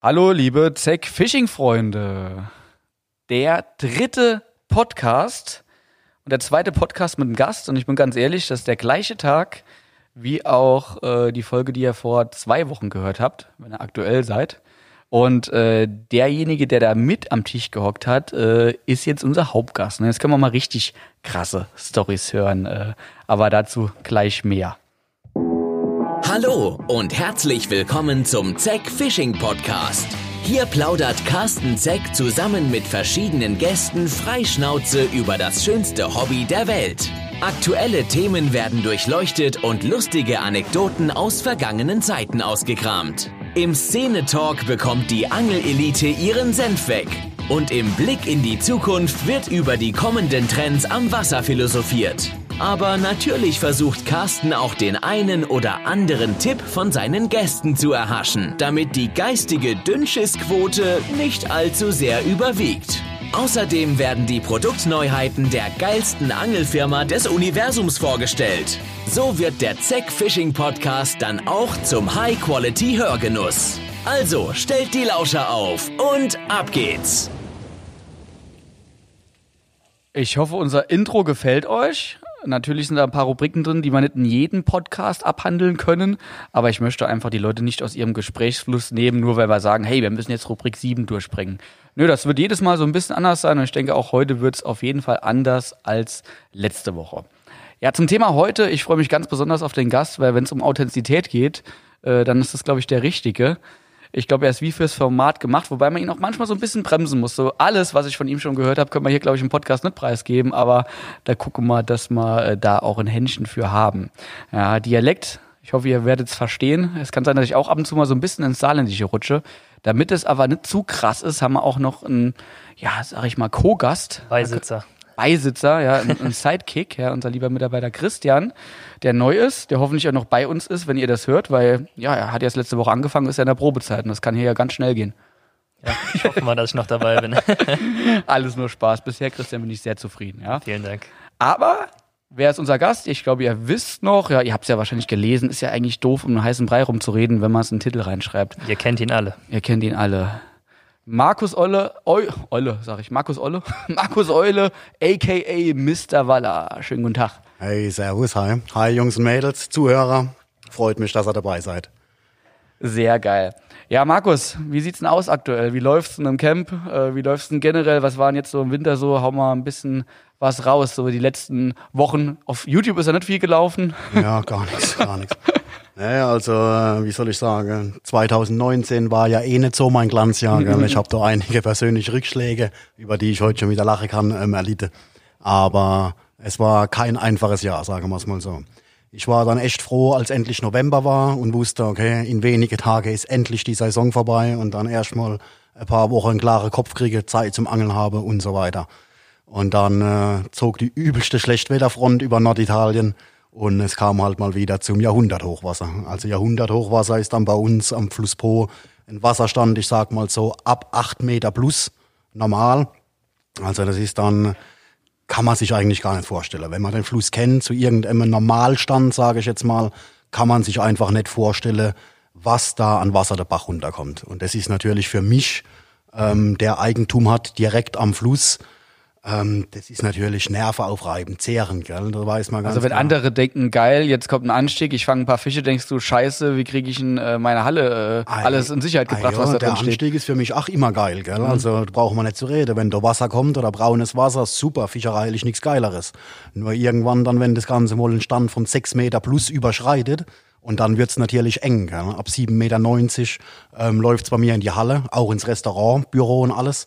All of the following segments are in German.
Hallo, liebe Zeck Fishing Freunde. Der dritte Podcast und der zweite Podcast mit einem Gast. Und ich bin ganz ehrlich, das ist der gleiche Tag wie auch äh, die Folge, die ihr vor zwei Wochen gehört habt, wenn ihr aktuell seid. Und äh, derjenige, der da mit am Tisch gehockt hat, äh, ist jetzt unser Hauptgast. Ne? Jetzt können wir mal richtig krasse Stories hören. Äh, aber dazu gleich mehr. Hallo und herzlich willkommen zum Zeck Fishing Podcast. Hier plaudert Carsten Zeck zusammen mit verschiedenen Gästen freischnauze über das schönste Hobby der Welt. Aktuelle Themen werden durchleuchtet und lustige Anekdoten aus vergangenen Zeiten ausgekramt. Im Szene-Talk bekommt die Angelelite ihren Senf weg. Und im Blick in die Zukunft wird über die kommenden Trends am Wasser philosophiert. Aber natürlich versucht Carsten auch den einen oder anderen Tipp von seinen Gästen zu erhaschen, damit die geistige Dünnschissquote nicht allzu sehr überwiegt. Außerdem werden die Produktneuheiten der geilsten Angelfirma des Universums vorgestellt. So wird der Zeck Fishing Podcast dann auch zum High-Quality-Hörgenuss. Also stellt die Lauscher auf und ab geht's. Ich hoffe, unser Intro gefällt euch. Natürlich sind da ein paar Rubriken drin, die wir nicht in jedem Podcast abhandeln können. Aber ich möchte einfach die Leute nicht aus ihrem Gesprächsfluss nehmen, nur weil wir sagen, hey, wir müssen jetzt Rubrik 7 durchbringen. Nö, das wird jedes Mal so ein bisschen anders sein. Und ich denke, auch heute wird es auf jeden Fall anders als letzte Woche. Ja, zum Thema heute, ich freue mich ganz besonders auf den Gast, weil wenn es um Authentizität geht, äh, dann ist das, glaube ich, der Richtige. Ich glaube, er ist wie fürs Format gemacht, wobei man ihn auch manchmal so ein bisschen bremsen muss. So alles, was ich von ihm schon gehört habe, können wir hier, glaube ich, im Podcast nicht preisgeben, aber da gucken wir, dass wir äh, da auch ein Händchen für haben. Ja, Dialekt, ich hoffe, ihr werdet es verstehen. Es kann sein, dass ich auch ab und zu mal so ein bisschen ins Saarländische rutsche. Damit es aber nicht zu krass ist, haben wir auch noch einen, ja, sag ich mal, Co-Gast. Beisitzer. Beisitzer, ja, ein, ein Sidekick, ja, unser lieber Mitarbeiter Christian, der neu ist, der hoffentlich auch noch bei uns ist, wenn ihr das hört, weil, ja, er hat erst letzte Woche angefangen, ist ja in der Probezeit und das kann hier ja ganz schnell gehen. Ja, ich hoffe mal, dass ich noch dabei bin. Alles nur Spaß. Bisher, Christian, bin ich sehr zufrieden, ja. Vielen Dank. Aber wer ist unser Gast? Ich glaube, ihr wisst noch, ja, ihr habt es ja wahrscheinlich gelesen, ist ja eigentlich doof, um einen heißen Brei rumzureden, wenn man es in den Titel reinschreibt. Ihr kennt ihn alle. Ihr kennt ihn alle. Markus Olle, Eu, Olle, sag ich, Markus Olle, Markus Eule, aka Mr. Waller. Schönen guten Tag. Hey, servus, hi. Hi, Jungs und Mädels, Zuhörer. Freut mich, dass ihr dabei seid. Sehr geil. Ja, Markus, wie sieht's denn aus aktuell? Wie läuft's denn im Camp? Äh, wie läuft's denn generell? Was waren jetzt so im Winter so? Hau mal ein bisschen was raus, so die letzten Wochen. Auf YouTube ist ja nicht viel gelaufen. Ja, gar nichts, gar nichts. Naja, also, äh, wie soll ich sagen, 2019 war ja eh nicht so mein Glanzjahr. Gell? Ich habe da einige persönliche Rückschläge, über die ich heute schon wieder lachen kann, ähm, erlitten. Aber es war kein einfaches Jahr, sagen wir es mal so. Ich war dann echt froh, als endlich November war und wusste, okay, in wenige Tage ist endlich die Saison vorbei und dann erstmal ein paar Wochen klaren Kopf kriege, Zeit zum Angeln habe und so weiter. Und dann äh, zog die übelste Schlechtwetterfront über Norditalien und es kam halt mal wieder zum Jahrhunderthochwasser. Also Jahrhunderthochwasser ist dann bei uns am Fluss Po ein Wasserstand, ich sag mal so ab acht Meter plus normal. Also das ist dann, kann man sich eigentlich gar nicht vorstellen. Wenn man den Fluss kennt, zu irgendeinem Normalstand, sage ich jetzt mal, kann man sich einfach nicht vorstellen, was da an Wasser der Bach runterkommt. Und das ist natürlich für mich, ähm, der Eigentum hat direkt am Fluss, ähm, das ist natürlich nerveaufreibend, zehrend, gell? Da weiß man ganz Also wenn klar. andere denken, geil, jetzt kommt ein Anstieg, ich fange ein paar Fische, denkst du, scheiße, wie kriege ich in äh, meine Halle äh, alles in Sicherheit gebracht, ah, ja, was da der steht? Mhm. Anstieg ist für mich auch immer geil, gell? Also da braucht man nicht zu reden. Wenn da Wasser kommt oder braunes Wasser, super, fischereilich nichts Geileres. Nur irgendwann dann, wenn das Ganze mal einen Stand von sechs Meter plus überschreitet, und dann wird's natürlich eng. Gell? Ab 7,90 Meter ähm, läuft's bei mir in die Halle, auch ins Restaurant, Büro und alles.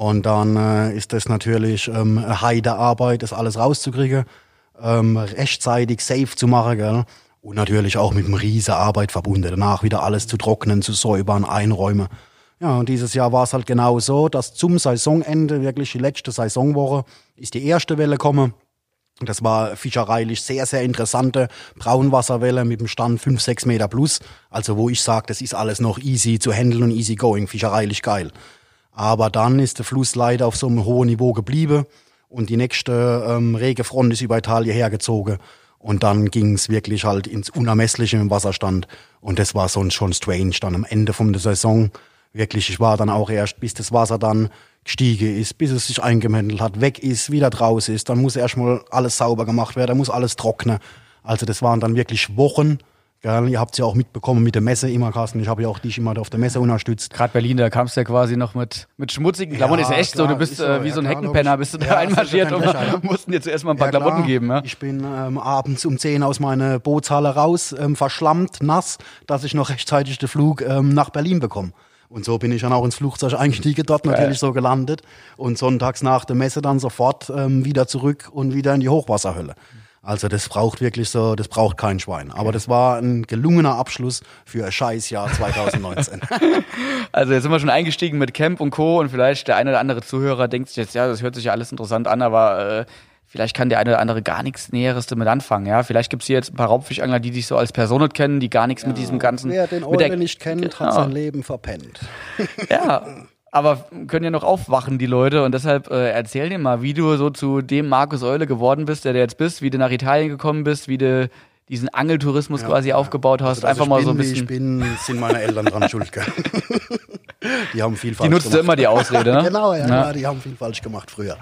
Und dann äh, ist das natürlich ähm, eine Heidearbeit, das alles rauszukriegen, ähm, rechtzeitig safe zu machen. Gell? Und natürlich auch mit einem riesen Arbeit verbunden. Danach wieder alles zu trocknen, zu säubern, einräumen. Ja, und dieses Jahr war es halt genau so, dass zum Saisonende, wirklich die letzte Saisonwoche, ist die erste Welle gekommen. Das war fischereilich sehr, sehr interessante Braunwasserwelle mit dem Stand 5, 6 Meter plus. Also wo ich sage, das ist alles noch easy zu handeln und easy going, fischereilich geil. Aber dann ist der Fluss leider auf so einem hohen Niveau geblieben und die nächste ähm, rege Front ist über Italien hergezogen. Und dann ging es wirklich halt ins Unermessliche im Wasserstand. Und das war sonst schon strange. Dann am Ende von der Saison wirklich, ich war dann auch erst, bis das Wasser dann gestiegen ist, bis es sich eingemendelt hat, weg ist, wieder draußen ist, dann muss erstmal alles sauber gemacht werden, muss alles trocknen. Also das waren dann wirklich Wochen. Gell? Ihr habt es ja auch mitbekommen mit der Messe immer, Carsten. Ich habe ja auch dich immer auf der Messe unterstützt. Gerade Berlin, da kamst du ja quasi noch mit, mit schmutzigen Klamotten. ist ja echt so, klar, du bist ist so, äh, wie ja, so ein klar, Heckenpenner, bist du da Ja, einmarschiert und ja. mussten dir zuerst mal ein paar Ja. Klamotten geben. Ja? Ich bin ähm, abends um 10 aus meiner Bootshalle raus, ähm, verschlammt, nass, dass ich noch rechtzeitig den Flug ähm, nach Berlin bekomme. Und so bin ich dann auch ins Flugzeug eingestiegen, dort natürlich so gelandet und sonntags nach der Messe dann sofort ähm, wieder zurück und wieder in die Hochwasserhölle. Also das braucht wirklich so, das braucht kein Schwein. Aber das war ein gelungener Abschluss für ein Scheißjahr 2019. Also jetzt sind wir schon eingestiegen mit Camp und Co. Und vielleicht der eine oder andere Zuhörer denkt sich jetzt, ja, das hört sich ja alles interessant an, aber äh, vielleicht kann der eine oder andere gar nichts Näheres damit anfangen. Ja, vielleicht gibt's hier jetzt ein paar Raubfischangler, die dich so als Person nicht kennen, die gar nichts mit diesem ganzen. Wer den Eule nicht kennt, hat Genau. sein Leben verpennt. Ja, aber können ja noch aufwachen, die Leute. Und deshalb äh, erzähl dir mal, wie du so zu dem Markus Eule geworden bist, der du jetzt bist, wie du nach Italien gekommen bist, wie du diesen Angeltourismus quasi aufgebaut hast. Also, Einfach ich mal bin, so ein wie Ich bisschen. bin, sind meine Eltern dran schuld. Gell? Die haben viel Die falsch nutzt du gemacht. immer die Ausrede, ne? Genau, ja, Ja. ja, die haben viel falsch gemacht früher.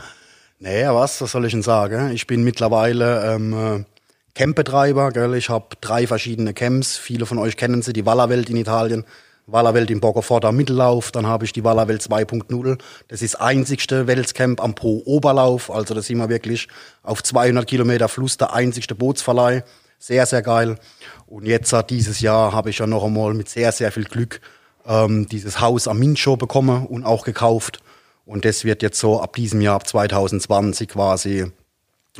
Naja, was, was soll ich denn sagen? Ich bin mittlerweile ähm, äh, Campbetreiber, gell? Ich habe drei verschiedene Camps. Viele von euch kennen sie, die Wallerwelt in Italien. Wallerwelt im Borgofort am Mittellauf, dann habe ich die Wallerwelt 2.0. Das ist das einzigste Welscamp am Po-Oberlauf, also da sind wir wirklich auf 200 Kilometer Fluss, der einzigste Bootsverleih. Sehr, sehr geil. Und jetzt hat dieses Jahr habe ich ja noch einmal mit sehr, sehr viel Glück ähm, dieses Haus am Mincho bekommen und auch gekauft. Und das wird jetzt so ab diesem Jahr, ab 2020 quasi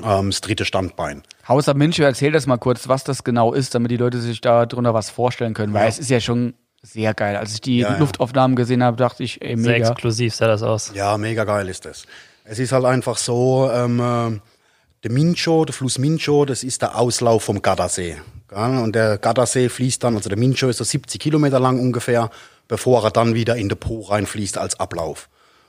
ähm, das dritte Standbein. Haus am Mincho, erzähl das mal kurz, was das genau ist, damit die Leute sich da drunter was vorstellen können. Weil es ist ja schon sehr geil. Als ich die Ja, ja. Luftaufnahmen gesehen habe, dachte ich, ey, Sehr mega. exklusiv sah das aus. Ja, mega geil ist das. Es ist halt einfach so, ähm, äh, der Mincho, der Fluss Mincho, das ist der Auslauf vom Gardasee. Gell? Und der Gardasee fließt dann, also der Mincho ist so 70 Kilometer lang ungefähr, bevor er dann wieder in den Po reinfließt als Ablauf.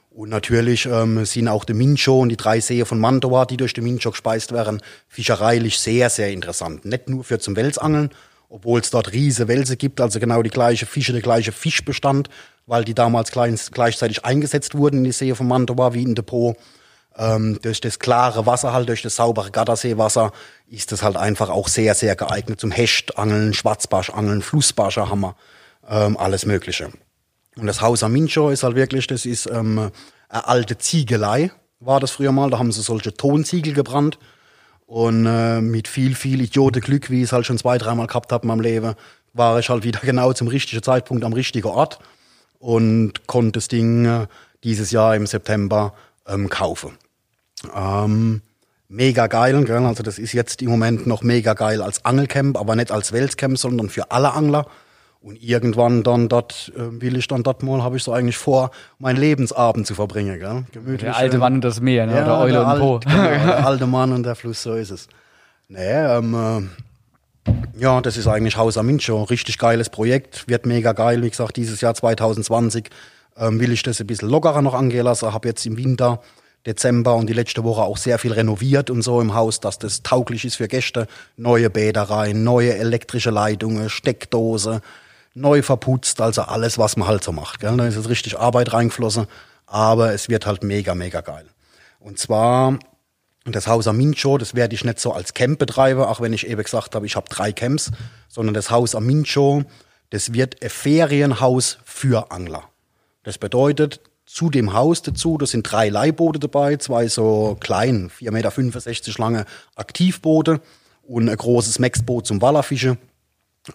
Und natürlich ähm, sind auch der Mincho und die drei Seen von Mantua, die durch den Mincho gespeist werden, fischereilich sehr, sehr interessant. Nicht nur für zum Welsangeln, obwohl es dort riese Wälse gibt, also genau die gleiche Fische, der gleiche Fischbestand, weil die damals gleichzeitig eingesetzt wurden in die See von Mantua wie in Depot. Ähm, durch das klare Wasser halt, durch das saubere Gardasseewasser ist das halt einfach auch sehr, sehr geeignet zum Hechtangeln, Schwarzbarschangeln, Flussbarscher haben wir, ähm, alles Mögliche. Und das Haus am Mincho ist halt wirklich, das ist ähm, eine alte Ziegelei, war das früher mal. Da haben sie solche Tonziegel gebrannt. Und äh, mit viel, viel Idiotenglück, wie ich es halt schon zwei, dreimal gehabt habe in meinem Leben, war ich halt wieder genau zum richtigen Zeitpunkt am richtigen Ort und konnte das Ding äh, dieses Jahr im September ähm, kaufen. Ähm, mega geil, gell? also das ist jetzt im Moment noch mega geil als Angelcamp, aber nicht als Welscamp, sondern für alle Angler. Und irgendwann dann dort äh, will ich dann dort mal, habe ich so eigentlich vor, meinen Lebensabend zu verbringen, gell? Gemütlich. Der alte Mann und das Meer, ne? ja, Oder Eule und alt, Po. genau, der alte Mann und der Fluss, so ist es. Nee, ähm, äh, ja, das ist eigentlich Haus am Mincho. Richtig geiles Projekt, wird mega geil. Wie gesagt, dieses Jahr 2020 ähm, will ich das ein bisschen lockerer noch angehen lassen. Habe jetzt im Winter, Dezember und die letzte Woche auch sehr viel renoviert und so im Haus, dass das tauglich ist für Gäste. Neue Bäder rein, neue elektrische Leitungen, Steckdose, neu verputzt, also alles, was man halt so macht. Gell? Da ist jetzt richtig Arbeit reingeflossen, aber es wird halt mega, mega geil. Und zwar das Haus am Mincho, das werde ich nicht so als Camp betreiben, auch wenn ich eben gesagt habe, ich habe drei Camps, sondern das Haus am Mincho, das wird ein Ferienhaus für Angler. Das bedeutet, zu dem Haus dazu, da sind drei Leihboote dabei, zwei so klein, 4,65 Meter lange Aktivboote und ein großes Maxboot zum Wallerfischen.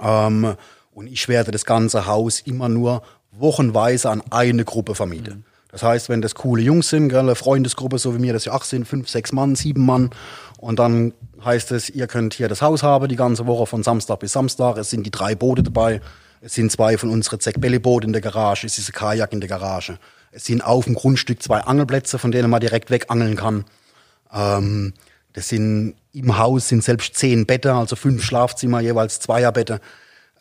Ähm, und ich werde das ganze Haus immer nur wochenweise an eine Gruppe vermieten. Das heißt, wenn das coole Jungs sind, gell, eine Freundesgruppe, so wie mir das ja auch sind, fünf, sechs Mann, sieben Mann, und dann heißt es, ihr könnt hier das Haus haben, die ganze Woche von Samstag bis Samstag. Es sind die drei Boote dabei. Es sind zwei von unseren Zack Belly Boote in der Garage. Es ist ein Kajak in der Garage. Es sind auf dem Grundstück zwei Angelplätze, von denen man direkt wegangeln kann. Ähm, das sind im Haus sind selbst zehn Betten, also fünf Schlafzimmer, jeweils Zweierbette.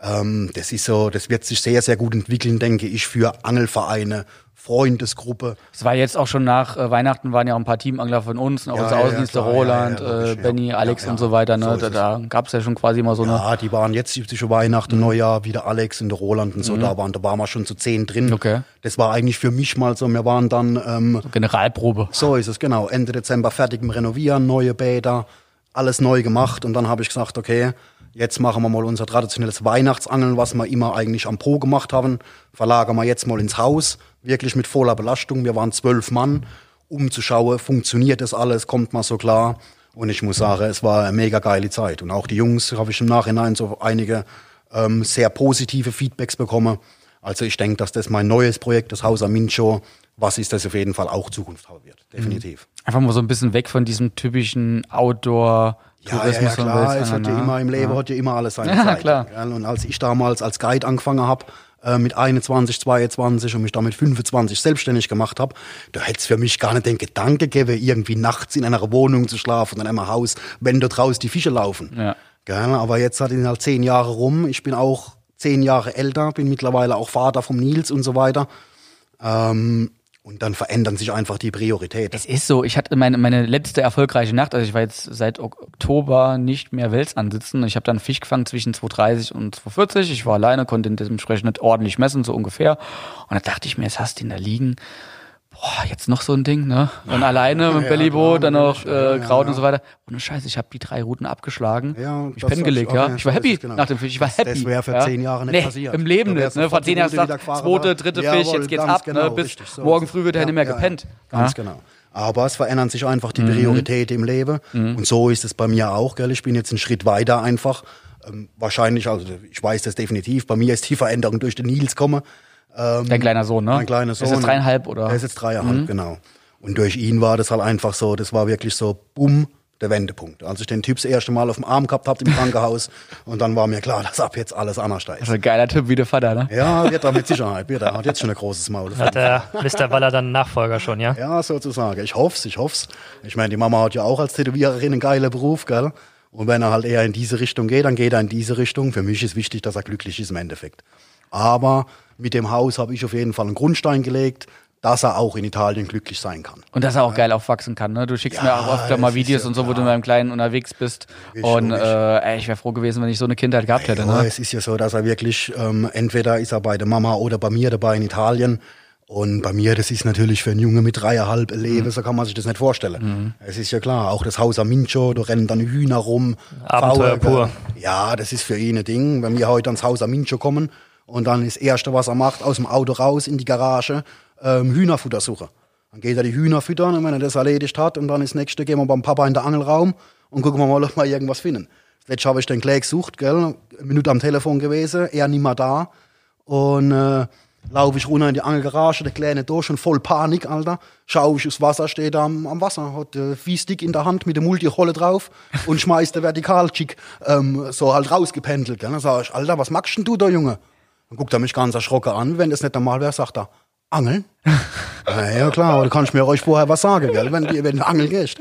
Ähm, das ist so, das wird sich sehr, sehr gut entwickeln, denke ich, für Angelvereine, Freundesgruppe. Es war jetzt auch schon nach äh, Weihnachten waren ja auch ein paar Teamangler von uns, auch Ja, unser ja, Außendienst, der klar, Roland, ja, logisch, äh. Benny, Alex und so weiter. Ne? So da da gab es ja schon quasi immer so eine. Ja, die waren jetzt zwischen Weihnachten, Neujahr, wieder Alex und der Roland und so da waren. Da waren wir schon zu zehn drin. Mhm. Okay. Das war eigentlich für mich mal so, wir waren dann ähm, Generalprobe. So ist es, genau. Ende Dezember fertig im Renovieren, neue Bäder, alles neu gemacht. Und dann habe ich gesagt, okay, jetzt machen wir mal unser traditionelles Weihnachtsangeln, was wir immer eigentlich am Pro gemacht haben. Verlagern wir jetzt mal ins Haus, wirklich mit voller Belastung. Wir waren zwölf Mann, um zu schauen, funktioniert das alles, kommt mal so klar. Und ich muss sagen, es war eine mega geile Zeit. Und auch die Jungs habe ich im Nachhinein so einige ähm, sehr positive Feedbacks bekommen. Also ich denke, dass das mein neues Projekt, das Haus Amincho, was ist das auf jeden Fall auch Zukunft haben wird. Definitiv. Einfach mal so ein bisschen weg von diesem typischen Outdoor. Ja, ja, ja klar, es hat ja immer im Leben hat ja immer alles seine Ja, Zeit. klar. gell? Und als ich damals als Guide angefangen habe, äh, mit 21, 22 und mich damit 25 selbstständig gemacht habe, da hätte es für mich gar nicht den Gedanke gegeben, irgendwie nachts in einer Wohnung zu schlafen, in einem Haus, wenn da draußen die Fische laufen. Ja. Gell? Aber jetzt hat ihn halt zehn Jahre rum. Ich bin auch zehn Jahre älter, bin mittlerweile auch Vater vom Nils und so weiter. Ähm, und dann verändern sich einfach die Prioritäten. Es ist so, ich hatte meine, meine letzte erfolgreiche Nacht, also ich war jetzt seit Ok- Oktober nicht mehr Wels ansitzen. Ich habe dann Fisch gefangen zwischen 2,30 und 2,40. Ich war alleine, konnte dementsprechend nicht ordentlich messen, so ungefähr. Und da dachte ich mir, jetzt hast du ihn da liegen. Boah, jetzt noch so ein Ding, ne? Und alleine mit Ja, Bellyboot, klar, dann noch äh, Kraut und so weiter. Und Scheiße, ich habe die drei Routen abgeschlagen. Ja, ich das pennen hat- gelegt, okay, ja. Ich war happy genau. nach dem Fisch. Ich war Das- happy. das wäre vor zehn Jahren nicht nee, passiert. Im Leben nicht, ne? Vor zehn Jahren gefahren, zweite, dritte Jawohl, Fisch, jetzt geht's ab, genau, ne? Bis richtig, so morgen früh wird er Ja, nicht mehr gepennt. Ganz genau. Aber es verändern sich einfach die Mhm. Prioritäten im Leben. Und so ist es bei mir auch, gell? Ich bin jetzt einen Schritt weiter einfach. Ähm, wahrscheinlich, also ich weiß das definitiv, bei mir ist die Veränderung durch den Nils gekommen. Ähm, Dein kleiner Sohn, ne? Mein kleiner Sohn. Ist jetzt dreieinhalb, oder? Mhm. Er ist jetzt dreieinhalb, genau. Und durch ihn war das halt einfach so, das war wirklich so, bumm, der Wendepunkt. Als ich den Typ das erste Mal auf dem Arm gehabt habe im Krankenhaus und dann war mir klar, dass ab jetzt alles anders ist. ist ein geiler Typ wie der Vater, ne? Ja, wird er mit Sicherheit, wird er. Hat jetzt schon ein großes Maul. Hat der Mr. Waller dann einen Nachfolger schon, ja? Ja, sozusagen. Ich hoff's, ich hoff's. Ich meine, die Mama hat ja auch als Tätowiererin einen geilen Beruf, gell? Und wenn er halt eher in diese Richtung geht, dann geht er in diese Richtung. Für mich ist wichtig, dass er glücklich ist im Endeffekt. Aber mit dem Haus habe ich auf jeden Fall einen Grundstein gelegt, dass er auch in Italien glücklich sein kann. Und dass er auch geil aufwachsen kann, ne? Du schickst Ja, mir auch öfter mal Videos ja und so, wo du mit deinem Kleinen unterwegs bist. Logisch, und logisch. äh, ey, ich wäre froh gewesen, wenn ich so eine Kindheit gehabt hätte, Ja, ne? es ist ja so, dass er wirklich, ähm, entweder ist er bei der Mama oder bei mir dabei in Italien. Und bei mir, das ist natürlich für einen Junge mit dreieinhalb ein Mhm. Leben, so kann man sich das nicht vorstellen. Es ist ja klar, auch das Haus Amincho, da rennen dann Hühner rum. Abenteuer Pfaue, pur. Ja, das ist für ihn ein Ding. Wenn wir heute ans Haus Amincho kommen und dann das Erste, was er macht, aus dem Auto raus in die Garage, ähm, Hühnerfutter suchen. Dann geht er die Hühner füttern und wenn er das erledigt hat und dann das nächste gehen wir beim Papa in den Angelraum und gucken wir mal, ob wir irgendwas finden. Letztes habe ich den Klee gesucht, gell, eine Minute am Telefon gewesen, er nicht mehr da und äh, laufe ich runter in die Angelgarage, der Kleine durch und voll Panik, Alter. Schau ich aufs Wasser, steht am, am Wasser, hat äh, Viehstick in der Hand mit der Multirolle drauf und schmeißt der Vertikalchick ähm, so halt rausgependelt. Gell. Dann sag ich, Alter, was machst denn du da, Junge? Dann guckt er mich ganz erschrocken an, wenn das nicht normal wäre, sagt er, Angeln? Na ja, klar, aber du kannst mir euch vorher was sagen, gell, wenn, du- wenn du angeln gehst.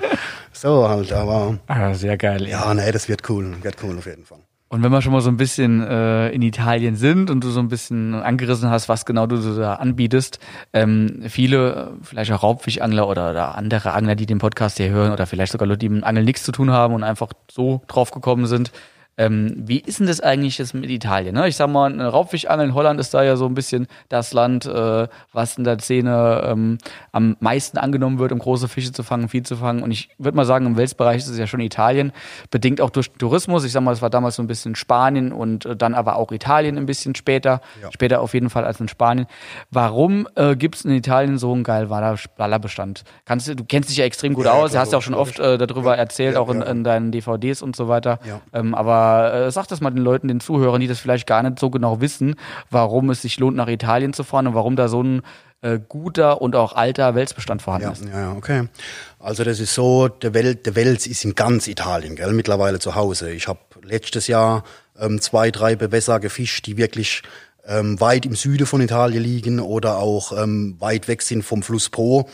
So halt, aber Ah, sehr geil. Ja. ja, nee, das wird cool, wird cool auf jeden Fall. Und wenn wir schon mal so ein bisschen äh, in Italien sind und du so ein bisschen angerissen hast, was genau du so da anbietest, ähm, viele, vielleicht auch Raubfischangler oder, oder andere Angler, die den Podcast hier hören oder vielleicht sogar Leute, die mit Angeln nichts zu tun haben und einfach so drauf gekommen sind, ähm, wie ist denn das eigentlich jetzt mit Italien? Ne? Ich sag mal, eine Raubfischangel in Holland ist da ja so ein bisschen das Land, äh, was in der Szene ähm, am meisten angenommen wird, um große Fische zu fangen, viel zu fangen. Und ich würde mal sagen, im Welsbereich ist es ja schon Italien, bedingt auch durch Tourismus. Ich sag mal, es war damals so ein bisschen Spanien und äh, dann aber auch Italien ein bisschen später. Ja. Später auf jeden Fall als in Spanien. Warum äh, gibt es in Italien so einen geilen Waller- Wallerbestand? Kannst du, du kennst dich ja extrem gut Ja, aus, du klar, hast ja auch schon oft äh, darüber erzählt, Ja, auch in, in deinen DVDs und so weiter. Ja. Ähm, aber äh, sag das mal den Leuten, den Zuhörern, die das vielleicht gar nicht so genau wissen, warum es sich lohnt, nach Italien zu fahren und warum da so ein äh, guter und auch alter Welsbestand vorhanden Ja, ist. ja, okay. Also das ist so, der, Welt, der Wels ist in ganz Italien, gell, mittlerweile zu Hause. Ich habe letztes Jahr ähm, zwei, drei Bewässer gefischt, die wirklich ähm, weit im Süden von Italien liegen oder auch ähm, weit weg sind vom Fluss Po.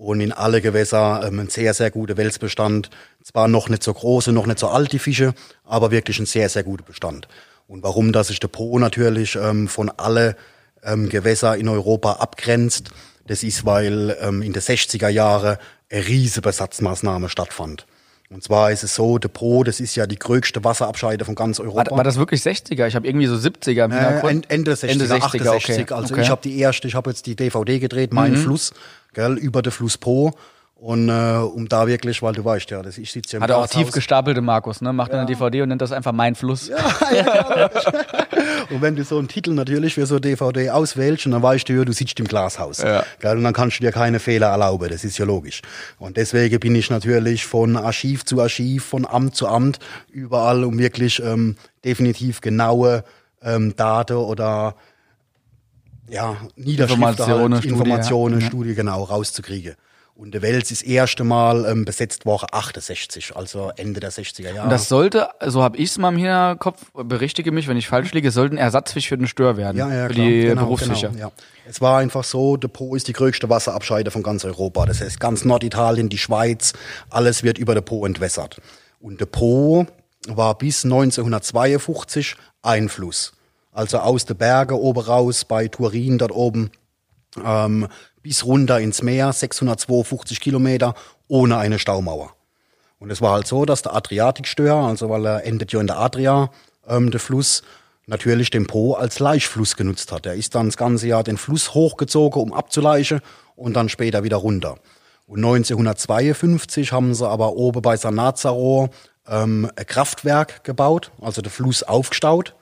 Und in alle Gewässer ähm, ein sehr, sehr guter Welsbestand. Zwar noch nicht so große, noch nicht so alte Fische, aber wirklich ein sehr, sehr guter Bestand. Und warum, dass sich der Po natürlich ähm, von alle ähm, Gewässer in Europa abgrenzt, Das ist, weil ähm, in den 60er Jahren eine riesige Besatzmaßnahme stattfand. Und zwar ist es so, der Po, das ist ja die größte Wasserabscheide von ganz Europa. War, war das wirklich 60er? Ich habe irgendwie so 70er im Äh. Ende, Ende 60er, Ende 60er, 68. okay. Also Okay. ich habe die erste, ich habe jetzt die DVD gedreht, Mein Fluss, gell, über den Fluss Po. Und äh, um da wirklich, weil du weißt ja, das, ich sitze ja im Hat er auch tief gestapelte Markus, ne? Macht eine DVD und nennt das einfach Mein Fluss. Und wenn du so einen Titel natürlich für so eine DVD auswählst, und dann weißt du ja, du sitzt im Glashaus. Ja. Gell? Und dann kannst du dir keine Fehler erlauben, das ist ja logisch. Und deswegen bin ich natürlich von Archiv zu Archiv, von Amt zu Amt, überall, um wirklich ähm, definitiv genaue ähm, Daten oder ja, Niederschriften, Informationen, halt, Studie, Informationen, ja. Studie genau rauszukriegen. Und der Wels ist das erste Mal ähm, besetzt Woche 68, also Ende der 60er Jahre. Und das sollte, so habe ich es mal im Hinterkopf, berichtige mich, wenn ich falsch liege, sollte ein Ersatzfisch für den Stör werden. Ja, ja, für klar. die genau, Berufsfischer. Genau, ja. Es war einfach so, der Po ist die größte Wasserabscheide von ganz Europa. Das heißt, ganz Norditalien, die Schweiz, alles wird über den Po entwässert. Und der Po war bis 1952 ein Fluss. Also aus den Bergen oben raus bei Turin dort oben ähm, bis runter ins Meer, 652 Kilometer, ohne eine Staumauer. Und es war halt so, dass der Adriatikstör, also weil er endet ja in der Adria, ähm, der Fluss, natürlich den Po als Laichfluss genutzt hat. Er ist dann das ganze Jahr den Fluss hochgezogen, um abzuleichen und dann später wieder runter. Und 1952 haben sie aber oben bei Sanazaro ähm, ein Kraftwerk gebaut, also den Fluss aufgestaut.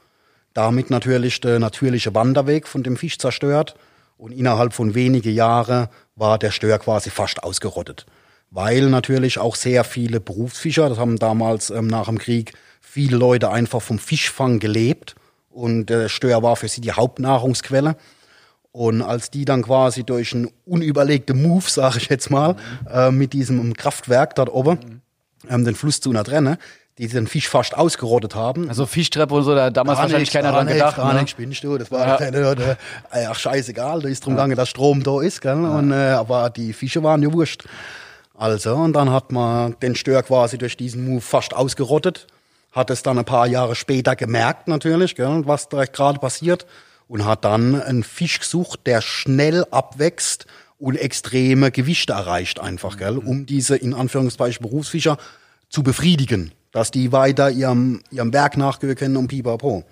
Damit natürlich der natürliche Wanderweg von dem Fisch zerstört. Und innerhalb von wenigen Jahren war der Stör quasi fast ausgerottet. Weil natürlich auch sehr viele Berufsfischer, das haben damals ähm, nach dem Krieg viele Leute einfach vom Fischfang gelebt. Und der Stör war für sie die Hauptnahrungsquelle. Und als die dann quasi durch einen unüberlegten Move, sage ich jetzt mal, äh, mit diesem Kraftwerk dort oben ähm, den Fluss zu trennen, die den Fisch fast ausgerottet haben, Also Fischtreppe und so, da damals Gar wahrscheinlich keiner dran gedacht. Gar ne? nichts, spinnst du. Das war der, ach, scheißegal, da ist drum gegangen, dass Strom da ist, gell? Und, äh, aber die Fische waren ja wurscht. Also, und dann hat man den Stör quasi durch diesen Move fast ausgerottet, hat es dann ein paar Jahre später gemerkt natürlich, gell, was da gerade passiert und hat dann einen Fisch gesucht, der schnell abwächst und extreme Gewichte erreicht einfach, gell, um diese in Anführungszeichen Berufsfischer zu befriedigen, dass die weiter ihrem, ihrem Werk nachgehen können und pipapo.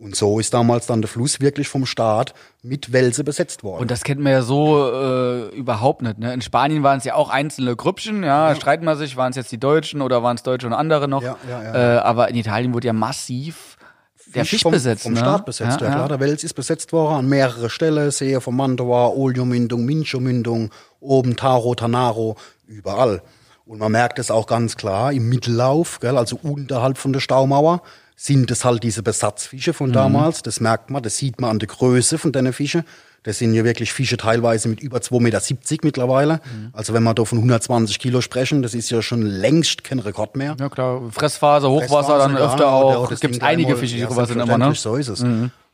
Und so ist damals dann der Fluss wirklich vom Staat mit Welse besetzt worden. Und das kennt man ja so äh, überhaupt nicht. Ne? In Spanien waren es ja auch einzelne Grüppchen, ja, streiten man sich, waren es jetzt die Deutschen oder waren es Deutsche und andere noch. Ja, ja, ja. Äh, aber in Italien wurde ja massiv der Fisch vom, besetzt. Vom ne? Staat besetzt, ja, klar. Der Wels ist besetzt worden an mehrere Stellen. Sehe von Mantova, Olio-Mündung, Mincho-Mündung, oben Taro, Tanaro, überall. Und man merkt es auch ganz klar im Mittellauf, gell, also unterhalb von der Staumauer, sind es halt diese Besatzfische Mhm. von damals. Das merkt man, das sieht man an der Größe von den Fischen. Das sind ja wirklich Fische teilweise mit über 2,70 Meter mittlerweile. Mhm. Also wenn wir da von 120 Kilo sprechen, das ist ja schon längst kein Rekord mehr. Ja klar, Fressphase, Hochwasser, dann Fressphase, öfter ja, auch. Es gibt einige Fische, die ja, rüber sind immer, ne? So ist es.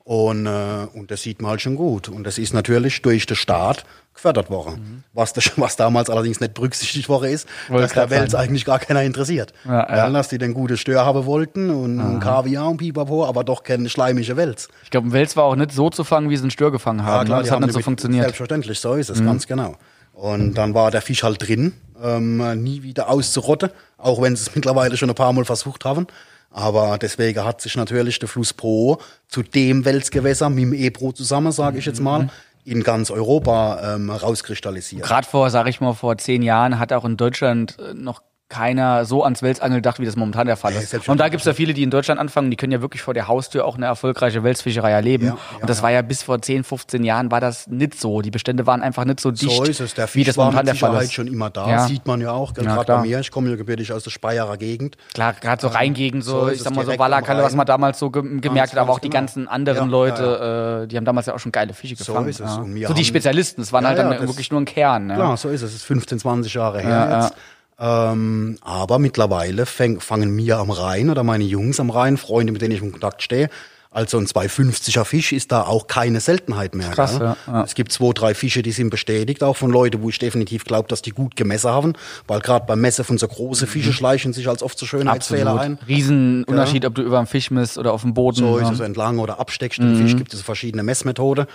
Und, äh, und das sieht man halt schon gut. Und das ist natürlich durch den Staat gefördert worden. Was, das, was damals allerdings nicht berücksichtigt worden ist, Wollte dass der Welt eigentlich gar keiner interessiert. Ja, ja. Ja, dass die den gute Stör haben wollten und, und Kaviar und Pipapo, aber doch keine schleimige Welt. Ich glaube, ein Wels war auch nicht so zu fangen, wie sie einen Stör gefangen haben. ne? die Das hat nicht so funktioniert. Mhm. Selbstverständlich, so ist es, ganz genau. Und dann war der Fisch halt drin, ähm, nie wieder auszurotten, auch wenn sie es mittlerweile schon ein paar Mal versucht haben. Aber deswegen hat sich natürlich der Fluss Po zu dem Welsgewässer mit dem Ebro zusammen, sage ich jetzt Mhm. mal, in ganz Europa ähm, rauskristallisiert. Gerade vor, sag ich mal, vor zehn Jahren hat auch in Deutschland äh, noch keiner so ans Welsangeln gedacht, wie das momentan der Fall ist. selbstverständlich. Und da gibt es ja viele, die in Deutschland anfangen, die können ja wirklich vor der Haustür auch eine erfolgreiche Welsfischerei erleben. Ja, ja, und das war ja bis vor 10, 15 Jahren war das nicht so. Die Bestände waren einfach nicht so dicht, So ist es. Der wie Fisch das war momentan mit der Fall ist. schon immer da. Ja. Sieht man ja auch, Ja, gerade bei mir. Ich komme ja gebürtig aus der Speyerer Gegend. Klar, gerade so Rheingegend, so, So ich sag mal so Wallerkalle, was man damals so ge gemerkt hat, aber auch die genau. ganzen anderen Ja, Leute, Äh, die haben damals ja auch schon geile Fische So gefangen. ist es. Ja. So die Spezialisten, es waren Ja, halt dann ja, das- wirklich nur ein Kern. Ne? Klar, so ist es. Es ist 15, 20 Jahre her Ja, jetzt. Ähm, aber mittlerweile fäng, fangen mir am Rhein oder meine Jungs am Rhein, Freunde, mit denen ich in Kontakt stehe, also ein 250er Fisch ist da auch keine Seltenheit mehr. Krass, ja, ja. Es gibt zwei, drei Fische, die sind bestätigt, auch von Leuten, wo ich definitiv glaube, dass die gut gemessen haben, weil gerade beim Messen von so großen Fische schleichen sich als oft so Schönheitsfehler ein. Riesenunterschied, ob du über einen Fisch misst oder auf dem Boden. So ja. ist es entlang oder absteckst den Fisch, gibt es verschiedene Messmethoden.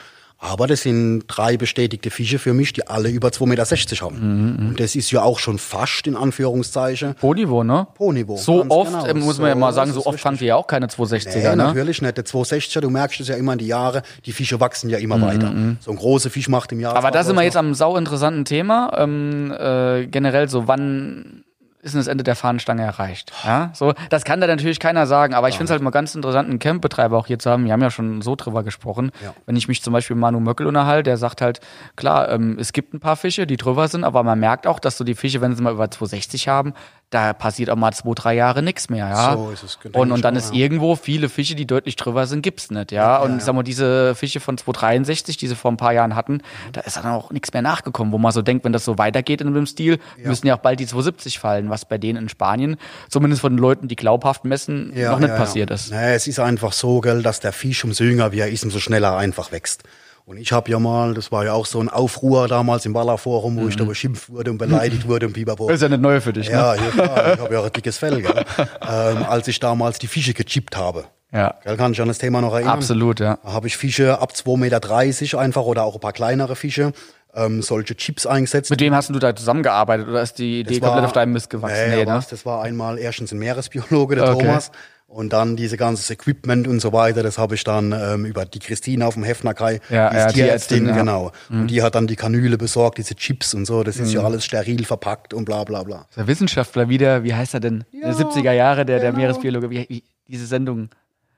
Aber das sind drei bestätigte Fische für mich, die alle über 2,60 Meter haben. Und das ist ja auch schon fast in Anführungszeichen Pro-Niveau, ne? Pro-Niveau. So oft, genau. äh, muss man ja mal sagen, so oft richtig. ihr ja auch keine 260er, Nee, ne? natürlich nicht. Der 260er, du merkst es ja immer in die Jahre, die Fische wachsen ja immer weiter. So ein großer Fisch macht im Jahr. Mhm, Aber da sind wir jetzt am sau interessanten Thema. Ähm, äh, generell so, wann ist das Ende der Fahnenstange erreicht? Ja, so, das kann da natürlich keiner sagen, aber ich finde es halt mal ganz interessant, einen Campbetreiber auch hier zu haben. Wir haben ja schon so drüber gesprochen. Ja. Wenn ich mich zum Beispiel mit Manu Möckel unterhalte, der sagt halt, klar, ähm, es gibt ein paar Fische, die drüber sind, aber man merkt auch, dass so die Fische, wenn sie mal über 260 haben, da passiert auch mal zwei, drei Jahre nichts mehr, ja. So ist es, denke und, und dann ist ja. irgendwo viele Fische, die deutlich drüber sind, gibt's nicht, ja. und ich sag mal, diese Fische von 263, die sie vor ein paar Jahren hatten, da ist dann auch nichts mehr nachgekommen, wo man so denkt, wenn das so weitergeht in dem Stil, müssen ja auch bald die 270 fallen, was bei denen in Spanien, zumindest von den Leuten, die glaubhaft messen, noch nicht passiert ist. Nee, es ist einfach so, gell, dass der Fisch umso jünger wie er ist, umso schneller er einfach wächst. Und ich habe ja mal, das war ja auch so ein Aufruhr damals im Wallerforum, wo ich da beschimpft wurde und beleidigt wurde und pipapo. Mhm. Das ist ja nicht neu für dich, ne? Ja, ja klar, ich habe ja auch ein dickes Fell, gell. ähm, als ich damals die Fische gechippt habe. Ja. Gell, kann ich an das Thema noch erinnern? Absolut, ja. Da habe ich Fische ab 2,30 Meter einfach oder auch ein paar kleinere Fische, ähm, solche Chips eingesetzt. Mit wem hast du da zusammengearbeitet oder ist die Idee komplett auf deinem Mist gewachsen? Nee, Nee, ne? das war einmal erstens ein Meeresbiologe, der Okay. Thomas. Und dann diese ganzes Equipment und so weiter, das habe ich dann ähm, über die Christine auf dem Hefnerkai, Ja, die ja, ist Tierärztin, Tierärztin, ja. Mhm. genau. Und die hat dann die Kanüle besorgt, diese Chips und so, das ist ja alles steril verpackt und bla bla bla. Der Wissenschaftler wieder, wie heißt er denn? der 70er Jahre, der, der genau. Meeresbiologe, wie, wie, diese Sendung.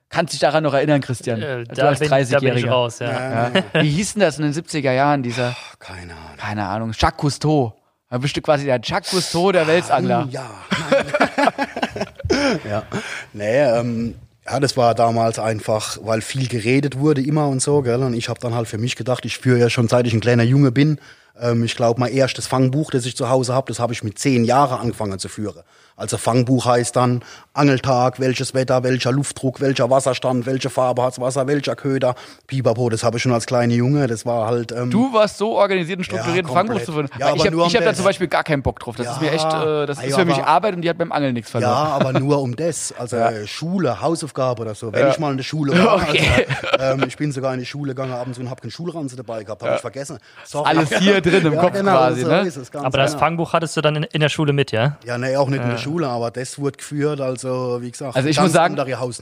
Kannst dich daran noch erinnern, Christian? Äh, du da, als bin, da bin ich 30-Jähriger. raus, ja. Ja. Wie hieß denn das in den 70er Jahren, dieser, Keine Ahnung. keine Ahnung, Jacques Cousteau? Da bist du quasi der Jacques Cousteau der Weltsangler. Ja. ja. Nee, ähm, ja, das war damals einfach, weil viel geredet wurde immer und so, gell? Und ich habe dann halt für mich gedacht, ich führe ja schon seit ich ein kleiner Junge bin. Ähm, ich glaube, mein erstes Fangbuch, das ich zu Hause habe, das habe ich mit zehn Jahren angefangen zu führen. Also Fangbuch heißt dann Angeltag, welches Wetter, welcher Luftdruck, welcher Wasserstand, welche Farbe hat's Wasser, welcher Köder, Pipapo, das habe ich schon als kleiner Junge, das war halt... Ähm, Du warst so organisiert und strukturiert, Ja, ein Fangbuch zu finden. Ja, ich habe hab da zum Beispiel gar keinen Bock drauf. Das ist mir echt, äh, das Ja, ist für mich aber- Arbeit und die hat beim Angeln nichts verloren. Ja, aber nur um das. Also Schule, Hausaufgabe oder so. Wenn ich mal in der Schule war. Okay. Also, ähm, ich bin sogar in die Schule gegangen abends und habe keinen Schulranzen dabei gehabt. Habe ich vergessen. Sorry. Alles hier drin im ja, Kopf genau, quasi, so ne? Ist es, ganz Aber das genau. Fangbuch hattest du dann in, in der Schule mit, ja? Ja, nee, auch nicht in der Schule, aber das wurde geführt, also wie gesagt. Also ich muss sagen,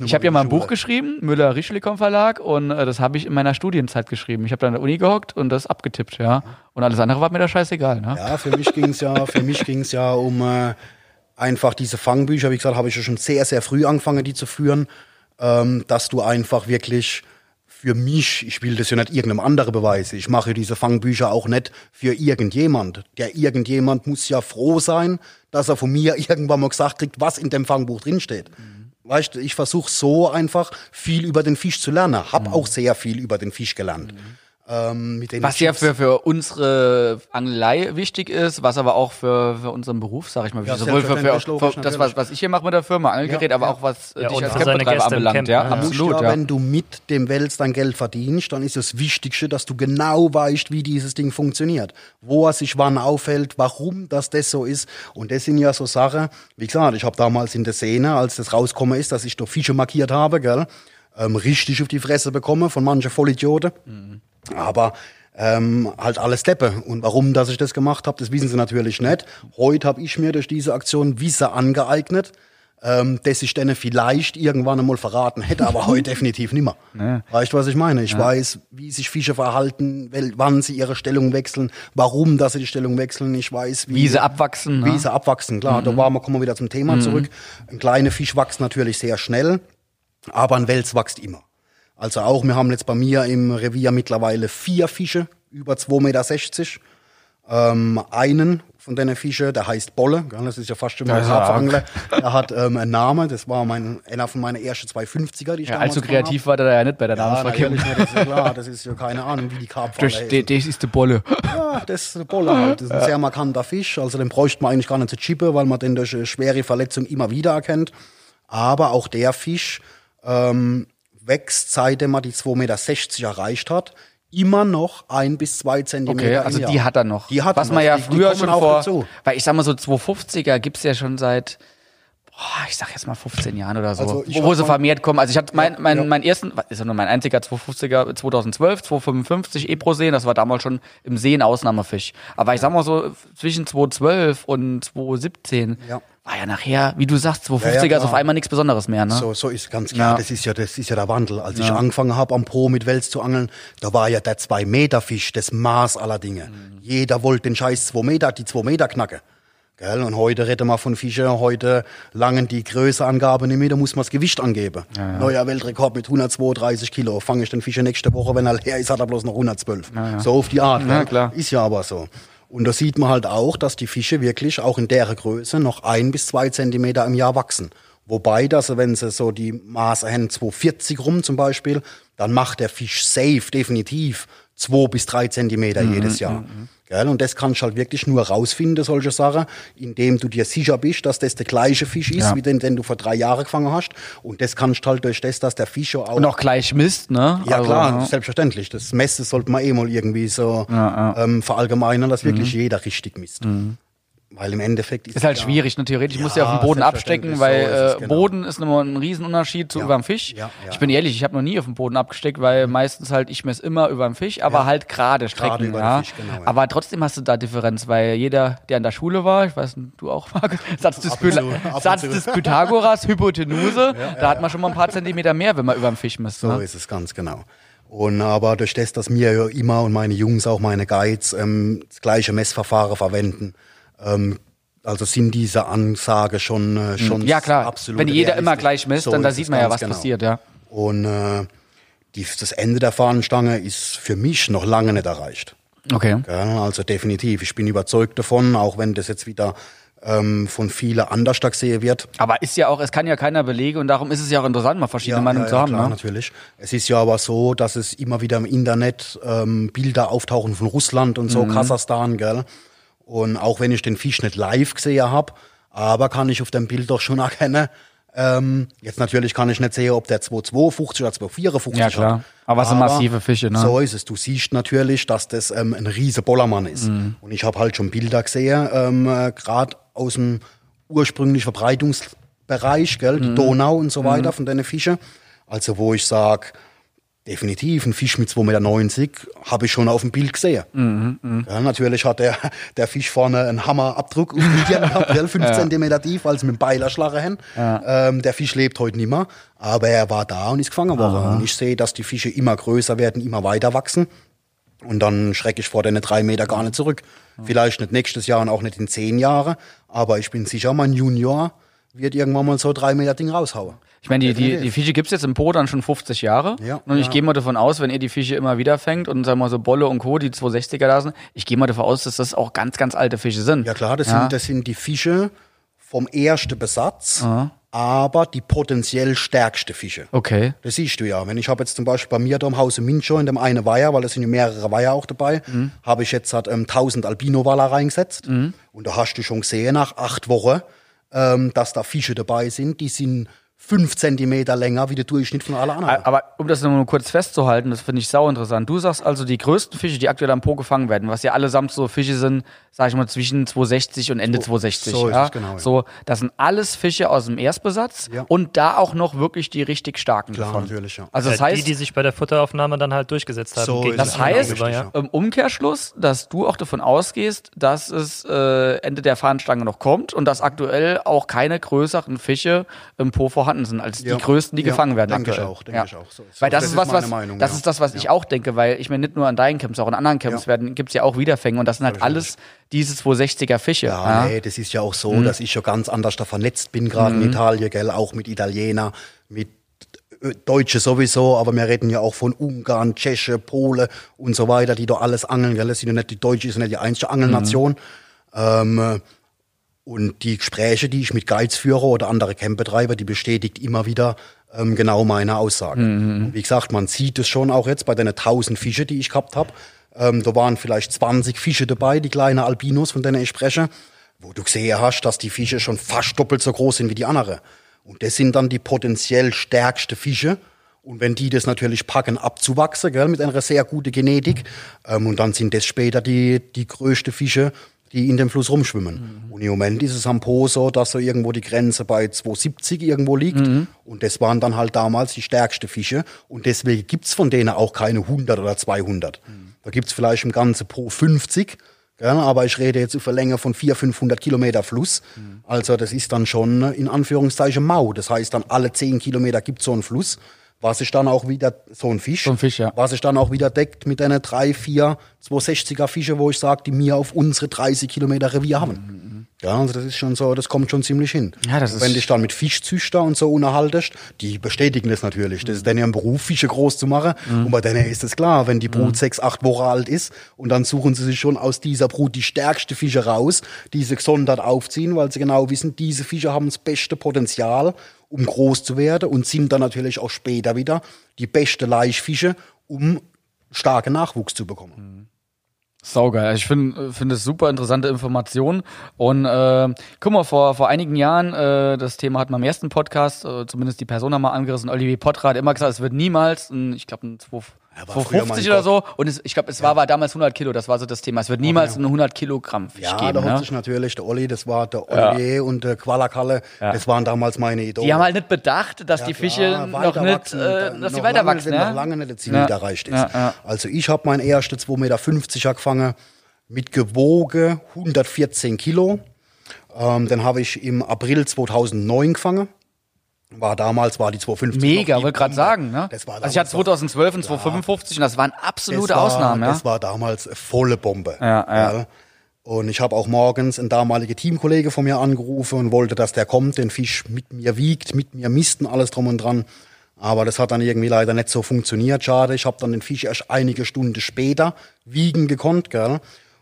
ich habe ja mal ein Buch Schule. geschrieben, Müller Rischlikom Verlag, und äh, das habe ich in meiner Studienzeit geschrieben. Ich habe da an der Uni gehockt und das abgetippt, ja. Und alles andere war mir da scheißegal, ne? Ja, für mich ging's ja, für mich ging's ja um äh, einfach diese Fangbücher. Wie gesagt, habe ich ja schon sehr, sehr früh angefangen, die zu führen, ähm, dass du einfach wirklich für mich, ich will das ja nicht irgendeinem anderen beweisen, ich mache diese Fangbücher auch nicht für irgendjemand. Der irgendjemand muss ja froh sein, dass er von mir irgendwann mal gesagt kriegt, was in dem Fangbuch drinsteht. Weißt du, ich versuche so einfach viel über den Fisch zu lernen. Hab auch sehr viel über den Fisch gelernt. Ähm, mit den Was ja für, für unsere Angelei wichtig ist, was aber auch für, für unseren Beruf, sag ich mal, Ja, sowohl für, für, für das, was, was ich hier mache mit der Firma, Angelgerät, aber auch was äh, Ja, dich als Campbetreiber anbelangt. Camp, ja, absolut, ja, ja. wenn du mit dem Wels dein Geld verdienst, dann ist das Wichtigste, dass du genau weißt, wie dieses Ding funktioniert. Wo er sich wann aufhält, warum das das so ist. Und das sind ja so Sachen, wie gesagt, ich habe damals in der Szene, als das rausgekommen ist, dass ich da Fische markiert habe, gell, ähm, richtig auf die Fresse bekomme von manchen Vollidioten. Aber ähm, halt alles Deppe. Und warum, dass ich das gemacht habe, das wissen sie natürlich nicht. Heute habe ich mir durch diese Aktion Wissen angeeignet, ähm, das ich denen vielleicht irgendwann einmal verraten hätte, aber heute definitiv nicht mehr. Weißt du, was ich meine? Ich weiß, wie sich Fische verhalten, wann sie ihre Stellung wechseln, warum, dass sie die Stellung wechseln. Ich weiß, wie, Wie sie abwachsen. wie ne? sie abwachsen. Klar, da waren wir, kommen wir wieder zum Thema zurück. Ein kleiner Fisch wächst natürlich sehr schnell, aber ein Wels wächst immer. Also auch, wir haben jetzt bei mir im Revier mittlerweile vier Fische, über 2,60 Meter. Ähm, einen von den Fischen, der heißt Bolle, gell, das ist ja fast schon mal ja Karpfenangler. Der hat ähm, einen Namen, das war mein, einer von meinen ersten zwei 50er, die ich Ja, allzu gefangen kreativ war der ja nicht bei der hab. Ja, das ist klar, das ist ja keine Ahnung, wie die Karpfen Das, das ist die Bolle. ja, das ist eine Bolle halt. Das ist ein sehr markanter Fisch. Also den bräuchte man eigentlich gar nicht zu chippen, weil man den durch schwere Verletzung immer wieder erkennt. Aber auch der Fisch ähm, wächst, seitdem er die 2,60 Meter erreicht hat, immer noch ein bis zwei Zentimeter Okay, also die hat er noch. Die hat Was er man noch. ja früher schon vor, dazu. weil ich sag mal so 250er gibt's ja schon seit boah, ich sag jetzt mal 15 Jahren oder so, Also wo, wo sie vermehrt kommen. Also ich hatte mein, mein, ja. meinen ersten, ist ja nur mein einziger 250er 2012, 255 Ebro-Seen, das war damals schon im See ein Ausnahmefisch. Aber ich sag mal so, zwischen 2012 und 2017 Ja. War ja nachher, wie du sagst, 250er Ja, ja, ist auf einmal nichts Besonderes mehr, ne? So, so ist ganz klar. Ja. Das ist ja, das ist ja der Wandel. Als ich angefangen habe am Pro mit Wels zu angeln, da war ja der 2 Meter Fisch das Maß aller Dinge. Mhm. Jeder wollte den Scheiß 2 Meter, die 2 Meter knacken. Gell? Und heute reden wir von Fischen, heute langen die Größeangabe nicht mehr, da muss man das Gewicht angeben. Neuer Weltrekord mit 132 Kilo. Fange ich den Fischer nächste Woche, wenn er leer ist, hat er bloß noch 112. So auf die Art. Klar. Ist ja aber so. Und da sieht man halt auch, dass die Fische wirklich auch in der Größe noch ein bis zwei Zentimeter im Jahr wachsen. Wobei, dass wenn sie so die Maße haben, 240 rum zum Beispiel, dann macht der Fisch safe definitiv zwei bis drei Zentimeter jedes Jahr. Gell? Und das kannst du halt wirklich nur rausfinden, solche Sachen, indem du dir sicher bist, dass das der gleiche Fisch ist, Ja. wie den, den du vor drei Jahren gefangen hast. Und das kannst du halt durch das, dass der Fisch ja auch Und auch gleich Mist, ne? ja Also, klar, ne? selbstverständlich. Das Messen sollte man eh mal irgendwie so Ähm, verallgemeinern, dass wirklich jeder richtig misst. Weil im Endeffekt ist Ist halt ja- schwierig, ne? Theoretisch Ja, musst du ja auf dem Boden abstecken, weil so ist es, äh, genau. Boden ist immer ein Riesenunterschied zu Ja. über dem Fisch. Ich bin ehrlich, ich habe noch nie auf dem Boden abgesteckt, weil meistens halt ich messe immer über dem Fisch, aber halt gerade Strecken. Fisch, genau. Aber trotzdem hast du da Differenz, weil jeder, der an der Schule war, ich weiß nicht, du auch, Marc, Satz des, Pyla- Satz des Pythagoras, Hypotenuse, da hat man schon mal ein paar Zentimeter mehr, wenn man über dem Fisch misst. So ne? ist es ganz genau. Und aber durch das, dass mir immer und meine Jungs, auch meine Guides, ähm, das gleiche Messverfahren verwenden, ähm, also sind diese Ansage schon, äh, schon Ja, klar. absolut Wenn jeder immer gleich misst, So dann da sieht man ja, was genau. passiert, ja. Und äh, die, das Ende der Fahnenstange ist für mich noch lange nicht erreicht. Okay. Ja, also definitiv. Ich bin überzeugt davon, auch wenn das jetzt wieder ähm, von vielen anders gesehen wird. Aber ist ja auch, es kann ja keiner belegen und darum ist es ja auch interessant, mal verschiedene Meinungen zu haben. klar, ne? natürlich. Es ist ja aber so, dass es immer wieder im Internet ähm, Bilder auftauchen von Russland und Mhm. so, Kasachstan, gell? Und auch wenn ich den Fisch nicht live gesehen habe, aber kann ich auf dem Bild doch schon erkennen, ähm, jetzt natürlich kann ich nicht sehen, ob der 252 oder 254 Ja, klar. hat. Aber es sind massive Fische, ne? So ist es. Du siehst natürlich, dass das ähm, ein riese Bollermann ist. Mhm. Und ich habe halt schon Bilder gesehen, ähm, äh, gerade aus dem ursprünglichen Verbreitungsbereich, gell, Mhm. die Donau und so weiter von den Fischen. Also wo ich sag, definitiv ein Fisch mit 2,90 Meter habe ich schon auf dem Bild gesehen. Mhm, Ja, natürlich hat der, der Fisch vorne einen Hammerabdruck auf Tier gehabt, gell, 5 Zentimeter tief, als mit dem Beilerschlager hin. Ähm, der Fisch lebt heute nicht mehr, aber er war da und ist gefangen worden. Und ich sehe, dass die Fische immer größer werden, immer weiter wachsen. Und dann schrecke ich vor den drei Meter gar nicht zurück. Vielleicht nicht nächstes Jahr und auch nicht in zehn Jahren, aber ich bin sicher, mein Junior wird irgendwann mal so drei Meter Ding raushauen. Ich meine, die, die, die Fische gibt's jetzt im Po dann schon 50 Jahre. Ja, und ich ja. gehe mal davon aus, wenn ihr die Fische immer wieder fängt und sagen wir mal so Bolle und Co., die 260er da sind, ich gehe mal davon aus, dass das auch ganz, ganz alte Fische sind. Ja klar, das, Ja. Sind, das sind die Fische vom ersten Besatz, aber die potenziell stärkste Fische. Okay. Das siehst du ja. Wenn ich habe jetzt zum Beispiel bei mir da im Hause Mincho in dem einen Weiher, weil es sind ja mehrere Weiher auch dabei, Mhm. habe ich jetzt halt, ähm, 1000 Albino-Waller reingesetzt. Und da hast du schon gesehen, nach acht Wochen, ähm, dass da Fische dabei sind, die sind fünf Zentimeter länger wie der Durchschnitt von allen anderen. Aber um das nur kurz festzuhalten, das finde ich sau interessant. Du sagst also, die größten Fische, die aktuell am Po gefangen werden, was ja allesamt so Fische sind, sag ich mal, zwischen 260 und Ende 260. so ist ja? es, genau, ja. So, das sind alles Fische aus dem Erstbesatz Ja. und da auch noch wirklich die richtig starken Klar, davon. natürlich, ja. Also das Ja, heißt, die, die sich bei der Futteraufnahme dann halt durchgesetzt haben. So Das heißt, gegenüber, richtig, ja. im Umkehrschluss, dass du auch davon ausgehst, dass es äh, Ende der Fahnenstange noch kommt und dass aktuell auch keine größeren Fische im Po vorhanden sind als Ja. die größten, die Ja, gefangen werden denke ich auch, denke ich auch. So es. Weil das, Das ist was, was meine Meinung, das ja. ist das, was ich auch denke, weil ich mir nicht nur an deinen Camps, auch an anderen Camps Ja. werden gibt's ja auch Wiederfänge und das sind halt alles diese 260er Fische. Ja, ja. nee, das ist ja auch so, dass ich schon ganz anders da vernetzt bin, gerade in Italien, gell, auch mit Italiener, mit äh, Deutsche sowieso, aber wir reden ja auch von Ungarn, Tscheche, Pole und so weiter, die da alles angeln, gell. Das sind ja nicht die Deutsche, ist ja nicht die einzige Angelnation. Ähm, äh, und die Gespräche, die ich mit Guides führe oder andere Campbetreiber, die bestätigt immer wieder ähm, genau meine Aussagen. Und Wie gesagt, man sieht es schon auch jetzt bei den 1000 Fische, die ich gehabt habe. Ähm, da waren vielleicht 20 Fische dabei, die kleinen Albinos, von denen ich spreche, wo du gesehen hast, dass die Fische schon fast doppelt so groß sind wie die anderen. Und das sind dann die potenziell stärksten Fische. Und wenn die das natürlich packen, abzuwachsen, gell, mit einer sehr guten Genetik, ähm, und dann sind das später die, die größten Fische, die in dem Fluss rumschwimmen. Und im Moment ist es am Po so, dass so irgendwo die Grenze bei 270 irgendwo liegt. Und das waren dann halt damals die stärksten Fische. Und deswegen gibt's von denen auch keine 100 oder 200. Da gibt's vielleicht im Ganzen pro 50. Ja, aber ich rede jetzt über Länge von 400, 500 Kilometer Fluss. Also das ist dann schon äh, in Anführungszeichen mau. Das heißt, dann alle 10 Kilometer gibt so einen Fluss, was sich dann auch wieder, so ein Fisch, So ein Fisch, ja. was sich dann auch wieder deckt mit einer 3, 4, 260er Fische, wo ich sage, die mir auf unsere 30 Kilometer Revier haben. Ja, also das ist schon so, das kommt schon ziemlich hin. Ja, das ist- Wenn dich dann mit Fischzüchter und so unterhaltest, die bestätigen das natürlich. Das ist dann ihr Beruf, Fische groß zu machen. Mhm. Und bei denen ist es klar, wenn die Brut sechs, acht Wochen alt ist und dann suchen sie sich schon aus dieser Brut die stärkste Fische raus, die sie gesondert aufziehen, weil sie genau wissen, diese Fische haben das beste Potenzial, um groß zu werden und sind dann natürlich auch später wieder die beste Laichfische, um starken Nachwuchs zu bekommen. Saugeil. Also ich finde finde es super interessante Informationen. Und äh, guck mal, vor, vor einigen Jahren, äh, das Thema hatten wir im ersten Podcast, äh, zumindest die Person haben wir angerissen, Olivier Potter hat immer gesagt, es wird niemals, ein, ich glaube, ein 2, 250 mein oder so. Und es, ich glaube, es war, war damals 100 Kilo, das war so das Thema. Es wird niemals ein 100 Kilogramm Fisch Ja, geben. da hat Ne? sich natürlich der Olli, das war der Olivier und der Qualakalle, das waren damals meine Idole. Die haben halt nicht bedacht, dass Ja, die Fische noch nicht, äh, dass sie weiter lange, wachsen. Ja? noch lange nicht Zenit Ja, erreicht ist. ja, ja. Also ich habe mein erstes 2,50 Meter gefangen mit gewogen 114 Kilo. Ähm, dann habe ich im April 2009 gefangen. War damals, war die 250 Mega, wollte gerade sagen. Ne? Das war also ich hatte damals noch- 2012 und 2055 und das waren absolute das war, Ausnahmen. Ja? Das war damals eine volle Bombe. Ja, ja. Und ich habe auch morgens einen damaligen Teamkollege von mir angerufen und wollte, dass der kommt, den Fisch mit mir wiegt, mit mir misst und alles drum und dran. Aber das hat dann irgendwie leider nicht so funktioniert. Schade. Ich habe dann den Fisch erst einige Stunden später wiegen gekonnt. Gell?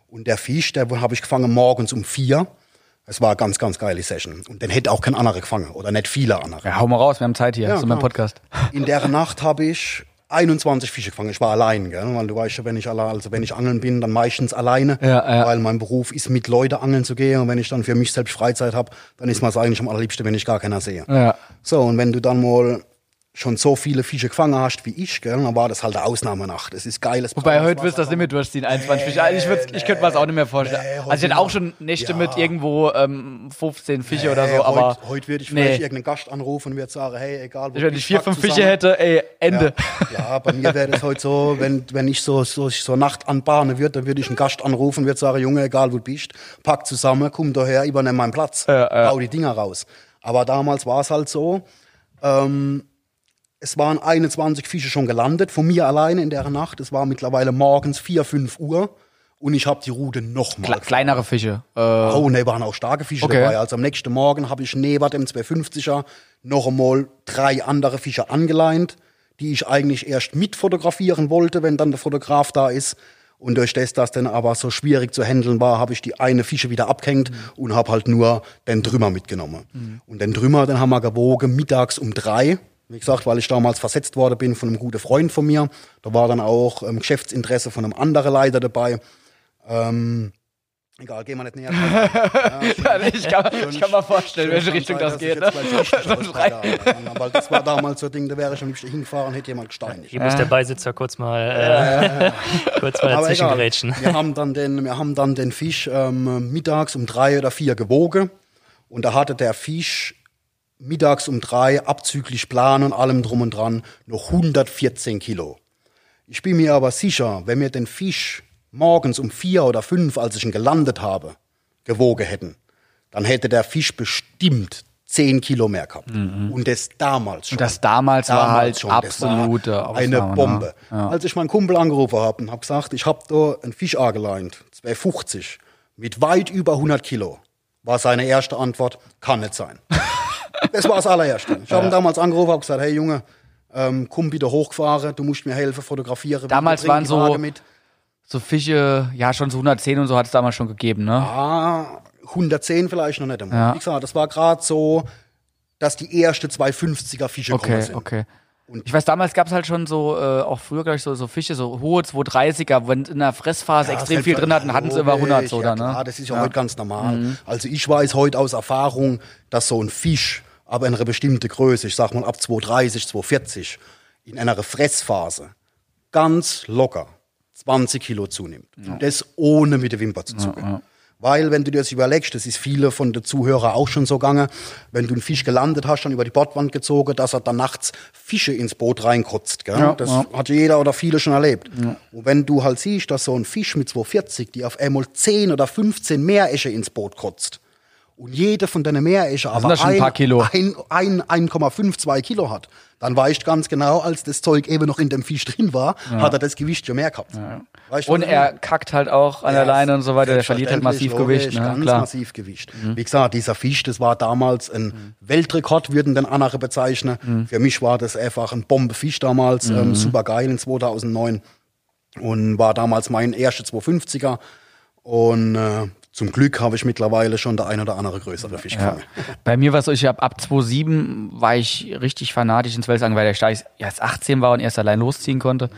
Und der Fisch, der habe ich gefangen morgens um vier. Es war eine ganz, ganz geile Session. Und den hätte auch kein anderer gefangen oder nicht viele andere. ja, hau mal raus, wir haben Zeit hier, Ja, so mein klar. Podcast. In der Nacht habe ich 21 Fische gefangen. Ich war allein, gell? weil du weißt ja, wenn ich allein, also wenn ich angeln bin, dann meistens alleine, Ja, ja. weil mein Beruf ist mit Leuten angeln zu gehen und wenn ich dann für mich selbst Freizeit habe, dann ist mir es eigentlich am allerliebsten, wenn ich gar keiner sehe. Ja. So und wenn du dann mal schon so viele Fische gefangen hast wie ich, gell, dann war das halt eine Ausnahmenacht. Es ist geiles. Wobei heute wirst du das nicht mehr durchziehen, 21 Fische. Also ich, würd's- ich könnte mir das auch nicht mehr vorstellen. Nee, also ich hätte auch schon Nächte Ja. mit irgendwo ähm, 15 Fische oder Hey, so, aber heute, heute würde ich vielleicht nee. irgendeinen Gast anrufen und würde sagen, hey, egal wo wenn ich vier, fünf Fische zusammen. hätte, ey, Ende. Ja, ja bei mir wäre das heute so, wenn, wenn ich so, so, so Nacht anbahnen würde, dann würde ich einen Gast anrufen und würde sagen, Junge, egal wo du bist, pack zusammen, komm daher, übernimm meinen Platz, hau die Dinger raus. Aber damals war es halt so, ähm, es waren 21 Fische schon gelandet, von mir alleine in der Nacht. Es war mittlerweile morgens 4, 5 Uhr und ich habe die Route nochmal Kle kleinere Fische. Äh, Oh, ne, waren auch starke Fische Okay. dabei. Also am nächsten Morgen habe ich neben dem 250er noch einmal drei andere Fische angeleint, die ich eigentlich erst mit fotografieren wollte, wenn dann der Fotograf da ist. Und durch das, dass dann aber so schwierig zu handeln war, habe ich die eine Fische wieder abgehängt und habe halt nur den Trümmer mitgenommen. Und den Trümmer, den haben wir gewogen mittags um drei. Wie gesagt, weil ich damals versetzt worden bin von einem guten Freund von mir. Da war dann auch ähm, Geschäftsinteresse von einem anderen Leiter dabei. Ähm, egal, gehen wir nicht näher drauf. ich, kann, ich kann mir vorstellen, welche Richtung das geht. Ne? Weil das war damals so ein Ding, da wäre ich am liebsten hingefahren, hätte jemand gesteinigt. Hier muss der Beisitzer kurz mal, äh, kurz mal Aber dazwischen egal. grätschen. Wir haben dann den, wir haben dann den Fisch ähm, mittags um drei oder vier gewogen und da hatte der Fisch mittags um drei abzüglich Plan und allem drum und dran noch 114 Kilo. Ich bin mir aber sicher, wenn wir den Fisch morgens um vier oder fünf, als ich ihn gelandet habe, gewogen hätten, dann hätte der Fisch bestimmt 10 Kilo mehr gehabt. Und das damals schon. Und das damals war halt war absolute eine Ausnahme, Bombe. ne? Als ich meinen Kumpel angerufen habe und habe gesagt, ich habe da einen Fisch angeleint, 250, mit weit über 100 Kilo, war seine erste Antwort, kann nicht sein. das war das allererste. Ich habe ihn damals angerufen und gesagt, hey Junge, ähm, komm bitte hochgefahren, du musst mir helfen, fotografieren. Damals waren so- mit. So Fische, ja, schon so 110 und so hat es damals schon gegeben, ne? Ah, 110 vielleicht noch nicht einmal. Ja. Wie gesagt, das war gerade so, dass die erste 250er Fische Okay, sind. okay. Ich weiß, damals gab es halt schon so, äh, auch früher, glaube ich, so, so Fische, so hohe 230er, wenn in der Fressphase Ja, extrem viel drin hatten, hatten sie über 100 so ja, dann, ne? klar, das ist ja, heute ganz normal. Also ich weiß heute aus Erfahrung, dass so ein Fisch, aber in einer bestimmten Größe, ich sag mal ab 230, 240, in einer Fressphase ganz locker 20 Kilo zunimmt. Und das ohne mit der Wimper zu zucken. Weil, wenn du dir das überlegst, das ist viele von den Zuhörern auch schon so gegangen, wenn du einen Fisch gelandet hast, dann über die Bordwand gezogen, dass er dann nachts Fische ins Boot reinkotzt. Gell? Ja, das ja. hat jeder oder viele schon erlebt. Und wenn du halt siehst, dass so ein Fisch mit 240, die auf einmal 10 oder 15 Meeresche ins Boot kotzt, und jede von deinen Meeresche aber sind das ein ein, ein, ein 1,5, 2 Kilo hat, dann weißt du ganz genau, als das Zeug eben noch in dem Fisch drin war, hat er das Gewicht schon mehr gehabt. Weißt du, Und er meine? kackt halt auch an der Ja, Leine und so weiter. Der verliert halt massiv selbstverständlich, Gewicht. logisch, Ne? Ganz Klar. Mhm. massiv Gewicht. Wie gesagt, dieser Fisch, das war damals ein Weltrekord, würden den andere bezeichnen. Mhm. Für mich war das einfach ein Bombefisch damals, ähm, super geil in 2009 und war damals mein erster 250er. Und äh, zum Glück habe ich mittlerweile schon der ein oder andere größere Fisch Ja. gefangen. Bei mir war es so, ich habe ab 2007 war ich richtig fanatisch ins Welsang, weil der Steig erst 18 war und erst allein losziehen konnte.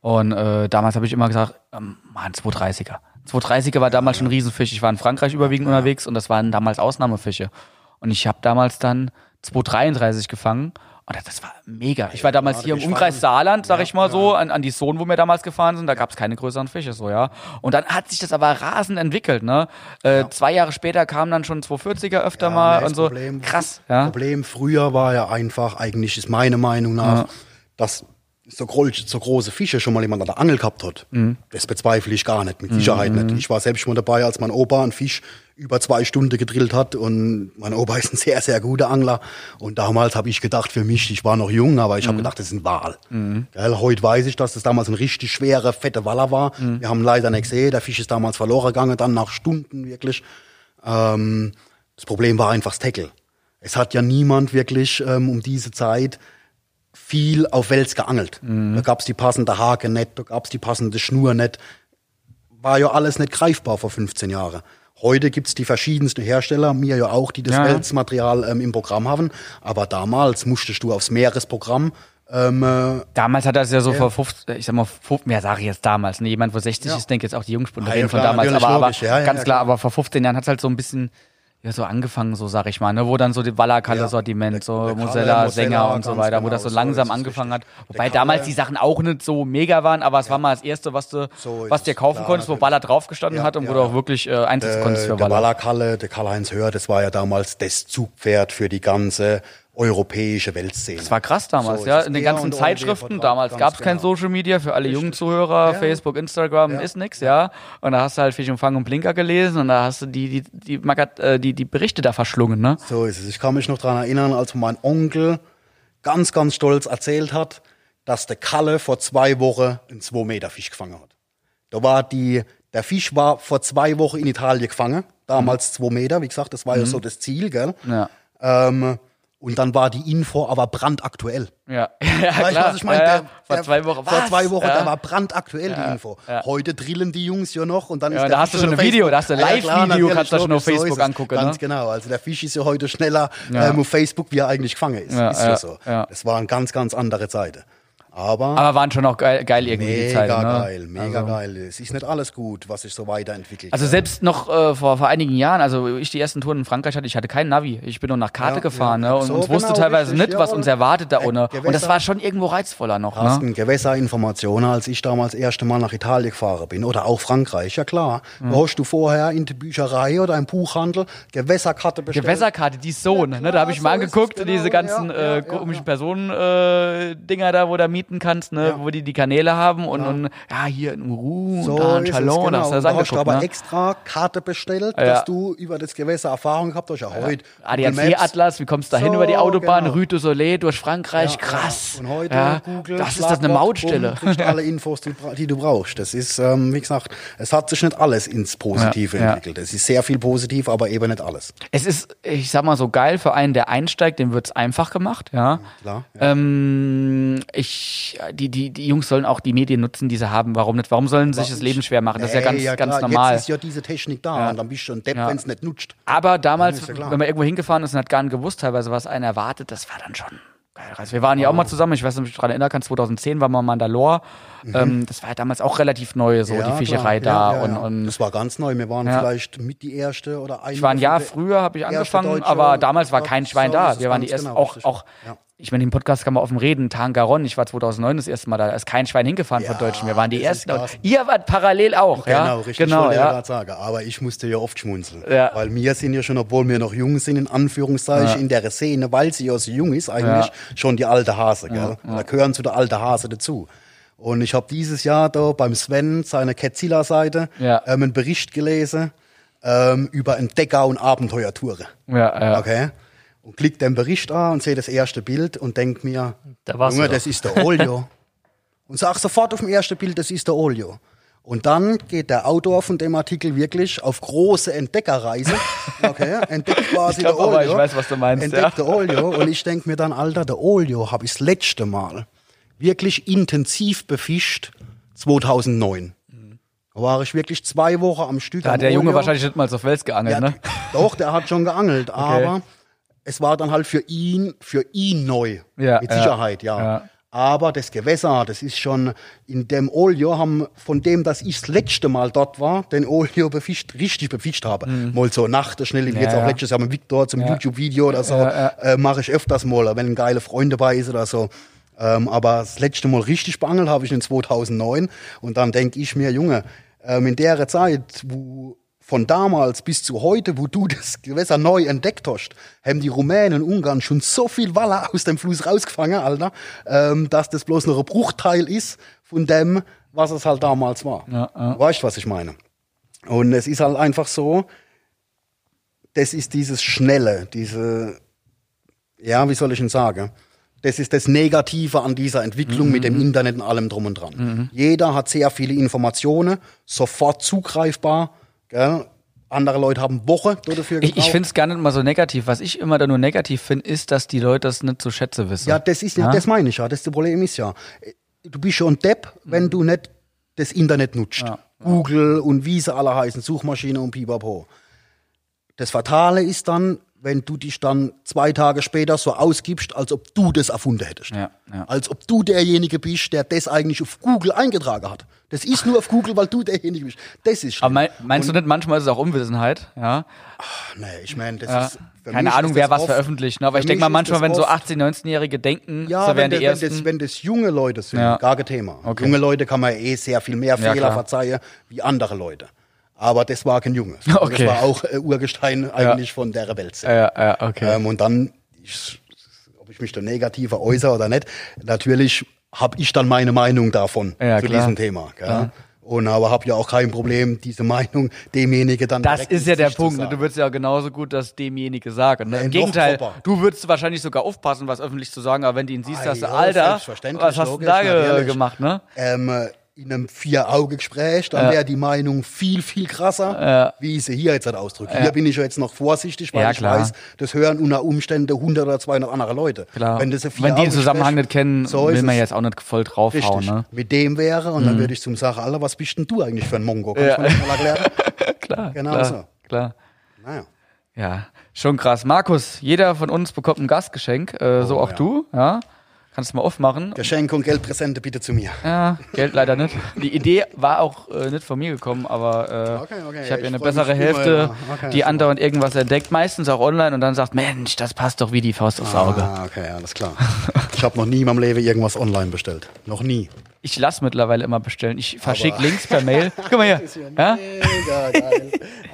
Und äh, damals habe ich immer gesagt, ähm, Mann, 230er. 230er war damals schon ein Riesenfisch. Ich war in Frankreich überwiegend unterwegs und das waren damals Ausnahmefische. Und ich habe damals dann 233 gefangen. Und das- das war mega. Ich war damals gerade hier im Umkreis. Saarland, sag Ja, ich mal ja. so, an, an die Sohn, wo wir damals gefahren sind, da gab es keine größeren Fische, so, ja. Und dann hat sich das aber rasend entwickelt, ne? Äh, Zwei Jahre später kamen dann schon 240er öfter mal und das so. Problem- Krass, ja. Problem früher war ja einfach, eigentlich ist meine Meinung nach, dass so, so große Fische schon mal jemand an der Angel gehabt hat. Mhm. Das bezweifle ich gar nicht, mit Sicherheit nicht. Ich war selbst schon mal dabei, als mein Opa einen Fisch über zwei Stunden gedrillt hat und mein Opa ist ein sehr, sehr guter Angler. Und damals habe ich gedacht, für mich, ich war noch jung, aber ich Mhm. habe gedacht, das ist ein Wal. Gell, heute weiß ich, dass das damals ein richtig schwerer, fette Waller war. Mhm. Wir haben leider nicht gesehen, der Fisch ist damals verloren gegangen, dann nach Stunden wirklich. Ähm, das Problem war einfach das Tackle. Es hat ja niemand wirklich ähm, um diese Zeit viel auf Wels geangelt. Da gab's die passende Hake nicht, da gab's die passende Schnur nicht. War ja alles nicht greifbar vor 15 Jahren. Heute gibt's die verschiedensten Hersteller, mir ja auch, die das Ja. Welsmaterial ähm, im Programm haben. Aber damals musstest du aufs Meeresprogramm ähm, äh, Damals hat das ja so vor 50, ich sag mal, 50, ja, sage ich jetzt damals, ne, jemand, wo 60 Ja. ist, denke jetzt auch die Jungspunde Ja, reden von damals, aber, logisch, ja, ja, ganz klar. aber vor 15 Jahren hat's halt so ein bisschen, ja, so angefangen, so sag ich mal, ne, wo dann so die Wallakalle-Sortiment, Der- so der Mosella, Sänger und so weiter, wo genau, das so so langsam es angefangen hat. Wobei Der damals die Sachen auch nicht so mega waren, aber es war mal das erste, was du, So was dir kaufen klar, konntest, wo. Waller draufgestanden Ja, hat und wo ja, du auch ja. wirklich äh, einsetzen konntest Äh, für der Waller. Wallerkalle, der Karl-Heinz Hör, das war ja damals das Zugpferd für die ganze europäische Weltszene. Das war krass damals, So ja. In den ganzen Zeitschriften, damals gab es kein genau. Social Media für alle jungen Zuhörer, Ja. Facebook, Instagram Ja. ist nix, ja. Und da hast du halt Fisch und Fang und Blinker gelesen und da hast du die, die, die, äh, die, die Berichte da verschlungen, ne? So ist es. Ich kann mich noch daran erinnern, als mein Onkel ganz, ganz stolz erzählt hat, dass der Kalle vor zwei Wochen einen 2 Meter Fisch gefangen hat. Da war die, der Fisch war vor zwei Wochen in Italien gefangen, damals zwei Meter, wie gesagt, das war ja so das Ziel, gell? Mhm. Ja. Ähm, und dann war die Info aber brandaktuell. Ja, ja Weißt du, klar. was ich meine? ja, ja. Vor der- zwei Wochen. Vor Was? zwei Wochen, ja. da war brandaktuell die Info. ja. Heute drillen die Jungs ja noch und dann Ja, ist und der da hast du schon ein Video, da hast du ein Ja, Live-Video, kannst du schon auf so Facebook ist es. angucken, Ganz ne? genau. Also der Fisch ist ja heute schneller Ja. ähm, auf Facebook, wie er eigentlich gefangen ist. Ja, ist ja, ja, so. ja. Das waren ganz, ganz andere Zeiten. Aber, Aber waren schon auch geil, geil irgendwie die mega Zeit, ne? geil, mega also. geil. Es ist nicht alles gut, was sich so weiterentwickelt. Also selbst noch äh, vor, vor einigen Jahren, also ich die ersten Touren in Frankreich hatte, ich hatte kein Navi. Ich bin nur nach Karte Ja, gefahren ja. ne? und So, uns wusste genau, teilweise richtig, nicht, was uns erwartet da Äh, ohne. Und das Gewässer- war schon irgendwo reizvoller noch. Ne? Carsten, Gewässerinformationen, als ich damals das erste Mal nach Italien gefahren bin oder auch Frankreich, ja klar. Mhm. Da hast du vorher in der Bücherei oder im Buchhandel Gewässerkarte bestellt. Gewässerkarte, die Sohn, ne? Da habe ich so mal ist angeguckt, genau, diese ganzen ja, äh, ja, komischen ja. Personen äh, da, wo du mieten kannst, ne? Ja. Wo die die Kanäle haben und, und ja, hier in Uru So und da in es, Chalon, genau. hast du das da hast du angeguckt, aber ne? extra Karte bestellt, Ja. dass du über das Gewässer Erfahrung gehabt hast. Ja, heute. ADAC-Atlas, wie kommst du da hin So, über die Autobahn, genau. Rue du Soleil durch Frankreich, Ja, krass. Ja. Und heute ja. Google, das ist das eine Mautstelle. bumm, kriegst alle Infos, die, die du brauchst. Das ist, ähm, wie gesagt, es hat sich nicht alles ins Positive Ja, ja. entwickelt. Es ist sehr viel positiv, aber eben nicht alles. Es ist, ich sag mal so geil für einen, der einsteigt, dem wird's einfach gemacht, ja. Klar. Ja. Ähm, ich, die, die, die Jungs sollen auch die Medien nutzen, die sie haben. Warum nicht? Warum sollen sie sich das Leben schwer machen? Das ist ja ganz, ganz klar. normal. Jetzt ist ja diese Technik da und dann bist du ein Depp, Ja. wenn es nicht nutzt. Aber damals, ja wenn man irgendwo hingefahren ist und hat gar nicht gewusst, teilweise, was einen erwartet, das war dann schon geil. Also wir waren ja auch mal zusammen, ich weiß nicht, ob ich mich daran erinnern kann, 2010 waren wir in Mandalore. Ähm, das war ja damals auch relativ neu, so Mhm. Ja, die Fischerei klar. da. Ja, ja, und, ja. und das war ganz neu. Wir waren Ja. vielleicht mit die erste oder eine. ich war ein Jahr früher, habe ich angefangen, aber damals war kein Schwein da. Wir waren die ersten, auch, auch ich meine, den Podcast kann man offen reden. Tangaron, ich war 2009 das erste Mal da, da ist kein Schwein hingefahren Ja, von Deutschen. Wir waren die Ersten. Ihr wart parallel auch, ja? Genau, richtig. Genau, wollte ich ja. gerade sagen. Aber ich musste ja oft schmunzeln. Ja. Weil wir sind ja schon, obwohl wir noch jung sind, in Anführungszeichen, in der Szene, weil sie ja so jung ist, eigentlich Ja. schon die alte Hase. Gell? Da gehören zu der alte Hase dazu. Und ich habe dieses Jahr da beim Sven, seiner Ketzilla-Seite, Ja. ähm, einen Bericht gelesen ähm, über Entdecker- und Abenteuertouren. Ja, ja. Okay? Und klick den Bericht an und sehe das erste Bild und denk mir, Da Junge, das ist der Olio. und sag sofort auf dem ersten Bild, das ist der Olio. Und dann geht der Autor von dem Artikel wirklich auf große Entdeckerreise. Okay, entdeckt quasi Ich glaub der aber, Olio. ich weiß, was du meinst, Entdeckt ja. der Olio. Und ich denk mir dann, Alter, der Olio habe ich das letzte Mal wirklich intensiv befischt 2009. Da war ich wirklich zwei Wochen am Stück. Da hat der Junge Olio. wahrscheinlich nicht mal so Fels geangelt, Ja, ne? Doch, der hat schon geangelt, aber es war dann halt für ihn, für ihn neu. Ja, Mit Sicherheit, ja. ja. Aber das Gewässer, das ist schon in dem Olio haben, von dem, dass ich das letzte Mal dort war, den Olio befischt, richtig befischt habe. Mal so Nacht, schnell, wie Mhm. Ja, jetzt auch letztes Jahr mit Victor zum. YouTube-Video oder so. Äh, mache ich öfters mal, wenn ein geile Freund dabei ist oder so. Ähm, aber das letzte Mal richtig beangelt habe ich in 2009 und dann denke ich mir, Junge, ähm, in der Zeit, wo von damals bis zu heute, wo du das Gewässer neu entdeckt hast, haben die Rumänen und Ungarn schon so viel Waller aus dem Fluss rausgefangen, Alter, ähm, dass das bloß noch ein Bruchteil ist von dem, was es halt damals war. Ja, ja. Du Weißt, was ich meine? Und es ist halt einfach so, das ist dieses Schnelle, diese, ja, wie soll ich denn sagen? Das ist das Negative an dieser Entwicklung mit Mhm. dem Internet und allem drum und dran. Jeder hat sehr viele Informationen, sofort zugreifbar. Gell? Andere Leute haben Wochen dafür Ich, ich gebraucht. finde es gar nicht mal so negativ. Was ich immer da nur negativ finde, ist, dass die Leute das nicht zu schätzen wissen. Ja, das ist ja, Ja? das meine ich ja. Das Problem ist ja, du bist schon Depp, wenn du nicht das Internet nutzt. Google und wie sie alle heißen, Suchmaschine und pipapo. Das Fatale ist dann, wenn du dich dann zwei Tage später so ausgibst, als ob du das erfunden hättest. Ja, ja. Als ob du derjenige bist, der das eigentlich auf Google eingetragen hat. Das ist nur auf Google, weil du derjenige bist. Das ist Aber schlimm. mein, meinst du nicht, manchmal ist es auch Unwissenheit? Ja. Nee, ich meine, das ja. ist. Keine Ahnung, wer was oft- veröffentlicht. Ne? Aber ich denke mal manchmal, wenn so oft- 18-, 19-Jährige denken, Ja, so wenn, die wenn, das, wenn das junge Leute sind, Ja. gar kein Thema. Okay. Junge Leute kann man eh sehr viel mehr Fehler klar. verzeihen wie andere Leute. Aber das war kein Junge. Okay. Das war auch äh, Urgestein eigentlich von der Welt. ja, ja, okay. Ähm, und dann, ich, ob ich mich da negativer äußere oder nicht, natürlich habe ich dann meine Meinung davon Ja, zu klar. diesem Thema. Gell? Klar. Und aber habe ja auch kein Problem, diese Meinung demjenigen dann Das direkt ist ja der zu Punkt. Ne? Du würdest ja genauso gut das demjenige sagen. Ne? Im Gegenteil, proper. du würdest wahrscheinlich sogar aufpassen, was öffentlich zu sagen, aber wenn du ihn siehst, Ah, hast du, ja, Alter, was hast du da gemacht, ne? ähm, äh, in einem Vier-Auge-Gespräch, dann wäre die Meinung viel, viel krasser, wie ich sie hier jetzt halt ausdrücke. Hier bin ich ja jetzt noch vorsichtig, weil Ja, ich weiß, das hören unter Umständen 100 oder 200 andere Leute. Klar. Wenn, das ein wenn die den Zusammenhang nicht kennen, so will man jetzt auch nicht voll draufhauen. Ne? mit dem wäre und dann würde ich zum sagen, Alter, was bist denn du eigentlich für ein Mongo? Kannst du mir das mal erklären? Klar, Genau klar, so. klar. naja. Ja, schon krass. Markus, jeder von uns bekommt ein Gastgeschenk, äh, so auch ja. du, ja. Kannst du mal aufmachen. Geschenke und Geldpräsente bitte zu mir. Ja, Geld leider nicht. Die Idee war auch äh, nicht von mir gekommen, aber äh, Okay, okay, ich habe ja eine bessere Hälfte. Okay, die andauernd irgendwas entdeckt, meistens auch online und dann sagt, Mensch, das passt doch wie die Faust aufs Auge. Ah, okay, alles klar. Ich habe noch nie in meinem Leben irgendwas online bestellt. Noch nie. Ich lasse mittlerweile immer bestellen. Ich verschicke Links per Mail. Guck mal hier. Ja? Mega geil.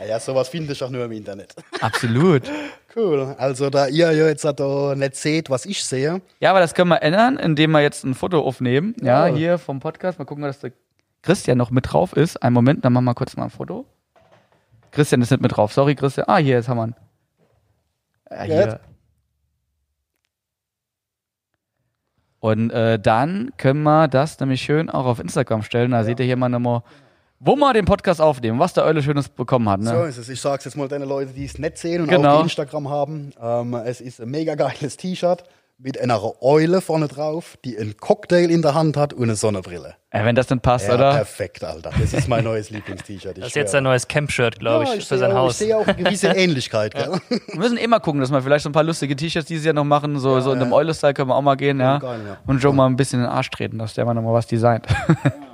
Ja, sowas finde ich auch nur im Internet. Absolut. Cool. Also da ihr ja jetzt da nicht seht, was ich sehe. Ja, aber das können wir ändern, indem wir jetzt ein Foto aufnehmen. Ja, Ja. hier vom Podcast. Mal gucken, dass der Christian noch mit drauf ist. Einen Moment, dann machen wir kurz mal ein Foto. Christian ist nicht mit drauf. Sorry, Christian. Ah, hier, jetzt haben wir ihn. Ja, hier. Und äh, dann können wir das nämlich schön auch auf Instagram stellen. Da seht ihr hier mal nochmal, wo wir den Podcast aufnehmen, was der Eule Schönes bekommen hat. Ne? So ist es. Ich sag's jetzt mal den Leuten, die es nicht sehen und Genau. auch Instagram haben. Ähm, es ist ein mega geiles T-Shirt mit einer Eule vorne drauf, die einen Cocktail in der Hand hat und eine Sonnenbrille. Ja, wenn das dann passt, Ja, oder? perfekt, Alter. Das ist mein neues Lieblingst-T-Shirt. Das ist jetzt sein neues Camp-Shirt, glaube ich, für sein auch, Haus. Ich sehe auch eine gewisse Ähnlichkeit, gell? Wir müssen eh mal gucken, dass wir vielleicht so ein paar lustige T-Shirts dieses Jahr noch machen. So, so in dem Euler-Style können wir auch mal gehen, ja. geil, ja. Und Joe mal ein bisschen in den Arsch treten, dass der mal noch mal was designt.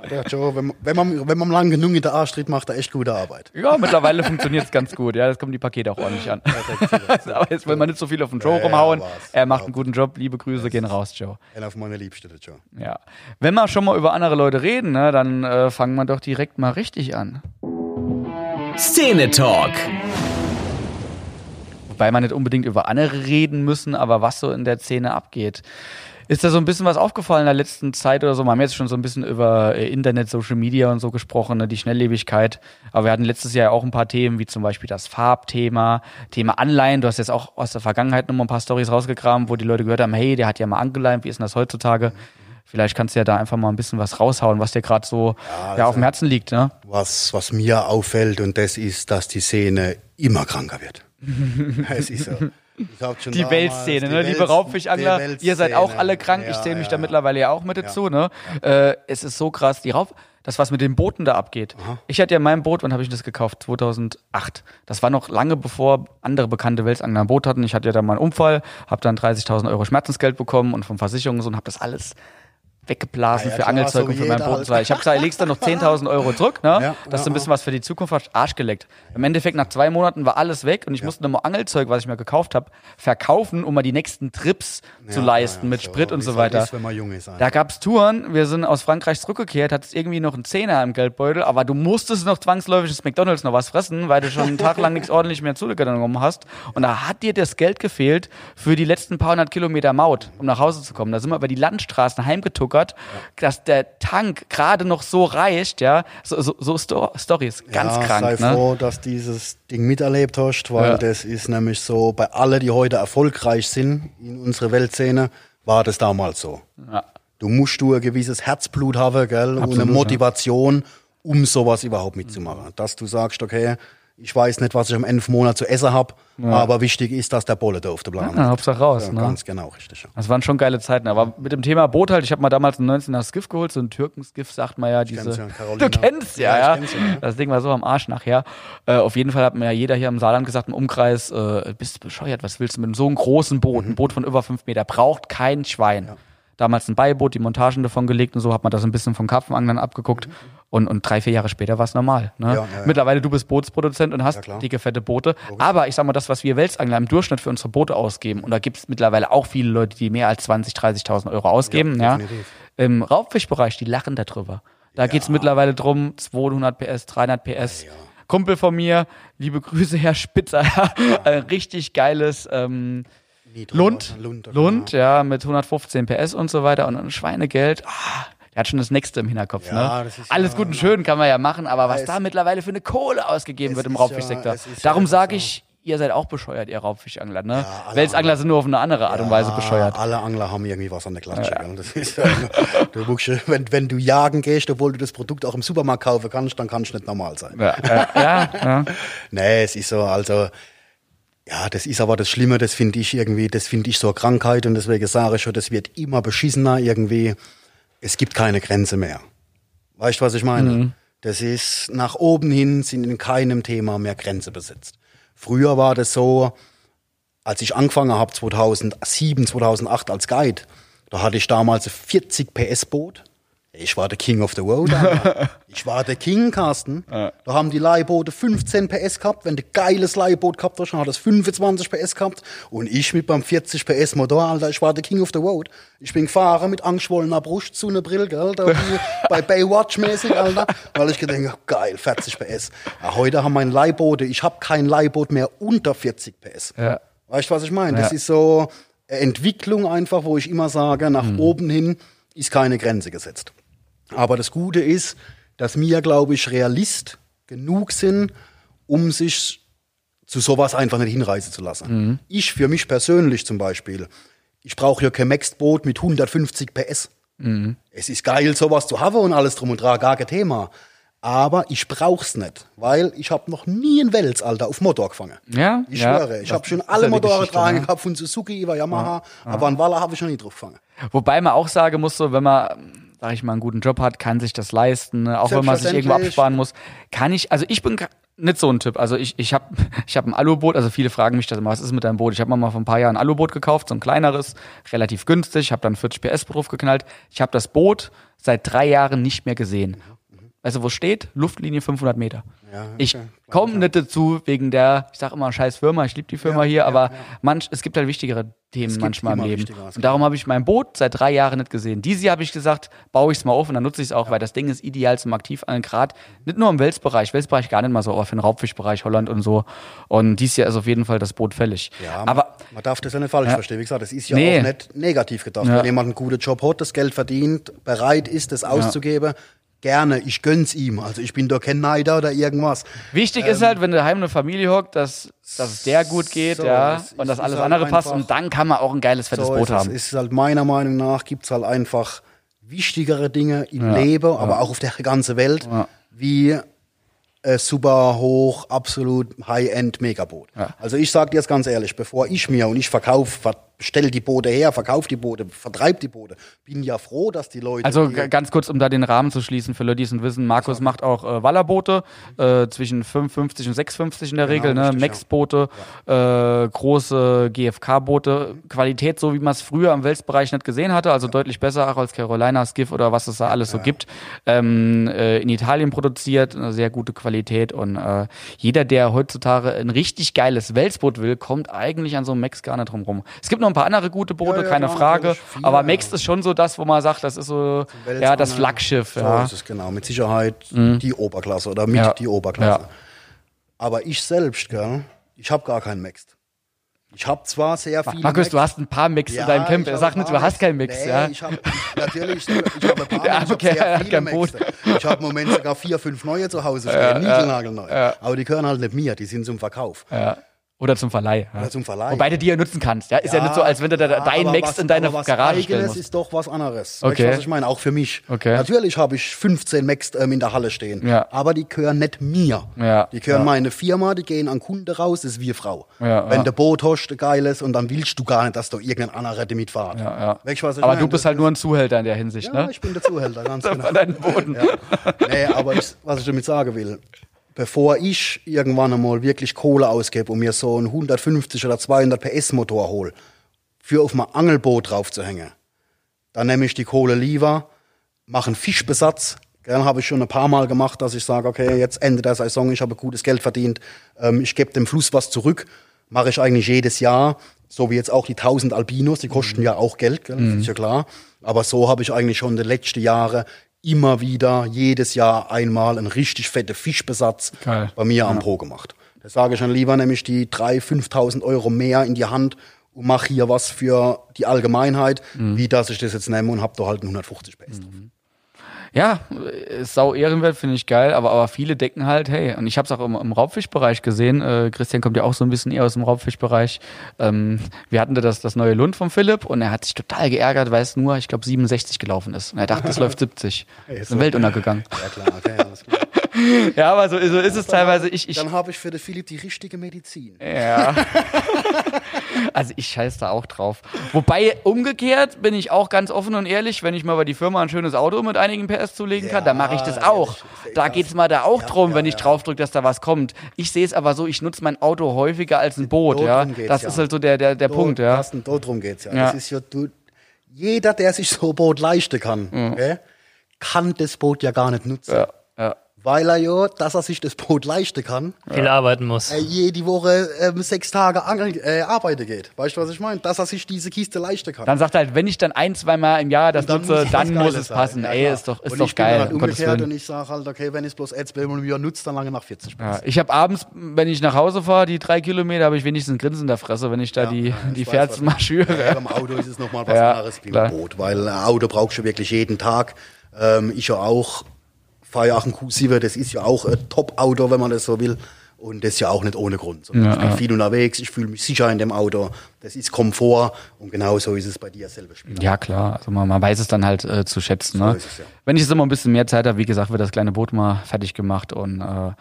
Der Joe, wenn, wenn, man, wenn man lang genug in der Arsch tritt, macht er echt gute Arbeit. ja, mittlerweile funktioniert es ganz gut. Ja, jetzt kommen die Pakete auch ordentlich an. Aber jetzt will man nicht so viel auf den Joe Ja, rumhauen. Er macht einen guten Job. Liebe Grüße gehen raus, Joe. Einer auf meine Liebste, Joe. Ja. Wenn wir schon mal über andere Leute reden, ne, dann äh, fangen wir doch direkt mal richtig an. Szene Talk. Wobei man nicht unbedingt über andere reden müssen, aber was so in der Szene abgeht. Ist da so ein bisschen was aufgefallen in der letzten Zeit oder so? Wir haben jetzt schon so ein bisschen über äh, Internet, Social Media und so gesprochen, ne, die Schnelllebigkeit. Aber wir hatten letztes Jahr auch ein paar Themen, wie zum Beispiel das Farbthema, Thema Anleihen. Du hast jetzt auch aus der Vergangenheit nochmal ein paar Stories rausgekramt, wo die Leute gehört haben, hey, der hat ja mal angeleimt, wie ist denn das heutzutage? Vielleicht kannst du ja da einfach mal ein bisschen was raushauen, was dir gerade so ja, auf dem Herzen liegt, ne? Was, was mir auffällt, und das ist, dass die Szene immer kranker wird. es ist so. Ich Die Weltszene, die ne? Liebe Raubfischangler, ihr seid auch alle krank. ich Ja, zähle mich ja, da ja. mittlerweile ja auch mit dazu, ne? Äh, es ist so krass. Die Raub, das, was mit den Booten da abgeht. Ich hatte ja mein Boot, wann habe ich das gekauft? 2008. Das war noch lange bevor andere bekannte Weltsangler ein Boot hatten. Ich hatte ja da mal einen Unfall, habe dann 30.000 Euro Schmerzensgeld bekommen und von Versicherungen so und habe das alles weggeblasen Ja, ja, für Angelzeug und für wie mein jeder Boot. und halt. Ich habe gesagt, legst dann noch 10.000 Euro zurück, ne? Ja, dass du ein bisschen was für die Zukunft hast. Arsch geleckt. Im Endeffekt nach zwei Monaten war alles weg und ich musste nochmal Angelzeug, was ich mir gekauft habe, verkaufen, um mal die nächsten Trips zu leisten mit so, Sprit und so es weiter. halt ist, wenn man jung ist, Da einfach. gab's Touren, wir sind aus Frankreich zurückgekehrt, hattest irgendwie noch einen Zehner im Geldbeutel, aber du musstest noch zwangsläufig ins McDonalds noch was fressen, weil du schon einen Tag lang nichts ordentlich mehr zugenommen hast. Und da hat dir das Geld gefehlt für die letzten paar hundert Kilometer Maut, um nach Hause zu kommen. Da sind wir über die Landstraßen heimgetuckert, dass der Tank gerade noch so reicht, ja. So, so, so Sto Stories, ganz ja, krank, sei ne? froh, dass dieses Ding miterlebt hast, weil Ja. das ist nämlich so, bei allen, die heute erfolgreich sind in unserer Weltszene, war das damals so. Ja. Du musst du ein gewisses Herzblut haben, gell, und Absolut, eine ja. Motivation, um sowas überhaupt mitzumachen. Dass du sagst, okay, ich weiß nicht, was ich am Ende vom Monat zu essen hab, aber wichtig ist, dass der Bolle da auf der Plan Ja. Hauptsache raus, Ja, ne? Ganz genau, richtig. Ja. Das waren schon geile Zeiten. Aber mit dem Thema Boot halt, ich habe mal damals einen 19er Skiff geholt, so ein Türkenskiff, sagt man ja. Diese, ja, du kennst ja, Ja, ja. kenn's ja, ja. Das Ding war so am Arsch nachher. Äh, auf jeden Fall hat mir ja jeder hier im Saarland gesagt, im Umkreis, äh, bist du bescheuert, was willst du mit so einem großen Boot? Mhm. Ein Boot von über fünf Meter braucht kein Schwein. Damals ein Beiboot, die Montagen davon gelegt und so, hat man das ein bisschen vom Karpfenanglern abgeguckt. Und, und drei, vier Jahre später war es normal. Ne? Ja, ja, ja. Mittlerweile, du bist Bootsproduzent und hast dicke, fette Boote. Aber ich sag mal, das, was wir Weltsangler im Durchschnitt für unsere Boote ausgeben, und da gibt es mittlerweile auch viele Leute, die mehr als 20, 30.000 Euro ausgeben, ja, im Raubfischbereich, die lachen darüber. Da geht's mittlerweile drum, 200 PS, 300 PS. Kumpel von mir, liebe Grüße, Herr Spitzer, ein richtig geiles ähm, Lund, Lund, Lund, ja, mit 115 PS und so weiter und ein Schweinegeld. Ah, der hat schon das nächste im Hinterkopf. Ja, ne? das ist Alles ja- gut und schön kann man ja machen, aber was da mittlerweile für eine Kohle ausgegeben wird im Raubfischsektor. ja- ja Darum sage ich, ihr seid auch bescheuert, ihr Raubfischangler. Ne? alle Weltsangler sind nur auf eine andere Art und Weise Ja, bescheuert. Alle Angler haben irgendwie was an der Klatsche. gell? Das ist, ja- du musst, wenn, wenn du jagen gehst, obwohl du das Produkt auch im Supermarkt kaufen kannst, dann kannst du nicht normal sein. Ja, ja, ja, ja. Nee, es ist so, also, ja, das ist aber das Schlimme, das finde ich irgendwie, das finde ich so eine Krankheit und deswegen sage ich schon, das wird immer beschissener irgendwie. Es gibt keine Grenze mehr. Weißt du, was ich meine? Das ist, nach oben hin sind in keinem Thema mehr Grenze besetzt. Früher war das so, als ich angefangen habe, 2007, 2008 als Guide, da hatte ich damals ein 40 PS Boot. Ich war der King of the Road. Alter. ich war der King, Carsten. Da haben die Leihboote 15 PS gehabt. Wenn du geiles Leihboot gehabt hast, dann hat es 25 PS gehabt. Und ich mit beim 40 PS Motor, Alter, ich war der King of the Road. Ich bin gefahren mit angeschwollener Brust zu einer Brille, gell, da bei Baywatch mäßig, Alter. Weil ich gedacht hab, geil, 40 PS. Ja, heute haben meine Leihboote, ich habe kein Leihboot mehr unter 40 PS. Ja. Weißt du, was ich meine? Das Ja. ist so eine Entwicklung einfach, wo ich immer sage, nach Mhm. oben hin ist keine Grenze gesetzt. Aber das Gute ist, dass wir, glaube ich, Realist genug sind, um sich zu sowas einfach nicht hinreißen zu lassen. Mhm. Ich für mich persönlich zum Beispiel, ich brauche ja kein Maxed-Boot mit 150 PS. Mhm. Es ist geil, sowas zu haben und alles drum und dran, gar kein Thema. Aber ich brauch's nicht, weil ich habe noch nie ein Wels, Alter, auf Motor gefangen. Ja, Ich ja. schwöre, ich habe schon alle ja Motoren dran gehabt, von Suzuki über Yamaha, aber an Waller habe ich noch nie drauf gefangen. Wobei man auch sagen muss, so, wenn man, sag ich mal, einen guten Job hat, kann sich das leisten, ne? auch wenn man sich irgendwo absparen muss. Kann ich, also ich bin nicht so ein Typ. Also ich, ich habe ich hab ein Aluboot, also viele fragen mich das immer, was ist mit deinem Boot? Ich habe mir mal vor ein paar Jahren ein Aluboot gekauft, so ein kleineres, relativ günstig, habe dann 40 PS drauf geknallt. Ich habe das Boot seit drei Jahren nicht mehr gesehen. Weißt du, wo es steht? Luftlinie 500 Meter. Ja, Ich okay. komme nicht dazu wegen der, ich sag immer, scheiß Firma, ich liebe die Firma hier, aber manch, es gibt halt wichtigere Themen manchmal im Leben. es Und darum habe ich mein Boot seit drei Jahren nicht gesehen. Dieses Jahr habe ich gesagt, baue ich es mal auf und dann nutze ich es auch, weil das Ding ist ideal zum Aktivangeln, gerade nicht nur im Welsbereich, Welsbereich gar nicht mal so, aber für den Raubfischbereich Holland und so. Und dieses Jahr ist auf jeden Fall das Boot fällig. Ja, aber man, darf das ja nicht falsch verstehen. Wie gesagt, das ist ja Nee. auch nicht negativ gedacht. Ja. Wenn jemand einen guten Job hat, das Geld verdient, bereit ist, das auszugeben, gerne, ich gönn's ihm. Also ich bin doch kein Neider oder irgendwas. Wichtig ist halt, wenn du daheim eine Familie hockt, dass, dass es der gut geht, So, ja, es und dass alles halt andere passt und dann kann man auch ein geiles, fettes So Boot ist es. haben. Es ist halt meiner Meinung nach gibt's halt einfach wichtigere Dinge im Leben, aber auch auf der ganzen Welt, wie äh, super hoch, absolut High-End Megaboot. Also ich sag dir jetzt ganz ehrlich, bevor ich mir und ich verkaufe, stell die Boote her, verkauf die Boote, vertreib die Boote, bin ja froh, dass die Leute Also ganz kurz, um da den Rahmen zu schließen, für Leute, die es nicht wissen, Markus macht auch äh, Wallerboote äh, zwischen 5,50 und 6,50 in der Regel, ne? Genau, richtig, ja. Max-Boote, äh, große GFK-Boote, Qualität, so wie man es früher im Welsbereich nicht gesehen hatte, also deutlich besser auch als Carolina Skiff oder was es da alles so gibt. Ähm, äh, in Italien produziert, eine sehr gute Qualität und äh, jeder, der heutzutage ein richtig geiles Welsboot will, kommt eigentlich an so einem Max gar nicht drum rum. Es gibt noch ein paar andere gute Boote, Ja, ja, keine Frage. Viele, aber ja. Max ist schon so das, wo man sagt, das ist so ja, das Flaggschiff, So ja. ist es genau, mit Sicherheit die Oberklasse oder mit Ja. die Oberklasse. Ja. Aber ich selbst, gell, ich habe gar keinen Maxt. Ich habe zwar sehr viele Markus, du Max- hast ein paar Mix in deinem Camp. ich hab Sag ein nicht, du hast keinen Mix, nee, ja. Ich hab, natürlich, ich habe ein paar Ja, Mix, ich okay, hab sehr er viele Boot. Ich habe im Moment sogar vier, fünf neue zu Hause stehen, niegelnagelneu. Aber die gehören halt nicht mir, die sind zum Verkauf. Ja. Oder zum Verleih. Ja. Oder zum Verleih. Wobei du die ja nutzen kannst. Ja? Ist ja, nicht so, als wenn du da dein aber Max in deine aber was Garage stellen musst. ist doch was anderes. Okay. Weißt du, was ich meine? Auch für mich. Okay. Natürlich habe ich 15 Max ähm, in der Halle stehen. Ja. Aber die gehören nicht mir. Ja. Die gehören Ja. meine Firma, die gehen an Kunden raus, das ist wie Frau. Ja, Wenn ja. der Boot hast, ein geiles, und dann willst du gar nicht, dass da irgendein anderer damit fährt. Ja, ja. Weißt du, was ich Aber meine? du bist halt nur ein Zuhälter in der Hinsicht, ja, ne? ich bin der Zuhälter, ganz genau. Von deinen Boden. Nee, aber ich, was ich damit sagen will, bevor ich irgendwann einmal wirklich Kohle ausgebe und mir so einen 150 oder 200 PS Motor hole, für auf mein Angelboot drauf zu hängen, dann nehme ich die Kohle lieber, mache einen Fischbesatz. Gern habe ich schon ein paar Mal gemacht, dass ich sage, okay, jetzt Ende der Saison, ich habe gutes Geld verdient, ähm, ich gebe dem Fluss was zurück. Mache ich eigentlich jedes Jahr, so wie jetzt auch die 1000 Albinos, die kosten ja auch Geld, gell? ist ja klar. Aber so habe ich eigentlich schon die letzten Jahre immer wieder, jedes Jahr einmal einen richtig fetten Fischbesatz Geil. bei mir am Pro gemacht. Da sage ich dann lieber nämlich die 3.000, 5.000 Euro mehr in die Hand und mache hier was für die Allgemeinheit, wie dass ich das jetzt nehme und habe da halt einen 150 PS drauf. Ja, ist sau ehrenwert, finde ich geil, aber, aber viele denken halt, hey, und ich habe es auch im, im Raubfischbereich gesehen, äh, Christian kommt ja auch so ein bisschen eher aus dem Raubfischbereich. Ähm, wir hatten da das, das neue Lund von Philipp und er hat sich total geärgert, weil es nur, ich glaube, 67 gelaufen ist. Und er dachte, es läuft 70. Ist in so. Welt untergegangen. Ja klar, okay, alles klar. Ja, aber so, so ist es teilweise. Ich, ich, Dann habe ich für den Philipp die richtige Medizin. Ja. Also ich scheiß da auch drauf. Wobei, umgekehrt bin ich auch ganz offen und ehrlich, wenn ich mal bei die Firma ein schönes Auto mit einigen PS zulegen kann, dann mache ich das auch. Da das- geht's mal da auch Ja, drum, wenn ich draufdrücke, dass da was kommt. Ich sehe es aber so, ich nutze mein Auto häufiger als ein Boot, Dort ja. Das ist halt so der, der, der Punkt, ja. Carsten, darum geht's ja. Das ist ja du, jeder, der sich so ein Boot leisten kann, okay, kann das Boot ja gar nicht nutzen. Mhm. Ja. Weil er ja, dass er sich das Boot leisten kann, Viel arbeiten muss. äh, jede Woche ähm, sechs Tage äh, arbeiten geht. Weißt du, was ich meine? Dass er sich diese Kiste leisten kann. Dann sagt er halt, wenn ich dann ein, zweimal im Jahr das Und nutze, es dann muss es sein. passen. Ja, Ey, ist doch, ist und doch ich bin geil. Gottes umgekehrt Willen. und ich sage halt, okay, wenn es bloß Ads will und wir nutzt, dann lange nach 40 Ja, ich habe abends, wenn ich nach Hause fahre, die drei Kilometer, habe ich wenigstens ein Grinsen in der Fresse, wenn ich da die, ja, die ich Fersen mal schüre. Ja, beim Auto ist es nochmal was Ja, anderes wie beim Boot, weil ein Auto brauchst du wirklich jeden Tag. Ähm, ich ja auch, fahre ja auch ein Q7, das ist ja auch ein Top-Auto, wenn man das so will. Und das ist ja auch nicht ohne Grund. sondern ich bin viel unterwegs, ich fühle mich sicher in dem Auto. Das ist Komfort und genau so ist es bei dir selber Spiel. Ja, klar. Also man, man weiß es dann halt äh, zu schätzen. Ne? ist es, ja. Wenn ich jetzt immer ein bisschen mehr Zeit habe, wie gesagt, wird das kleine Boot mal fertig gemacht. Und äh,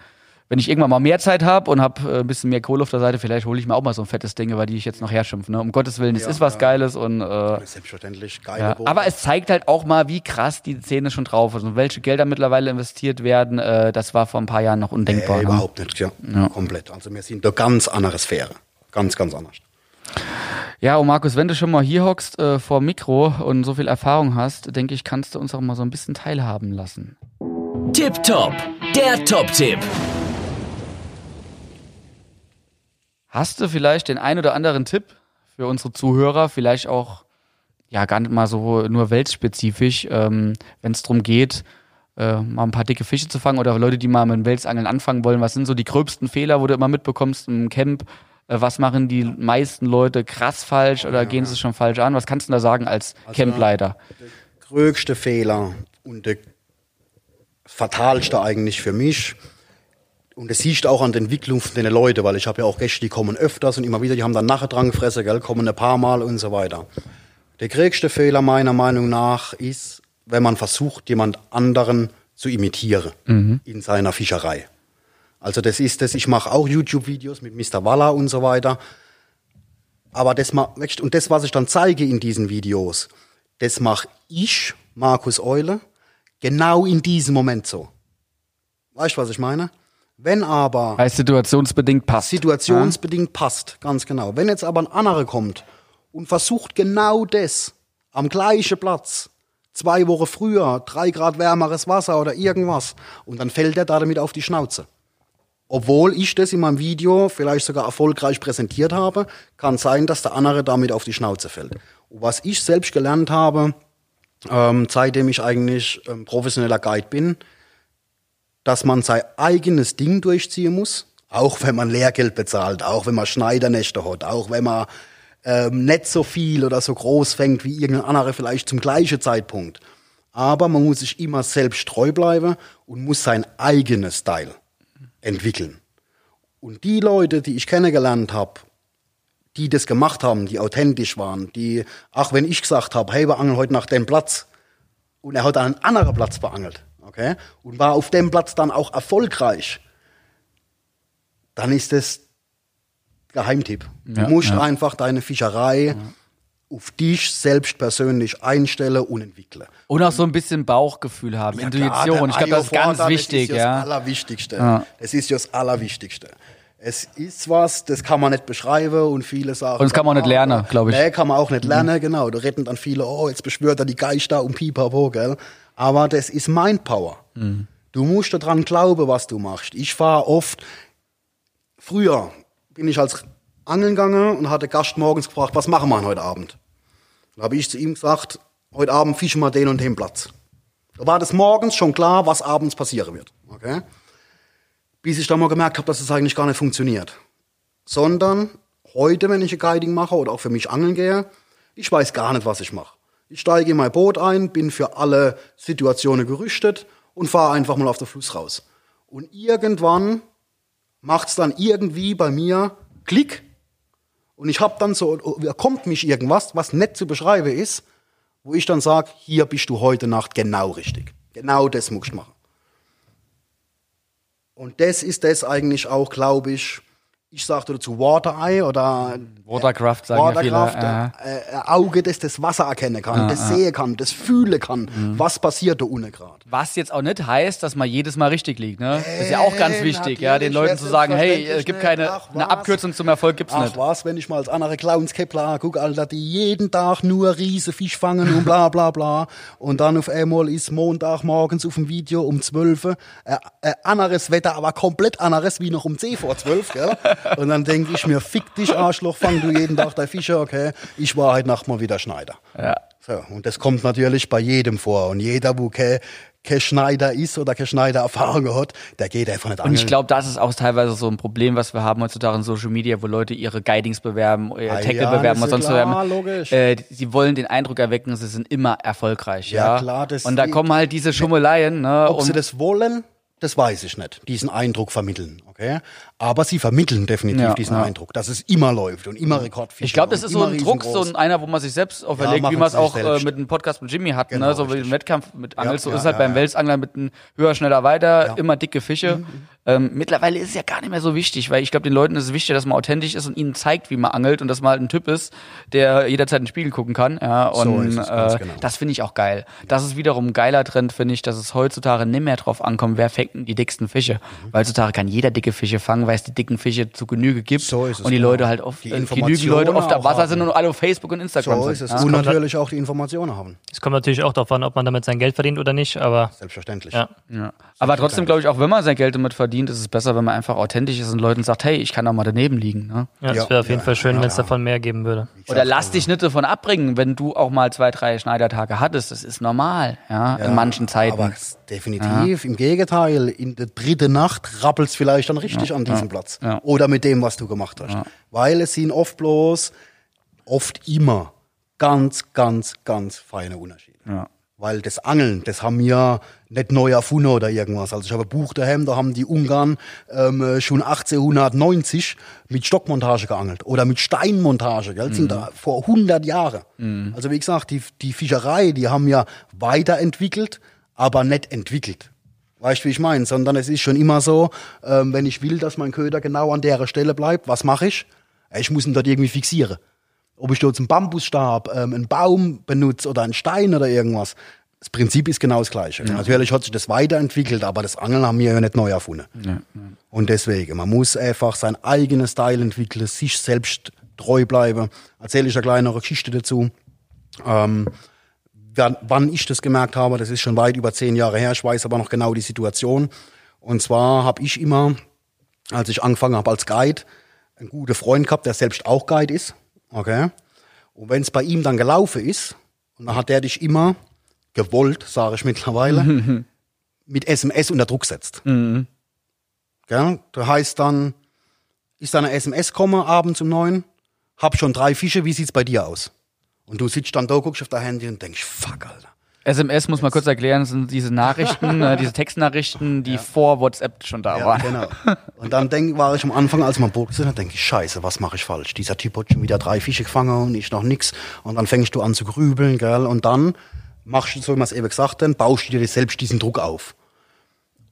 wenn ich irgendwann mal mehr Zeit habe und habe äh, ein bisschen mehr Kohle auf der Seite, vielleicht hole ich mir auch mal so ein fettes Ding, über die ich jetzt noch herschimpfe. Ne? Um Gottes Willen, es Ja, ist was ja. Geiles und äh, Selbstverständlich, geile ja. Aber es zeigt halt auch mal, wie krass die Szene schon drauf ist und welche Gelder mittlerweile investiert werden. Äh, das war vor ein paar Jahren noch undenkbar. äh, ne? überhaupt nicht, ja. Komplett. Also wir sind da ganz andere Sphäre. Ganz, ganz anders. Ja, und Markus, wenn du schon mal hier hockst äh, vor Mikro und so viel Erfahrung hast, denke ich, kannst du uns auch mal so ein bisschen teilhaben lassen. Tipptopp, der Top-Tipp. Hast du vielleicht den ein oder anderen Tipp für unsere Zuhörer, vielleicht auch ja gar nicht mal so nur weltspezifisch, ähm, wenn es darum geht, äh, mal ein paar dicke Fische zu fangen oder Leute, die mal mit dem Welsangeln anfangen wollen. Was sind so die gröbsten Fehler, wo du immer mitbekommst im Camp? Äh, was machen die meisten Leute krass falsch oder gehen sie es schon falsch an? Was kannst du da sagen als Campleiter? größte Fehler und der fatalste eigentlich für mich. Und das siehst du auch an der Entwicklung von den Leuten, weil ich habe ja auch Gäste, die kommen öfters und immer wieder, die haben dann nachher dran gefressen, gell, kommen ein paar Mal und so weiter. Der größte Fehler meiner Meinung nach ist, wenn man versucht, jemand anderen zu imitieren in seiner Fischerei. Also das ist das, ich mache auch YouTube-Videos mit Mr. Waller und so weiter. Aber das und das, was ich dann zeige in diesen Videos, das mache ich, Markus Eule, genau in diesem Moment so. Weißt du, was ich meine? Wenn aber es situationsbedingt passt. situationsbedingt passt, ganz genau. Wenn jetzt aber ein anderer kommt und versucht genau das am gleichen Platz, zwei Wochen früher, drei Grad wärmeres Wasser oder irgendwas, und dann fällt er damit auf die Schnauze. Obwohl ich das in meinem Video vielleicht sogar erfolgreich präsentiert habe, kann sein, dass der andere damit auf die Schnauze fällt. Und was ich selbst gelernt habe, ähm, seitdem ich eigentlich ähm, professioneller Guide bin, dass man sein eigenes Ding durchziehen muss, auch wenn man Lehrgeld bezahlt, auch wenn man Schneidernächte hat, auch wenn man ähm, nicht so viel oder so groß fängt wie irgendein anderer vielleicht zum gleichen Zeitpunkt. Aber man muss sich immer selbst treu bleiben und muss sein eigenes Style entwickeln. Und die Leute, die ich kennengelernt habe, die das gemacht haben, die authentisch waren, die, ach, wenn ich gesagt habe, hey, wir angeln heute nach dem Platz, und er hat einen anderen Platz beangelt, okay, und war auf dem Platz dann auch erfolgreich, dann ist das Geheimtipp. Ja, du musst ja. einfach deine Fischerei auf dich selbst persönlich einstellen und entwickeln. Und auch so ein bisschen Bauchgefühl haben, Ja, Intuition. ich glaube, das ist ganz Eiervorrat, wichtig, Das ist ja ja. das Allerwichtigste. Ja. Das ist ja das Allerwichtigste. Es ist was, das kann man nicht beschreiben und viele sagen. Und das kann man auch nicht lernen, glaube ich. Nee, kann man auch nicht lernen, genau. Da retten dann viele, oh, jetzt beschwört er die Geister und pipapo, gell. Aber das ist Mindpower. Mhm. Du musst daran glauben, was du machst. Ich fahre oft, früher bin ich als Angeln gegangen und hatte Gast morgens gefragt, was machen wir heute Abend? Dann habe ich zu ihm gesagt, heute Abend fischen wir den und den Platz. Da war das morgens schon klar, was abends passieren wird. Okay? Bis ich dann mal gemerkt habe, dass es eigentlich gar nicht funktioniert. Sondern heute, wenn ich ein Guiding mache oder auch für mich angeln gehe, ich weiß gar nicht, was ich mache. Ich steige in mein Boot ein, bin für alle Situationen gerüstet und fahre einfach mal auf den Fluss raus. Und irgendwann macht's dann irgendwie bei mir Klick und ich habe dann so, kommt mich irgendwas, was nicht zu beschreiben ist, wo ich dann sage, hier bist du heute Nacht genau richtig. Genau das musst du machen. Und das ist das eigentlich auch, glaube ich, ich sagte dazu Watereye oder Watercraft sagen ja viele, Watercraft, ja. äh, äh, Auge, das das Wasser erkennen kann, das sehen kann, das fühlen kann, Mhm. was passiert da unten gerade. Was jetzt auch nicht heißt, dass man jedes Mal richtig liegt, ne? Das ist ja auch ganz wichtig, ja, den Leuten zu sagen, hey, es gibt keine, Ach, eine? Abkürzung zum Erfolg gibt's Ach nicht. was, wenn ich mal als andere Clowns Kepler guck, Alter, die jeden Tag nur Riesenfisch fangen und bla bla bla. Und dann auf einmal ist Montag morgens auf dem Video um 12 Uhr äh, äh, anderes Wetter, aber komplett anderes wie noch um 10 vor 12, gell? Und dann denke ich mir, fick dich Arschloch, fang du jeden Tag dein Fischer, okay? Ich war heute Nacht mal wieder Schneider. Ja. So, und das kommt natürlich bei jedem vor. Und jeder, wo kein, kein Schneider ist oder kein Schneider Erfahrung hat, der geht einfach nicht Und ich glaube, das ist auch teilweise so ein Problem, was wir haben heutzutage in Social Media, wo Leute ihre Guidings bewerben, ihr Ah, Tackle ja, bewerben und sonst klar, bewerben. logisch. Äh, sie wollen den Eindruck erwecken, sie sind immer erfolgreich. Ja, Ja, klar, das- Und da kommen halt diese Schummeleien, ne? Ob sie das wollen das weiß ich nicht, diesen Eindruck vermitteln, okay? Aber sie vermitteln definitiv Ja, diesen ja. Eindruck, dass es immer läuft und immer Rekordfische. Ich glaube, das ist so ein Druck, so ein einer, wo man sich selbst auferlegt, machen wie man es auch äh, selbst. mit dem Podcast mit Jimmy hatten, Genau, ne? so wie richtig. im Wettkampf mit Angels, so ja, ist halt ja, beim ja. Welsangler mit einem höher, schneller, weiter, Ja. Mhm, immer dicke Fische. Ähm, mittlerweile ist es ja gar nicht mehr so wichtig, weil ich glaube, den Leuten ist es wichtig, dass man authentisch ist und ihnen zeigt, wie man angelt und dass man halt ein Typ ist, der jederzeit in den Spiegel gucken kann. Ja, So und ganz äh, genau. das finde ich auch geil. Das ist wiederum ein geiler Trend, finde ich, dass es heutzutage nicht mehr drauf ankommt, wer fängt denn die dicksten Fische. Mhm. Weil heutzutage kann jeder dicke Fische fangen, weil es die dicken Fische zu Genüge gibt So ist es, und die genau. Leute halt oft, Die äh, genügend Leute oft am Wasser haben. sind und alle auf Facebook und Instagram So sind. ist es. Ja. Und natürlich auch die Informationen haben. Es kommt natürlich auch darauf an, ob man damit sein Geld verdient oder nicht, aber Selbstverständlich. ja. Ja. Aber trotzdem glaube ich, auch wenn man sein Geld damit verdient, ist es besser, wenn man einfach authentisch ist und Leuten sagt, hey, ich kann auch mal daneben liegen. Ne? Ja, es Ja, wäre auf jeden ja, Fall schön, ja, wenn es davon mehr geben würde. Oder lass dich nicht davon abbringen, wenn du auch mal zwei, drei Schneidertage hattest. Das ist normal, ja, in manchen Zeiten. Aber es- definitiv, im Gegenteil, in der dritten Nacht rappelst vielleicht dann richtig an diesem Platz. ja. Oder mit dem, was du gemacht hast. Weil es sind oft bloß, oft immer ganz, ganz, ganz feine Unterschiede. Ja. Weil das Angeln, das haben wir nicht neu erfunden oder irgendwas. Also ich habe ein Buch daheim, da haben die Ungarn ähm, schon 1890 mit Stockmontage geangelt oder mit Steinmontage. Gell? Sind da vor 100 Jahren. Also wie gesagt, die, die Fischerei, die haben ja weiterentwickelt, aber nicht entwickelt. Weißt du, wie ich meine? Sondern es ist schon immer so, ähm, wenn ich will, dass mein Köder genau an der Stelle bleibt, was mache ich? Ich muss ihn dort irgendwie fixieren. Ob ich dort einen Bambusstab, ähm, einen Baum benutze oder einen Stein oder irgendwas. Das Prinzip ist genau das gleiche. Natürlich hat sich das weiterentwickelt, aber das Angeln haben wir ja nicht neu erfunden. Und deswegen, man muss einfach sein eigenes Style entwickeln, sich selbst treu bleiben. Erzähle ich eine kleinere Geschichte dazu. Ähm, wann, ich das gemerkt habe, das ist schon weit über zehn Jahre her, ich weiß aber noch genau die Situation. Und zwar habe ich immer, als ich angefangen habe als Guide, einen guten Freund gehabt, der selbst auch Guide ist. Okay. Und wenn es bei ihm dann gelaufen ist, und dann hat der dich immer gewollt, sage ich mittlerweile, mit SMS unter Druck setzt. Gell? Das heißt dann, ist dann eine SMS komme abends um neun, hab schon drei Fische, wie sieht's bei dir aus? Und du sitzt dann da, guckst auf dein Handy und denkst, fuck, Alter. SMS muss man kurz erklären, sind diese Nachrichten, äh, diese Textnachrichten, die vor WhatsApp schon da Ja, waren. genau. Und dann denk, war ich am Anfang, als man Boot gesehen hat, denke ich, scheiße, was mache ich falsch? Dieser Typ hat schon wieder drei Fische gefangen und ich noch nix. Und dann fängst du an zu grübeln, gell? Und dann machst du, so wie man es eben gesagt hat, baust du dir selbst diesen Druck auf.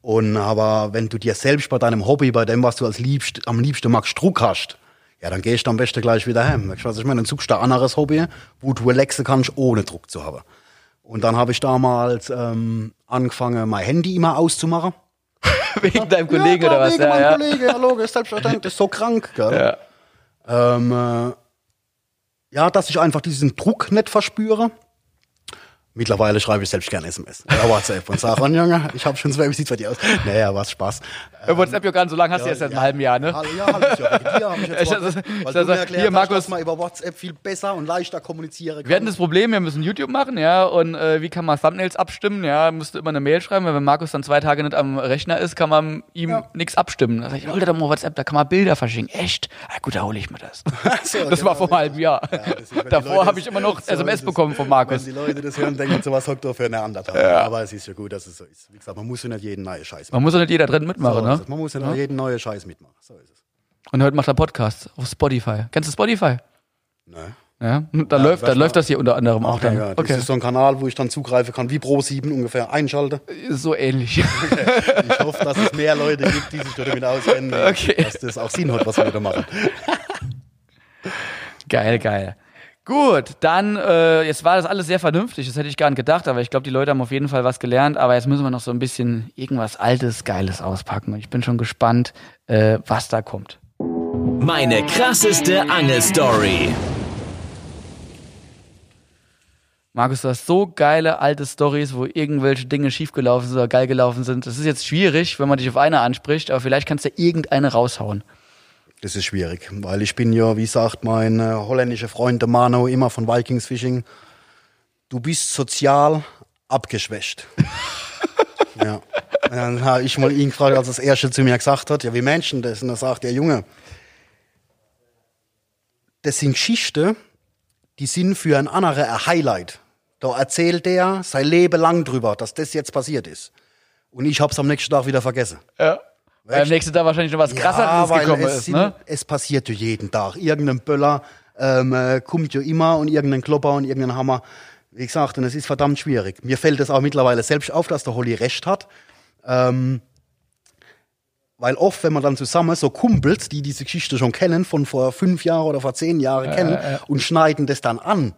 Und aber wenn du dir selbst bei deinem Hobby, bei dem, was du als liebst, am liebsten magst, Druck hast, ja, dann gehst du am besten gleich wieder heim. Weißt du, was ich meine? Dann suchst du ein anderes Hobby, wo du relaxen kannst, ohne Druck zu haben. Und dann habe ich damals ähm, angefangen, mein Handy immer auszumachen. Wegen deinem Kollegen ja, oder was? Wegen Ja, meinem ja. Kollege, ja, logisch, selbstverständlich, ist so krank, gell? Ja. Ähm, äh, ja, dass ich einfach diesen Druck nicht verspüre. Mittlerweile schreibe ich selbst gerne SMS oder WhatsApp und sage, Junge, ich habe schon zwei, wie sieht's bei dir aus? Naja, was Spaß. Äh, WhatsApp ja nicht so lange hast du erst seit einem halben Jahr, ne? Ja, Jahr. Wegen dir hab ich jetzt Ich- das- weil das- du mir erklärt hier, Markus. dass man über WhatsApp viel besser und leichter kommunizieren kann. Wir hatten das Problem, wir müssen YouTube machen, ja, und äh, wie kann man Thumbnails abstimmen, ja, musste immer eine Mail schreiben, weil wenn Markus dann zwei Tage nicht am Rechner ist, kann man ihm Ja. nichts abstimmen. Da sag ich, hol dir doch mal WhatsApp, da kann man Bilder verschicken. Echt? Ah, gut, da hole ich mir das. So, das war vor einem halben Jahr. Ja, Davor habe ich immer noch so SMS bekommen von Markus. Wenn die Leute das hören, denken sie, was hockt da für eine Anderthalb. Aber es ist ja gut, dass es so ist. Wie gesagt, man muss ja nicht jeden neuen Scheiß Man muss ja nicht jeder drin mitmachen, So ne? Man muss ja nicht jeden neuen Scheiß mitmachen. So ist es. Und heute macht er Podcast auf Spotify. Kennst du Spotify? Ne? Ja, da läuft, da was läuft das hier unter anderem auch dann. ja. Das Okay, ist so ein Kanal, wo ich dann zugreifen kann, wie Pro 7 ungefähr einschalte. so ähnlich. Ich hoffe, dass es mehr Leute gibt, die sich damit auskennen, Okay. dass das auch Sinn hat, was wir da machen. Geil, geil. Gut, dann, äh, jetzt war das alles sehr vernünftig, das hätte ich gar nicht gedacht, aber ich glaube, die Leute haben auf jeden Fall was gelernt, aber jetzt müssen wir noch so ein bisschen irgendwas Altes, Geiles auspacken. Und ich bin schon gespannt, äh, was da kommt. Meine krasseste Angelstory. Markus, du hast so geile alte Stories, wo irgendwelche Dinge schiefgelaufen sind oder geil gelaufen sind. Das ist jetzt schwierig, wenn man dich auf eine anspricht, aber vielleicht kannst du irgendeine raushauen. Das ist schwierig, weil ich bin ja, wie sagt mein äh, holländischer Freund der Mano immer von Vikings Fishing, du bist sozial abgeschwächt. ja. Dann habe ich mal ihn gefragt, als er das erste zu mir gesagt hat, ja, wie Menschen das? Und er sagt, ja Junge, das sind Geschichten, die sind für ein anderer ein Highlight. Da erzählt er sein Leben lang drüber, dass das jetzt passiert ist. Und ich hab's am nächsten Tag wieder vergessen. Ja. Weil am nächsten Tag wahrscheinlich noch was krasseres weil gekommen es, ist, sind, ne? es passiert ja jeden Tag. Irgendein Böller ähm, äh, kommt ja immer und irgendein Klopper und irgendein Hammer. Wie gesagt, und es ist verdammt schwierig. Mir fällt es auch mittlerweile selbst auf, dass der Holly recht hat. Ähm, weil oft, wenn man dann zusammen so Kumpels, die diese Geschichte schon kennen, von vor fünf Jahren oder vor zehn Jahren kennen und schneiden das dann an.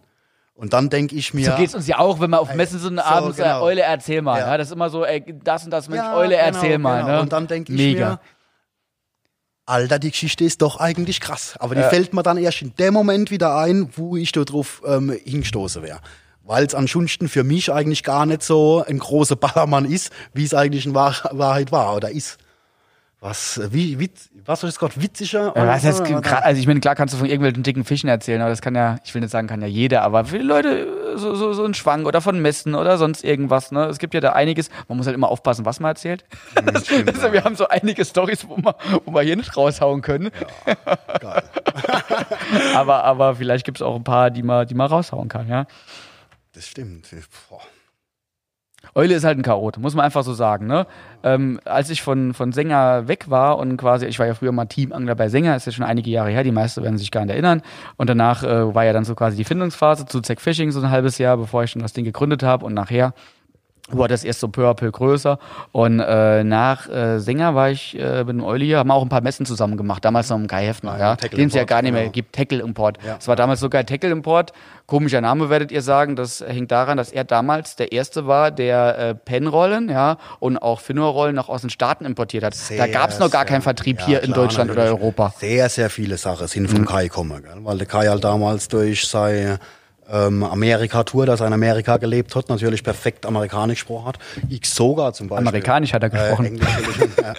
Und dann denke ich mir. So geht's uns ja auch, wenn wir auf Messen sind so, abends, äh, genau. Eule, erzähl mal. Ja. Ja. das ist immer so, ey, das und das, Mensch, Ja, Eule, genau, erzähl mal. genau. Ne? Und dann denke ich Mega. mir, Alter, die Geschichte ist doch eigentlich krass. Aber die fällt mir dann erst in dem Moment wieder ein, wo ich da drauf ähm, hingestoßen wäre. Weil es ansonsten für mich eigentlich gar nicht so ein großer Ballermann ist, wie es eigentlich in Wahr Wahrheit war oder ist. Was, wie, witz, was ist gerade witziger? Ja, was heißt, also ich meine, klar kannst du von irgendwelchen dicken Fischen erzählen, aber das kann ja, ich will nicht sagen, kann ja jeder, aber für die Leute so, so, so ein Schwank oder von Messen oder sonst irgendwas. Ne? Es gibt ja da einiges, man muss halt immer aufpassen, was man erzählt. also wir haben so einige Stories, wo wir, wo wir hier nicht raushauen können. Geil. aber, aber vielleicht gibt es auch ein paar, die man, die man raushauen kann, ja. Das stimmt. Boah. Eule ist halt ein Chaot, muss man einfach so sagen. Ne? Ähm, als ich von, von Sänger weg war und quasi, ich war ja früher mal Teamangler bei Sänger, ist ja schon einige Jahre her, die meisten werden sich gar nicht erinnern. Und danach äh, war ja dann so quasi die Findungsphase zu Zack Fishing, so ein halbes Jahr, bevor ich schon das Ding gegründet habe. Und nachher wurde das erst so peu à peu größer. Und äh, nach äh, Sänger war ich äh, mit dem Euli hier, haben wir auch ein paar Messen zusammen gemacht, damals noch im Kai Hefner, ja, Tackle den es ja gar nicht mehr genau. gibt, Tackle Import. Ja. Es war damals sogar Tackle Import. Komischer Name werdet ihr sagen. Das hängt daran, dass er damals der erste war, der äh, Pennrollen, ja, und auch Finnorrollen noch aus den Staaten importiert hat. da gab es noch gar sehr- keinen Vertrieb ja, hier in klar, Deutschland oder. Europa. Sehr, sehr viele Sachen sind Mhm. vom Kai gekommen, gell? weil der Kai halt damals durch seine ähm, Amerika-Tour, dass er in Amerika gelebt hat, natürlich perfekt amerikanisch gesprochen hat. Ich sogar zum Beispiel. Amerikanisch hat er gesprochen. Äh, Englisch natürlich, ja.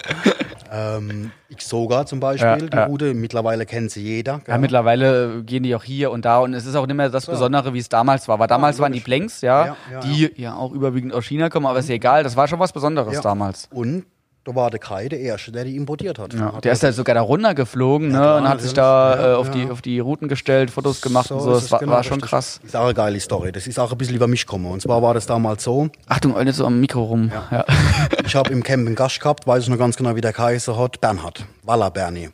ähm, ich sogar zum Beispiel, Ja, die ja. Route, mittlerweile kennt sie jeder. Ja, mittlerweile äh, gehen die auch hier und da und es ist auch nicht mehr das Besondere, wie es damals war. Weil damals waren die. Blanks, ja, die ja. auch überwiegend aus China kommen, aber ist ja egal, das war schon was Besonderes damals. Und da war der Kai der Erste, der die importiert hat. Ja, der er- ist ja sogar da runtergeflogen ne, klar, und hat sich da Ja, äh, auf, ja. die, auf die Routen gestellt, Fotos gemacht und so. Das war, genau war schon krass. Ist auch eine geile Story. Das ist auch ein bisschen über mich gekommen. Und zwar war das damals so, Achtung, Eule, so am Mikro rum. Ja. Ich habe im Camp einen Gast gehabt, weiß ich noch ganz genau, wie der Kaiser hat, Bernhard, Waller Bernie.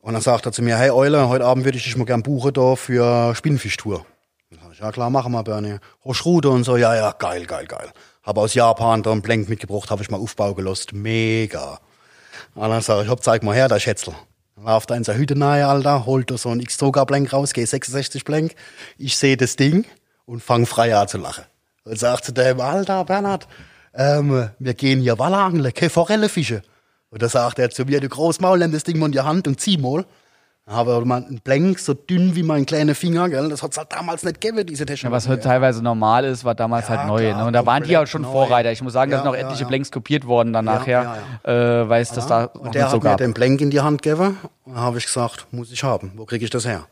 Und dann sagt er zu mir, hey Eule, heute Abend würde ich dich mal gern buchen da für Spinnfischtour. Dann sag ich, ja klar, machen wir, Bernie. Hast Rute und so, ja, ja, geil, geil, geil. Habe aus Japan da einen Blank mitgebracht, habe ich mal Aufbau gelost, mega. Und dann sag ich, hopp, zeig mal her, der Schätzl. Dann läuft er in seine Hütte nahe, Alter, holt da so ein X-Toga-Blank raus, G66 Blank. Ich sehe das Ding und fang frei an zu lachen. Und sagt zu dem, Alter, Bernhard, ähm, wir gehen hier Waller angeln, keine Forelle fischen. Und da sagt er zu mir, du Großmaul, nimm das Ding mal in die Hand und zieh mal. Habe ich mal einen Blank, so dünn wie mein kleiner Finger, gell? Das hat's halt damals nicht gegeben, diese Ja, Technik. was heute teilweise normal ist, war damals Ja, halt neu. klar, ne? Und da waren die auch schon neu. Vorreiter. Ich muss sagen, da Ja, sind auch ja, etliche ja. Blanks kopiert worden dann nachher, ja, Äh, weil es das da noch Und der so hat mir gab. den Blank in die Hand gegeben. Und habe ich gesagt, muss ich haben. Wo kriege ich das her?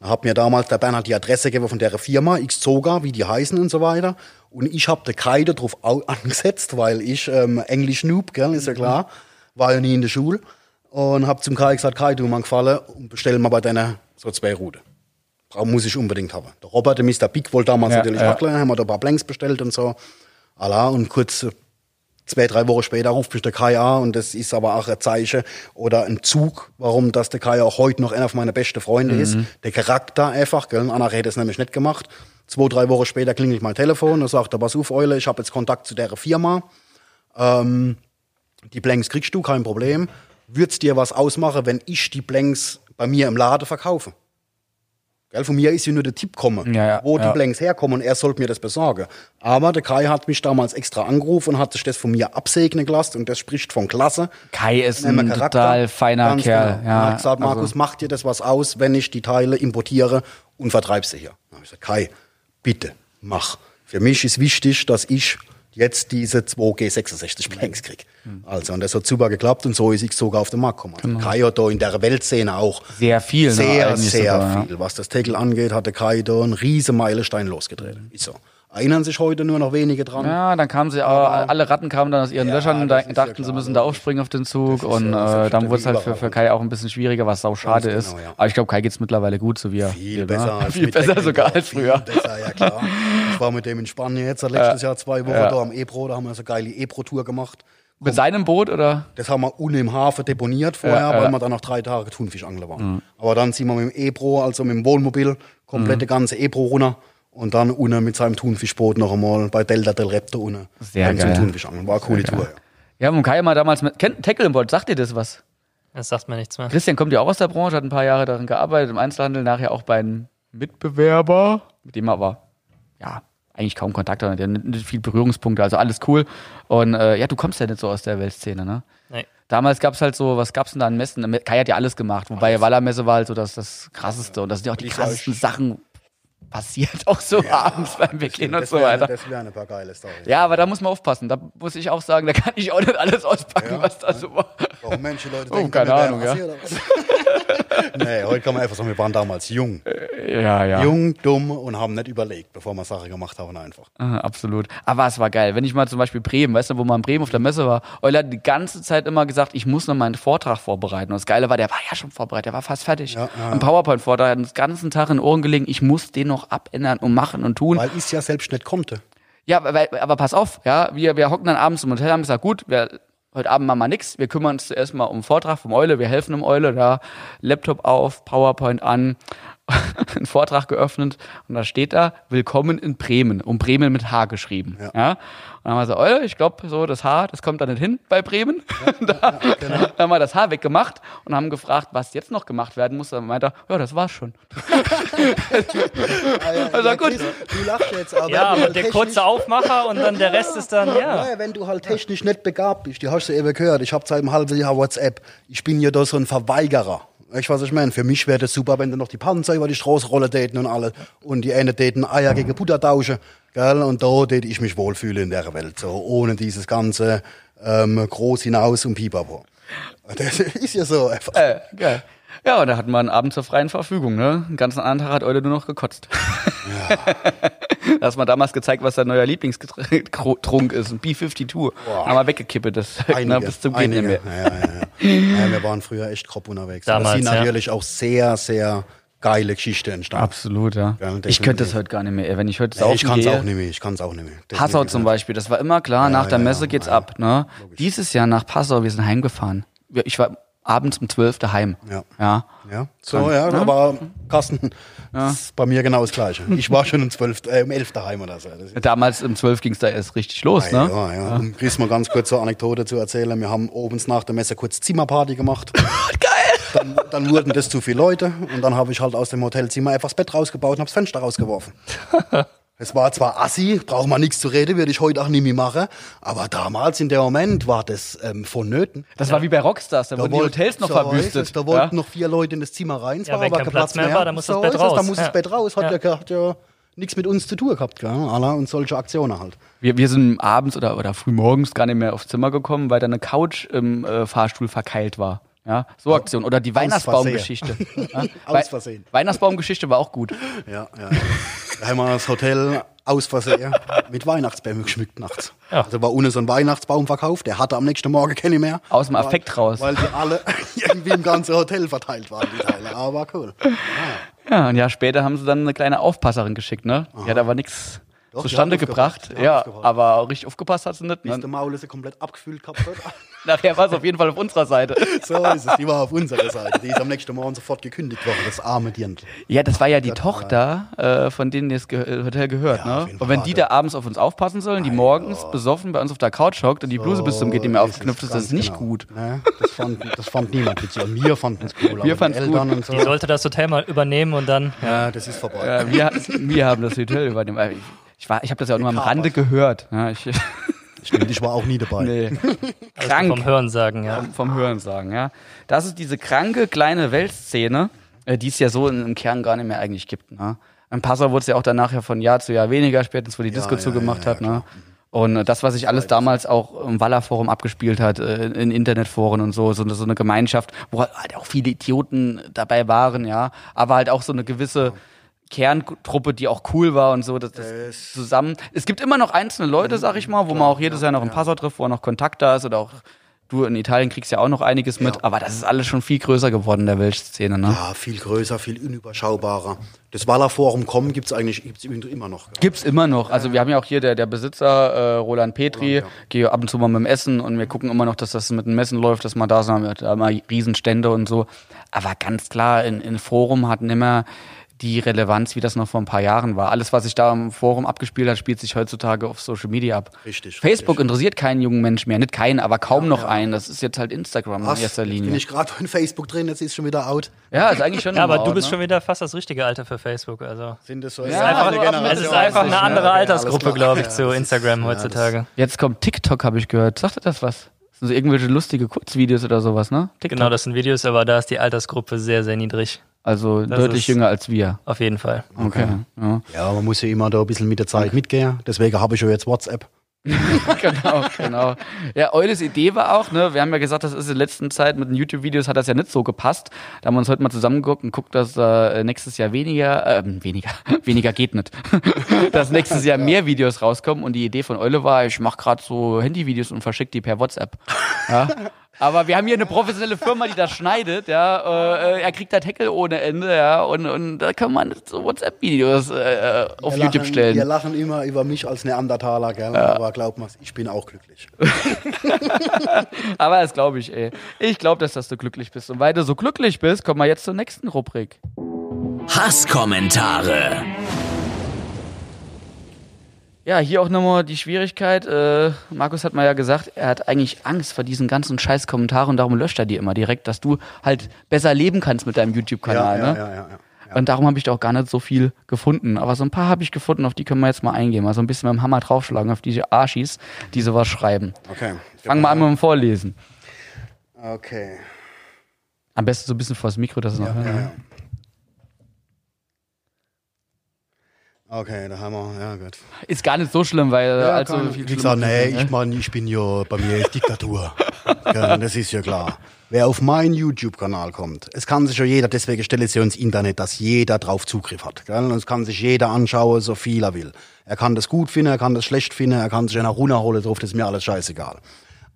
Dann hat mir damals der Bernhard die Adresse gegeben von der Firma, Xzoga, wie die heißen und so weiter. Und ich habe den Kai da drauf au- angesetzt, weil ich ähm, Englisch Noob, gell, ist ja klar, war ja nie in der Schule. Und habe zum Kai gesagt, Kai, du mir gefallen und bestell mal bei deiner so zwei. Brauch- Muss ich unbedingt haben. Der Robert, der Mr. Big, wollte damals Ja, natürlich ja. wackeln, haben wir da ein paar Blanks bestellt und so. Allah, und kurz äh, zwei, drei Wochen später ruft mich der Kai an und das ist aber auch ein Zeichen oder ein Zug, warum das der Kai auch heute noch einer von meinen besten Freunde ist. Der Charakter einfach, gell? Anna hätte es nämlich nicht gemacht. Zwei, drei Wochen später klingelt mein Telefon und sagt, pass auf, Eule, ich habe jetzt Kontakt zu der Firma. Ähm, die Blanks kriegst du, kein Problem. Würd's dir was ausmachen, wenn ich die Blanks bei mir im Laden verkaufe? Gell, von mir ist ja nur der Tipp kommen, Ja, ja, wo die ja. Blanks herkommen und er sollte mir das besorgen. Aber der Kai hat mich damals extra angerufen und hat sich das von mir absegnen gelassen und das spricht von Klasse. Kai ist ein Charakter. total feiner Ganz Kerl. Genau. Ja, er hat gesagt, also- Markus, macht dir das was aus, wenn ich die Teile importiere und vertreibe sie hier? Dann habe ich gesagt, Kai, bitte, mach. Für mich ist wichtig, dass ich jetzt diese 2G66 Blanks krieg. Hm. Also, und das hat super geklappt und so ist ich sogar auf den Markt gekommen. Also Kai hat da in der Weltszene auch Genau. Sehr viel, ne, sehr, sehr sogar, viel. Was das Tackle angeht, hat der Kai da einen riesen Meilenstein losgedreht. Ist so. Erinnern sich heute nur noch wenige dran. Ja, dann kamen sie, aber alle Ratten kamen dann aus ihren Ja, Löchern und das da, ist ja dachten, sie müssen da aufspringen auf den Zug ist und ja äh, dann wurde es halt für, für Kai auch ein bisschen schwieriger, was sau schade ist. genau, ja. Aber ich glaube, Kai geht's mittlerweile gut, so wie er Viel will, besser ne? Viel besser sogar als früher. Besser, ja klar. Ich war mit dem in Spanien jetzt letztes Jahr zwei Wochen da am Ebro, da haben wir so eine geile Ebro-Tour gemacht. Mit seinem Boot oder? Das haben wir unten im Hafen deponiert vorher, Ja, weil ja. Mhm. wir dann noch drei Tage Thunfischangler waren. Aber dann sind wir mit dem Ebro, also mit dem Wohnmobil, komplett die ganze Ebro runter und dann unten mit seinem Thunfischboot noch einmal bei Delta del Repte unten. Sehr dann geil. Zum Thunfischangeln. War eine coole Tour, ja. Ja, und Kai mal damals mit, kennt Tecklenboard, sagt dir das was? Das sagt mir nichts mehr. Christian kommt ja auch aus der Branche, hat ein paar Jahre darin gearbeitet, im Einzelhandel, nachher auch bei einem Mitbewerber, mit dem er aber, ja, eigentlich kaum Kontakt hat, der hat nicht viel Berührungspunkte, also alles cool. Und äh, ja, du kommst ja nicht so aus der Weltszene, ne? Nee. Damals gab's halt so, was gab's denn da an Messen? Kai hat ja alles gemacht, wobei Wallermesse war halt so das, das krasseste und da sind ja auch die krassesten Sachen passiert, auch so abends beim Weggehen und so weiter. das wären ein paar geile Storys. Ja, aber da muss man aufpassen. Da muss ich auch sagen, da kann ich auch nicht alles auspacken, Ja, was da so war. Warum Menschen Leute Oh, denken, keine wir wären Ahnung, ja. nee, heute kann man einfach sagen, wir waren damals jung. Ja, ja. Jung, dumm und haben nicht überlegt, bevor wir Sache gemacht haben einfach. Ah, absolut. Aber es war geil. Wenn ich mal zum Beispiel Bremen, weißt du, wo man in Bremen auf der Messe war, Euler hat die ganze Zeit immer gesagt, ich muss noch meinen Vortrag vorbereiten. Und das Geile war, der war ja schon vorbereitet, der war fast fertig. Ja, ja, Ein PowerPoint-Vortrag hat uns den ganzen Tag in den Ohren gelegen, ich muss den noch abändern und machen und tun. Weil ich es ja selbst nicht konnte. Ja, weil, aber pass auf, ja, wir, wir hocken dann abends im Hotel, haben gesagt, gut, wir, heute Abend machen wir nix, wir kümmern uns zuerst mal um Vortrag vom Eule, wir helfen dem Eule, da. Laptop auf, PowerPoint an, einen Vortrag geöffnet. Und da steht da, willkommen in Bremen, um Bremen mit H geschrieben, ja. Ja. Und dann haben wir so, Eule, ich glaube, so das H, das kommt da nicht hin bei Bremen. da genau. haben wir das H weggemacht und haben gefragt, was jetzt noch gemacht werden muss. Dann meinte er, ja, das war's schon. Also gut. Chris, Du lachst jetzt, aber, Ja, aber der technisch- kurze Aufmacher und dann der Rest ist dann, ja. Ja, wenn du halt technisch nicht begabt bist, die hast du eben gehört. Ich habe seit einem halben Jahr WhatsApp. Ich bin ja da so ein Verweigerer. Du, was ich meine? Für mich wäre das super, wenn du noch die Panzer über die Straße rollen täten und alle. Und die eine täten Eier gegen Butter tauschen. Gell? Und da täte ich mich wohlfühlen in der Welt. So, ohne dieses ganze ähm, groß hinaus und Pipapo. Das ist ja so einfach. Äh, geil. Ja, und da hatten wir einen Abend zur freien Verfügung, ne? Den ganzen anderen Tag hat Eule nur noch gekotzt. da hast mal damals gezeigt, was sein neuer Lieblingstrunk ist. Ein B-52. Haben wir weggekippt, das na, bis zum Gehen einige. mehr. Ja, ja, ja. ja, wir waren früher echt grob unterwegs. da Damals, sind ja. natürlich auch sehr, sehr geile Geschichten entstanden. Absolut, ja. Ja, ich könnte das heute gar nicht mehr. Wenn ich heute Nee, ich kann es auch nicht mehr. Ich kann es auch nicht mehr. Passau Definitiv zum. Beispiel, das war immer klar, nach der ja, Messe ja, geht's ja. ab, ne? Dieses Jahr nach Passau, wir sind heimgefahren. Ich war abends um 12 daheim. Ja. Ja. Ja, so, ja, aber Carsten, das ist bei mir genau das Gleiche. Ich war schon um 12, äh, um 11 daheim oder so. Damals um 12 ging's da erst richtig los, ne? ja, ja. Um Chris mal ganz kurz so eine Anekdote zu erzählen. Wir haben obens nach der Messe kurz Zimmerparty gemacht. Geil! Dann, dann wurden das zu viele Leute und dann habe ich halt aus dem Hotelzimmer einfach das Bett rausgebaut und habe das Fenster rausgeworfen. Es war zwar assi, braucht man nichts zu reden, würde ich heute auch nicht mehr machen, aber damals in dem Moment war das ähm, vonnöten. Das war wie bei Rockstars, da, wurden die Hotels noch so verwüstet. es, Da wollten ja? noch vier Leute in das Zimmer rein. Es Ja, war aber kein Platz mehr war, dann muss das so Bett ist es, Da raus. muss Ja. das Bett raus. Hat Ja. hat ja nichts mit uns zu tun gehabt. Gell? Alla und solche Aktionen halt. Wir, wir sind abends oder, oder frühmorgens gar nicht mehr aufs Zimmer gekommen, weil da eine Couch im äh, Fahrstuhl verkeilt war. Ja, so Aktion. Oder die Weihnachtsbaumgeschichte. Aus Versehen. Weihnachtsbaumgeschichte war auch gut. Ja, ja. Haben wir das Hotel aus Versehen mit Weihnachtsbäumen geschmückt nachts. Ja. Also war ohne so ein Weihnachtsbaum verkauft. Der hatte am nächsten Morgen keine mehr. Aus dem Affekt raus. Weil die alle irgendwie im ganzen Hotel verteilt waren, die Teile. Aber cool. Ja, ein Jahr später haben sie dann eine kleine Aufpasserin geschickt, ne? Die hat aber nichts zustande gebracht. Ja, aber richtig aufgepasst hat sie nicht. Bis Ne? der Maul ist komplett abgefüllt hat. Nachher war es auf jeden Fall auf unserer Seite. So ist es. Die war auf unserer Seite. Die ist am nächsten Morgen sofort gekündigt worden. Das arme Dirndl. Ja, das war ja die Tochter, äh, von denen das Ge äh, Hotel gehört, Ja, ne? Und wenn die da abends auf uns aufpassen sollen, die morgens besoffen bei uns auf der Couch hockt und die Bluse bis zum geht nicht mehr So ist es aufgeknüpft ist, das ist nicht genau. gut. Ne? Das, fand, das fand niemand witzig. Wir fanden es cool. die fanden's Eltern gut. Und so. Die sollte das Hotel mal übernehmen und dann, Ja, das ist vorbei. Äh, wir, wir haben das Hotel übernommen. Äh, Ich, ich, war- ich habe das ja auch nur am. Rande gehört. Ja, ich, Stimmt, ich war auch nie dabei. nee. also Krank. vom Hören sagen, ja. vom, vom Hören sagen, ja. Das ist diese kranke kleine Weltszene, äh, die es ja so in, im Kern gar nicht mehr eigentlich gibt. Ne? In Passau wurde es ja auch danach ja von Jahr zu Jahr weniger, spätestens wo die Disco ja, zugemacht ja, hat. Ne? Und äh, das, was sich alles damals auch im Waller-Forum abgespielt hat, äh, in Internetforen und so, so eine, so eine Gemeinschaft, wo halt auch viele Idioten dabei waren, ja, aber halt auch so eine gewisse Kerntruppe, die auch cool war und so, das, das zusammen. Es gibt immer noch einzelne Leute, sag ich mal, wo man auch jedes Jahr noch ein Passau trifft, wo noch Kontakt da ist oder auch du in Italien kriegst ja auch noch einiges mit, aber das ist alles schon viel größer geworden in der Weltszene, ne? Ja, viel größer, viel unüberschaubarer. Das Waller Forum Com gibt's eigentlich gibt's immer noch. gell? Gibt's immer noch. Also wir haben ja auch hier der, der Besitzer, äh, Roland Petri, Roland, ja. gehe ab und zu mal mit dem Essen und wir gucken immer noch, dass das mit dem Messen läuft, dass man da sind, wir haben da immer Riesenstände und so. Aber ganz klar, in, in Forum hatten immer die Relevanz, wie das noch vor ein paar Jahren war. Alles, was sich da im Forum abgespielt hat, spielt sich heutzutage auf Social Media ab. Richtig, Facebook richtig. interessiert keinen jungen Mensch mehr. Nicht keinen, aber kaum noch einen. Das ist jetzt halt Instagram Was? in erster Jetzt bin Linie. ich gerade in Facebook drin, jetzt ist schon wieder out. Ja, ist eigentlich schon Ja, aber out, du bist ne? schon wieder fast das richtige Alter für Facebook. Also Sind das so Ja, einfach, aber ab Mitte es ist 30, einfach eine ja, andere okay, Altersgruppe, glaube ich, Ja, zu ist- Instagram ja, heutzutage. Jetzt kommt TikTok, habe ich gehört. Sagt ihr das was? Das sind so irgendwelche lustige Kurzvideos oder sowas, ne? TikTok. Genau, das sind Videos, aber da ist die Altersgruppe sehr, sehr niedrig. Also Das deutlich jünger als wir. Auf jeden Fall. Okay. Ja. Ja, man muss ja immer da ein bisschen mit der Zeit mitgehen. Deswegen habe ich ja jetzt WhatsApp. genau, genau. Ja, Eules Idee war auch, ne, wir haben ja gesagt, das ist in der letzten Zeit mit den YouTube-Videos hat das ja nicht so gepasst. Da haben wir uns heute mal zusammengeguckt und guckt, dass äh, nächstes Jahr weniger, ähm, weniger, weniger geht nicht. dass nächstes Jahr mehr Videos rauskommen und die Idee von Eule war, ich mache gerade so Handyvideos und verschicke die per WhatsApp. Ja. Aber wir haben hier eine professionelle Firma, die das schneidet, ja. Äh, er kriegt da Tackle ohne Ende, ja. Und, und da kann man so WhatsApp-Videos äh, auf Wir YouTube lachen, stellen. Wir lachen immer über mich als Neandertaler, gell? aber glaub mal, ich bin auch glücklich. Aber das glaube ich, ey. Ich glaube, dass, dass du glücklich bist. Und weil du so glücklich bist, kommen wir jetzt zur nächsten Rubrik. Hasskommentare. Ja, hier auch nochmal die Schwierigkeit. Äh, Markus hat mal ja gesagt, er hat eigentlich Angst vor diesen ganzen scheiß Kommentaren und darum löscht er die immer direkt, dass du halt besser leben kannst mit deinem YouTube-Kanal. ja, ne? ja, ja, ja, ja. Und darum habe ich da auch gar nicht so viel gefunden. Aber so ein paar habe ich gefunden, auf die können wir jetzt mal eingehen. Mal so ein bisschen mit dem Hammer draufschlagen auf diese Arschis, die sowas schreiben. Okay. Fangen wir an mit dem Vorlesen. Okay. Am besten so ein bisschen vors Mikro, dass es noch Ja, hören. ja, ja. Okay, da haben wir, ja gut. Ist gar nicht so schlimm, weil äh, Ja, allzu kann- viel Wie gesagt, Schlimmes- nee, ich meine, ich bin ja, bei mir ist Diktatur. ja, das ist ja klar. Wer auf meinen YouTube-Kanal kommt, es kann sich ja jeder, deswegen stelle ich es ja ins Internet, dass jeder drauf Zugriff hat. Gell? Und es kann sich jeder anschauen, so viel er will. Er kann das gut finden, er kann das schlecht finden, er kann sich einer runterholen drauf, das ist mir alles scheißegal.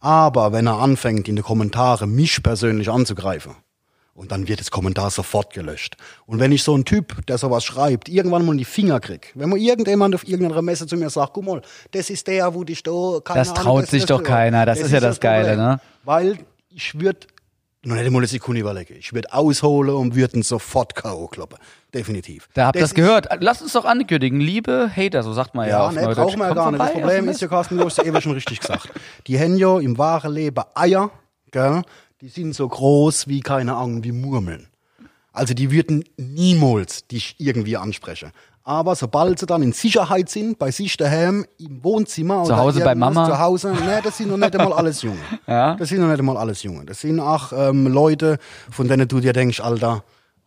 Aber wenn er anfängt, in den Kommentaren mich persönlich anzugreifen, und dann wird das Kommentar sofort gelöscht. Und wenn ich so einen Typ, der sowas schreibt, irgendwann mal in die Finger krieg, wenn mal irgendjemand auf irgendeiner Messe zu mir sagt, guck mal, das ist der, wo dich da, keine Das Ahnung, traut sich doch keiner, das ist ja das Geile, Problem. ne? Weil ich würde, noch nicht einmal eine Sekunde überlegen, ich würde ausholen und würde ihn sofort K.O. kloppen. Definitiv. Da habt ihr das ist- gehört. Lasst uns doch ankündigen. Liebe Hater, so sagt man ja, Ja, auf ne, brauchen wir ja gar nicht. Das Problem ist ja, Carsten, du hast ja eben schon richtig gesagt. Die haben ja im wahren Leben Eier, gell? Die sind so groß wie, keine Ahnung, wie Murmeln. Also die würden niemals dich irgendwie ansprechen. Aber sobald sie dann in Sicherheit sind, bei sich daheim, im Wohnzimmer Zu Hause bei Mama? Zu Hause, ne, das sind noch nicht einmal alles Junge. Ja? Das sind noch nicht einmal alles Junge. Das sind auch ähm, Leute, von denen du dir denkst, Alter,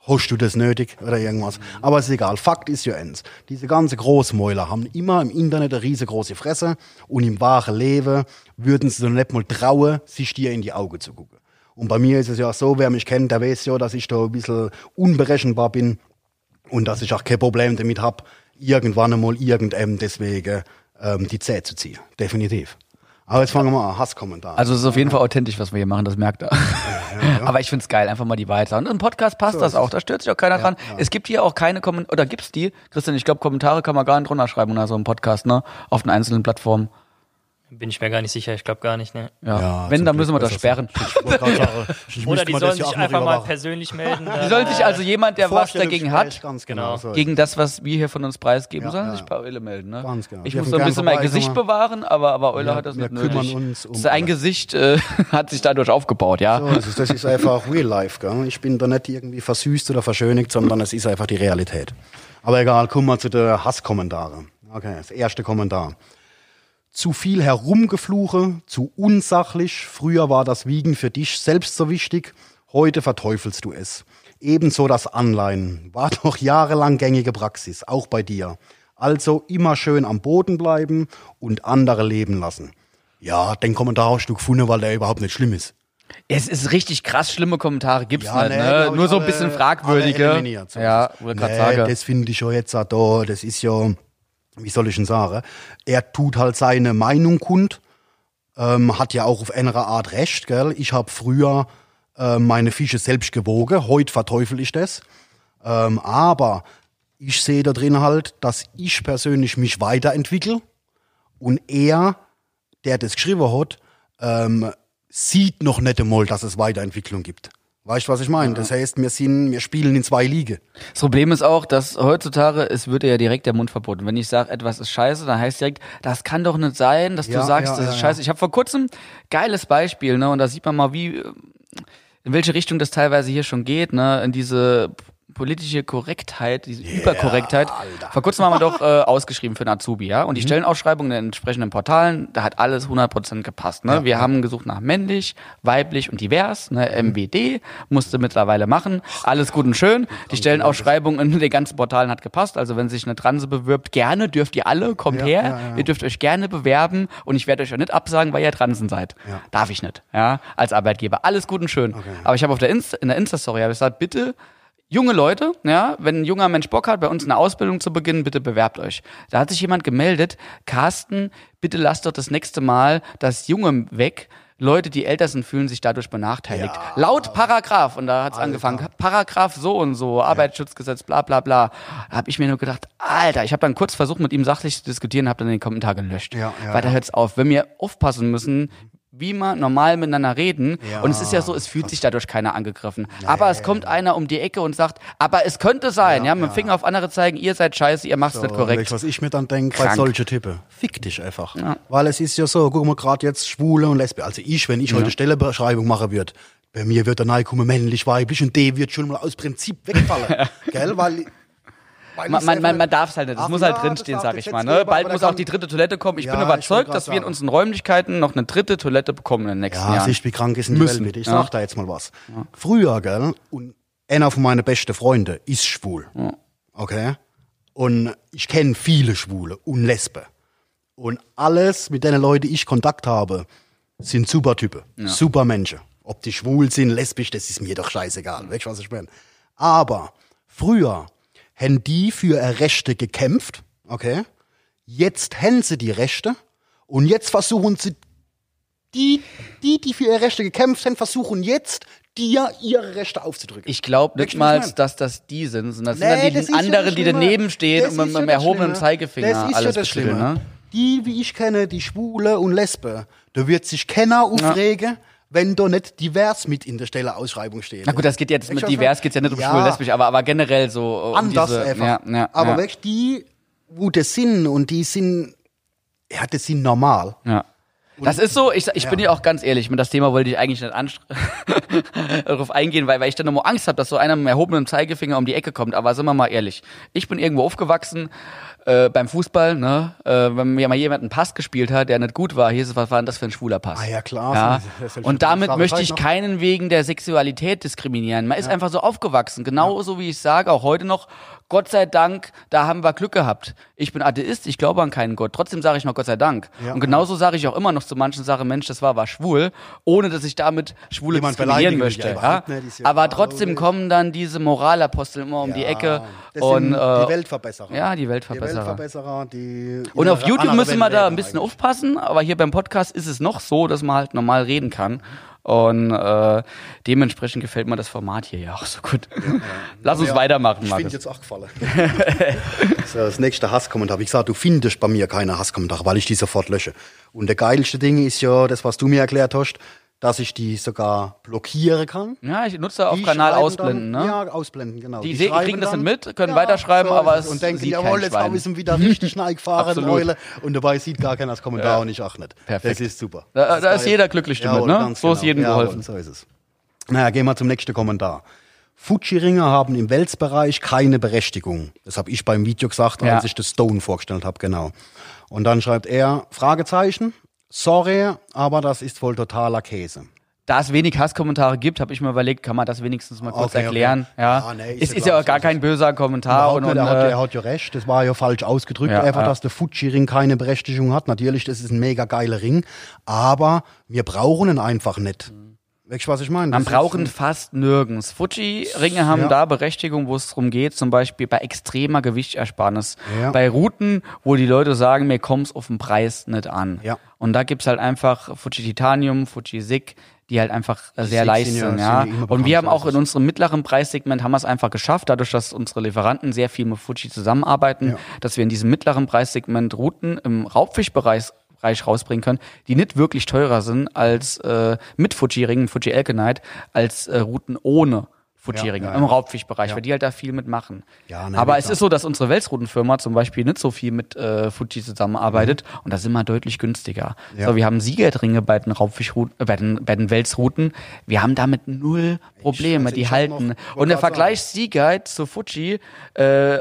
hast du das nötig oder irgendwas. Aber ist egal. Fakt ist ja eins. Diese ganze Großmäuler haben immer im Internet eine riesengroße Fresse und im wahren Leben würden sie noch nicht mal trauen, sich dir in die Augen zu gucken. Und bei mir ist es ja so, wer mich kennt, der weiß ja, dass ich da ein bisschen unberechenbar bin und dass ich auch kein Problem damit habe, irgendwann einmal irgendeinem deswegen ähm, die Zähne zu ziehen. Definitiv. Aber jetzt fangen wir an. Hasskommentar. Also es ist auf jeden Fall authentisch, was wir hier machen, das merkt er. Aber ich find's geil, einfach mal die Wahrheit sagen. Und im Podcast passt das auch, da stört sich auch keiner dran. Es gibt hier auch keine Kommentare, oder gibt's die? Christian, ich glaube, Kommentare kann man gar nicht runterschreiben unter so einem Podcast, ne? Auf den einzelnen Plattformen. Bin ich mir gar nicht sicher, ich glaube gar nicht, ne? Ja. Ja, Wenn, dann müssen wir das sperren. Ich ich Oder die sollen sich einfach mal persönlich melden. Wie soll sich also jemand, der was dagegen hat, Ganz genau. Gegen das, was wir hier von uns preisgeben, Ja, sollen ja. sich bei Eule melden. Ne? Ganz genau. Ich Wir muss so ein bisschen mein Gesicht bewahren, aber, aber Eule Ja, hat das wir nicht kümmern nötig. uns um Sein. Gesicht äh, hat sich dadurch aufgebaut, ja. So, das, ist, das ist einfach real life. Gell? Ich bin da nicht irgendwie versüßt oder verschönigt, sondern es ist einfach die Realität. Aber egal, kommen wir zu den Hasskommentaren. Okay, das erste Kommentar. Zu viel Herumgefluche, zu unsachlich. Früher war das Wiegen für dich selbst so wichtig. Heute verteufelst du es. Ebenso das Anleihen. War doch jahrelang gängige Praxis, auch bei dir. Also immer schön am Boden bleiben und andere leben lassen. Ja, den Kommentar hast du gefunden, weil der überhaupt nicht schlimm ist. Es ist richtig krass schlimme Kommentare, gibt's Ja, nicht, ne? Nur so ein bisschen fragwürdige. ja, gerade nee, sagen. Das finde ich ja jetzt auch da, das ist ja, wie soll ich denn sagen? Er tut halt seine Meinung kund, ähm, hat ja auch auf eine Art recht, gell? Ich habe früher äh, meine Fische selbst gewogen, heute verteufel ich das. Ähm, aber ich sehe da drin halt, dass ich persönlich mich weiterentwickle und er, der das geschrieben hat, ähm, sieht noch nicht einmal, dass es Weiterentwicklung gibt. Weißt du, was ich meine? Das heißt, wir sind, wir spielen in zwei Ligen. Das Problem ist auch, dass heutzutage, es wird ja direkt der Mund verboten. Wenn ich sage, etwas ist scheiße, dann heißt direkt, das kann doch nicht sein, dass Ja, du sagst, ja, das ja, ist scheiße. Ich habe vor kurzem geiles Beispiel, ne, und da sieht man mal, wie, in welche Richtung das teilweise hier schon geht, ne, in diese politische Korrektheit, diese Überkorrektheit. Vor kurzem haben wir doch äh, ausgeschrieben für einen Azubi, ja, Mhm. und die Stellenausschreibung in den entsprechenden Portalen, da hat alles 100% gepasst, ne. wir haben gesucht nach männlich, weiblich und divers, ne, Mhm. MWD, musste mittlerweile machen, alles gut und schön. Die Stellenausschreibung in den ganzen Portalen hat gepasst, also wenn sich eine Transe bewirbt, gerne dürft ihr alle, kommt Ja, her, ja, ja. ihr dürft euch gerne bewerben und ich werde euch auch nicht absagen, weil ihr Transen seid. Ja. Darf ich nicht, ja, als Arbeitgeber. Alles gut und schön. Aber ich habe auf der Insta, in der Insta-Story gesagt, bitte junge Leute, ja, wenn ein junger Mensch Bock hat, bei uns eine Ausbildung zu beginnen, bitte bewerbt euch. Da hat sich jemand gemeldet, Carsten, bitte lasst doch das nächste Mal das Junge weg. Leute, die älter sind, fühlen sich dadurch benachteiligt. Laut Paragraph, und da hat es angefangen, Paragraph so und so, Arbeitsschutzgesetz, bla bla bla. Da habe ich mir nur gedacht, Alter, ich habe dann kurz versucht, mit ihm sachlich zu diskutieren, habe dann den Kommentar gelöscht. Ja, ja, Weil da ja. hört's auf. Wenn wir aufpassen müssen, wie wir normal miteinander reden. Ja, und es ist ja so, es fühlt sich dadurch keiner angegriffen. aber es kommt einer um die Ecke und sagt, aber es könnte sein, ja, mit dem Finger auf andere zeigen, ihr seid scheiße, ihr macht's nicht So, korrekt. weißt du, Was ich mir dann denke, bei solche Typen, fick dich einfach. Weil es ist ja so, guck mal gerade jetzt Schwule und Lesbe. Also ich, wenn ich heute Stellebeschreibung machen würde, bei mir wird dann kommen männlich, weiblich und D wird schon mal aus Prinzip wegfallen. Gell? Weil Man, man, man, man darf es halt nicht. Es Ach muss ja, halt das drinstehen, sag ich mal. Ne? Bald muss auch die dritte Toilette kommen. Ich Ja, bin ich überzeugt, grad dass wir in unseren Räumlichkeiten noch eine dritte Toilette bekommen in den nächsten Ja, Jahren. siehst, wie krank ist denn die Müssen, Welt bitte. Ich ja. sag da jetzt mal was. Früher, gell, und einer von meinen besten Freunden ist schwul. Okay? Und ich kenne viele Schwule und Lesben. Und alles, mit denen Leute ich Kontakt habe, sind super Typen. Super Menschen. Ob die schwul sind, lesbisch, das ist mir doch scheißegal. Weißt du, was ich meine? Aber früher haben die für ihre Rechte gekämpft. Okay? Jetzt haben sie die Rechte. Und jetzt versuchen sie die, die, die für ihre Rechte gekämpft haben, versuchen jetzt, dir ihre Rechte aufzudrücken. Ich glaube nicht mal, dass das die sind, sondern das Nee, sind dann die ja anderen, die daneben stehen Das und mit ja das erhobenen. Zeigefinger das ist alles ja das. Schlimme. Ne? Die, wie ich kenne, die Schwule und Lesbe, da wird sich keiner aufregen, wenn da nicht divers mit in der Stelleausschreibung steht. Na gut, das geht jetzt Weißt mit divers, geht's ja nicht um Ja. schwul, lesbisch, aber, aber generell so um anders diese, einfach. Ja, ja, Aber ja. du, die, wo das sind und die sind, ja, das sind normal. Ja. Das ist so, ich, ich bin Ja. ja auch ganz ehrlich, mit das Thema wollte ich eigentlich nicht darauf eingehen, weil, weil ich dann immer Angst habe, dass so einer mit dem erhobenen Zeigefinger um die Ecke kommt. Aber sind wir mal ehrlich, ich bin irgendwo aufgewachsen äh, beim Fußball, ne? äh, wenn mir mal jemand einen Pass gespielt hat, der nicht gut war, hieß es, was war denn das für ein schwuler Pass? Ah ja, klar, Ja. ist Und damit möchte ich noch. keinen wegen der Sexualität diskriminieren. Man ist einfach so aufgewachsen, genauso wie ich sage, auch heute noch, Gott sei Dank, da haben wir Glück gehabt. Ich bin Atheist, ich glaube an keinen Gott. Trotzdem sage ich noch Gott sei Dank. Ja. Und genauso sage ich auch immer noch zu manchen Sachen, Mensch, das war, war schwul, ohne dass ich damit Schwule Jemand diskriminieren möchte. ja, Ja, Aber klar, trotzdem kommen dann diese Moralapostel immer um die Ecke. Und, äh, die Weltverbesserer. ja, die Die Weltverbesserer. Weltverbesserer, die Und auf YouTube müssen wir da ein bisschen eigentlich. aufpassen, aber hier beim Podcast ist es noch so, dass man halt normal reden kann. Und äh, dementsprechend gefällt mir das Format hier ja auch so gut. Lass uns Ja, weitermachen, Ich finde Markus. jetzt auch gefallen. so, das nächste Hasskommentar. Wie gesagt, du findest bei mir keine Hasskommentare, weil ich die sofort lösche. Und der geilste Ding ist ja das, was du mir erklärt hast, dass ich die sogar blockieren kann. Ja, ich nutze auf Die Kanal ausblenden, dann, ne? Ja, ausblenden, genau. Die schreiben kriegen das dann- mit, können weiterschreiben, aber ist es Und denken, sieht jawohl, jetzt habe ich wieder richtig gefahren. Eule. Und dabei sieht gar keiner das Kommentar Ja. und ich auch nicht. Perfekt. Das ist super. Da- da ist jeder glücklich damit, Jawohl, ne? So ist jedem Jawohl, geholfen. So ist es. Naja, gehen wir zum nächsten Kommentar. Fuji-Ringer haben im Welsbereich keine Berechtigung. Das habe ich beim Video gesagt, Ja. als ich das Stone vorgestellt habe, genau. Und dann schreibt er, Fragezeichen, sorry, aber das ist wohl totaler Käse. Da es wenig Hasskommentare gibt, habe ich mir überlegt, kann man das wenigstens mal kurz Okay, okay. erklären. Ja, Ah, nee, es ist ja auch gar kein böser Kommentar. Und, und, er, hat, äh, er hat ja recht, das war ja falsch ausgedrückt, Ja, einfach, ja. dass der Fuji-Ring keine Berechtigung hat. Natürlich, das ist ein mega geiler Ring, aber wir brauchen ihn einfach nicht. Weißt du, was ich meine? Man Das braucht ihn ist, fast nirgends. Fuji-Ringe haben Ja. da Berechtigung, wo es darum geht, zum Beispiel bei extremer Gewichtsersparnis. Ja. Bei Routen, wo die Leute sagen, mir kommt's auf den Preis nicht an. Ja. Und da gibt's halt einfach Fuji Titanium, Fuji Sig, die halt einfach äh, sehr leicht sind ja- Und wir haben auch in unserem mittleren Preissegment haben wir es einfach geschafft, dadurch, dass unsere Lieferanten sehr viel mit Fuji zusammenarbeiten, Ja. dass wir in diesem mittleren Preissegment Routen im Raubfischbereich Bereich rausbringen können, die nicht wirklich teurer sind als äh, mit Fuji-Ringen, Fuji Elkenite, als äh, Routen ohne Fuji-Ringe Ja, ja, im. Raubfischbereich, weil die halt da viel mitmachen. Ja, ne, Aber es ist so, dass unsere Welsroutenfirma zum Beispiel nicht so viel mit äh, Fuji zusammenarbeitet und da sind wir deutlich günstiger. Mhm. So, wir haben Siegertringe bei den Raubfischrouten, äh, bei den, bei den Welsrouten. Wir haben damit null Probleme, die ich hab halten. noch- und der Vergleich Seaguide zu Fuji äh,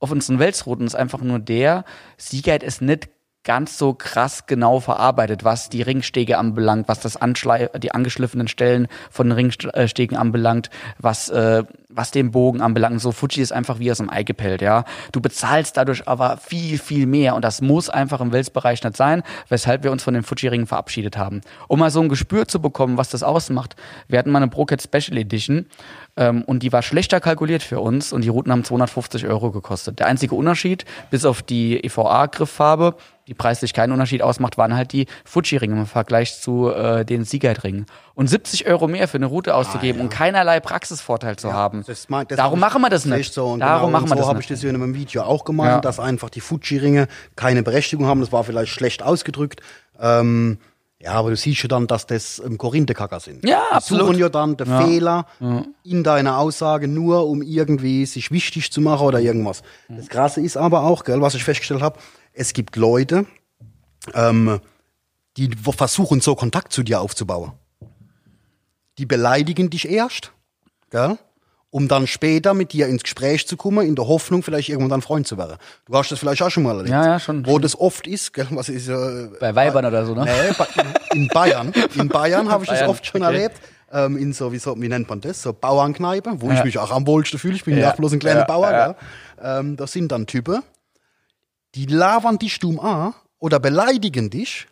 auf unseren Welsrouten ist einfach nur der, Seaguide ist nicht ganz so krass genau verarbeitet, was die Ringstege anbelangt, was das Anschlei die angeschliffenen Stellen von Ringstegen anbelangt, was äh, was den Bogen anbelangt. So Fuji ist einfach wie aus dem Ei gepellt, ja. Du bezahlst dadurch aber viel viel mehr und das muss einfach im Welsbereich nicht sein, weshalb wir uns von den Fuji Ringen verabschiedet haben. Um mal so ein Gespür zu bekommen, was das ausmacht. Wir hatten mal eine Broket Special Edition ähm, und die war schlechter kalkuliert für uns und die Routen haben 250 Euro gekostet. Der einzige Unterschied, bis auf die EVA-Grifffarbe, die preislich keinen Unterschied ausmacht, waren halt die Fuji-Ringe im Vergleich zu äh, den Seagate-Ringen. Und 70 Euro mehr für eine Route auszugeben und keinerlei Praxisvorteil zu haben. Das mein- das Darum machen wir das nicht. ich So. Und Darum genau, machen wir so habe ich das ja in einem Video auch gemeint, Ja. dass einfach die Fuji-Ringe keine Berechtigung haben. Das war vielleicht schlecht ausgedrückt. Ähm, ja, aber du siehst ja dann, dass das ähm, Korinthenkacker sind. Ja, die absolut. suchen ja dann den Fehler in deiner Aussage nur, um irgendwie sich wichtig zu machen oder irgendwas. Das Krasse ist aber auch, gell, was ich festgestellt habe, es gibt Leute, ähm, die versuchen so Kontakt zu dir aufzubauen. Die beleidigen dich erst, gell? um dann später mit dir ins Gespräch zu kommen, in der Hoffnung, vielleicht irgendwann Freund zu werden. Du hast das vielleicht auch schon mal erlebt. Ja, ja, schon, Wo schon. das oft ist, gell? was ist äh, Bei Weibern oder so, ne? Nee, in Bayern. In Bayern habe ich das Bayern, oft schon okay. erlebt. Ähm, in so, wie, so, wie nennt man das? So Bauernkneipe, wo Ja. ich mich auch am wohlsten fühle. Ich bin ja, Ja. bloß ein kleiner Ja, Bauer. ja. Gell? Ähm, das sind dann Typen, die labern dich dumm an oder beleidigen dich,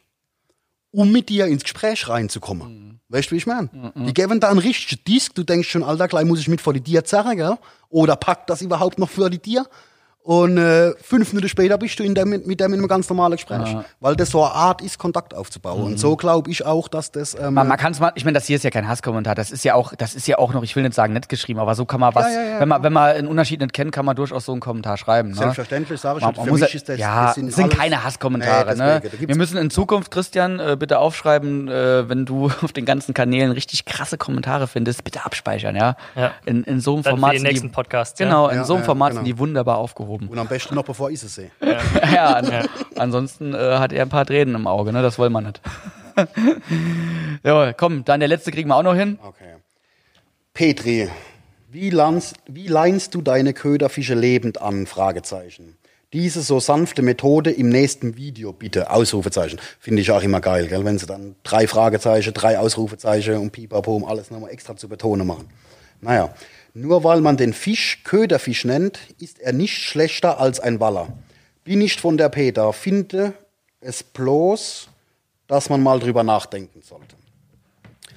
um mit dir ins Gespräch reinzukommen. Mhm. Weißt du, wie ich meine? Die geben da einen richtigen Disk, du denkst schon, Alter, gleich muss ich mit vor die Tier zerren, gell? Oder packt das überhaupt noch vor die Tier? Und äh, fünf Minuten später bist du in dem, mit dem in einem ganz normalen Gespräch. Weil das so eine Art ist, Kontakt aufzubauen. Und so glaube ich auch, dass das. Ähm, Man, man kann es mal, ich meine, das hier ist ja kein Hasskommentar, das ist ja auch, das ist ja auch noch, ich will nicht sagen nett geschrieben, aber so kann man was, Ja, ja, ja, wenn man, wenn man einen Unterschied nicht kennt, kann man durchaus so einen Kommentar schreiben. Ne? Selbstverständlich, sage ich. Man, Für man muss mich ja, ist das- ja, das sind es sind alles- keine Hasskommentare. Nee, ne? Wir müssen in Zukunft, Christian, äh, bitte aufschreiben, äh, wenn du auf den ganzen Kanälen richtig krasse Kommentare findest, bitte abspeichern, ja. Ja. In, in so einem Dann für Format. die sind nächsten Podcasts, ja. Genau, in Ja, so einem ja, Format genau. sind die wunderbar aufgehoben. Und am besten noch bevor ich es sehe. ja, an, ansonsten äh, hat er ein paar Tränen im Auge, ne? Das wollen wir nicht. ja, komm, dann der letzte kriegen wir auch noch hin. Okay. Petri, wie, lernst, wie leinst du deine Köderfische lebend an? Fragezeichen. Diese so sanfte Methode im nächsten Video bitte. Ausrufezeichen. Finde ich auch immer geil, gell? wenn sie dann drei Fragezeichen, drei Ausrufezeichen und Pipapo, um alles nochmal extra zu betonen machen. Naja, nur weil man den Fisch Köderfisch nennt, ist er nicht schlechter als ein Waller. Bin nicht von der Peter, finde es bloß, dass man mal drüber nachdenken sollte.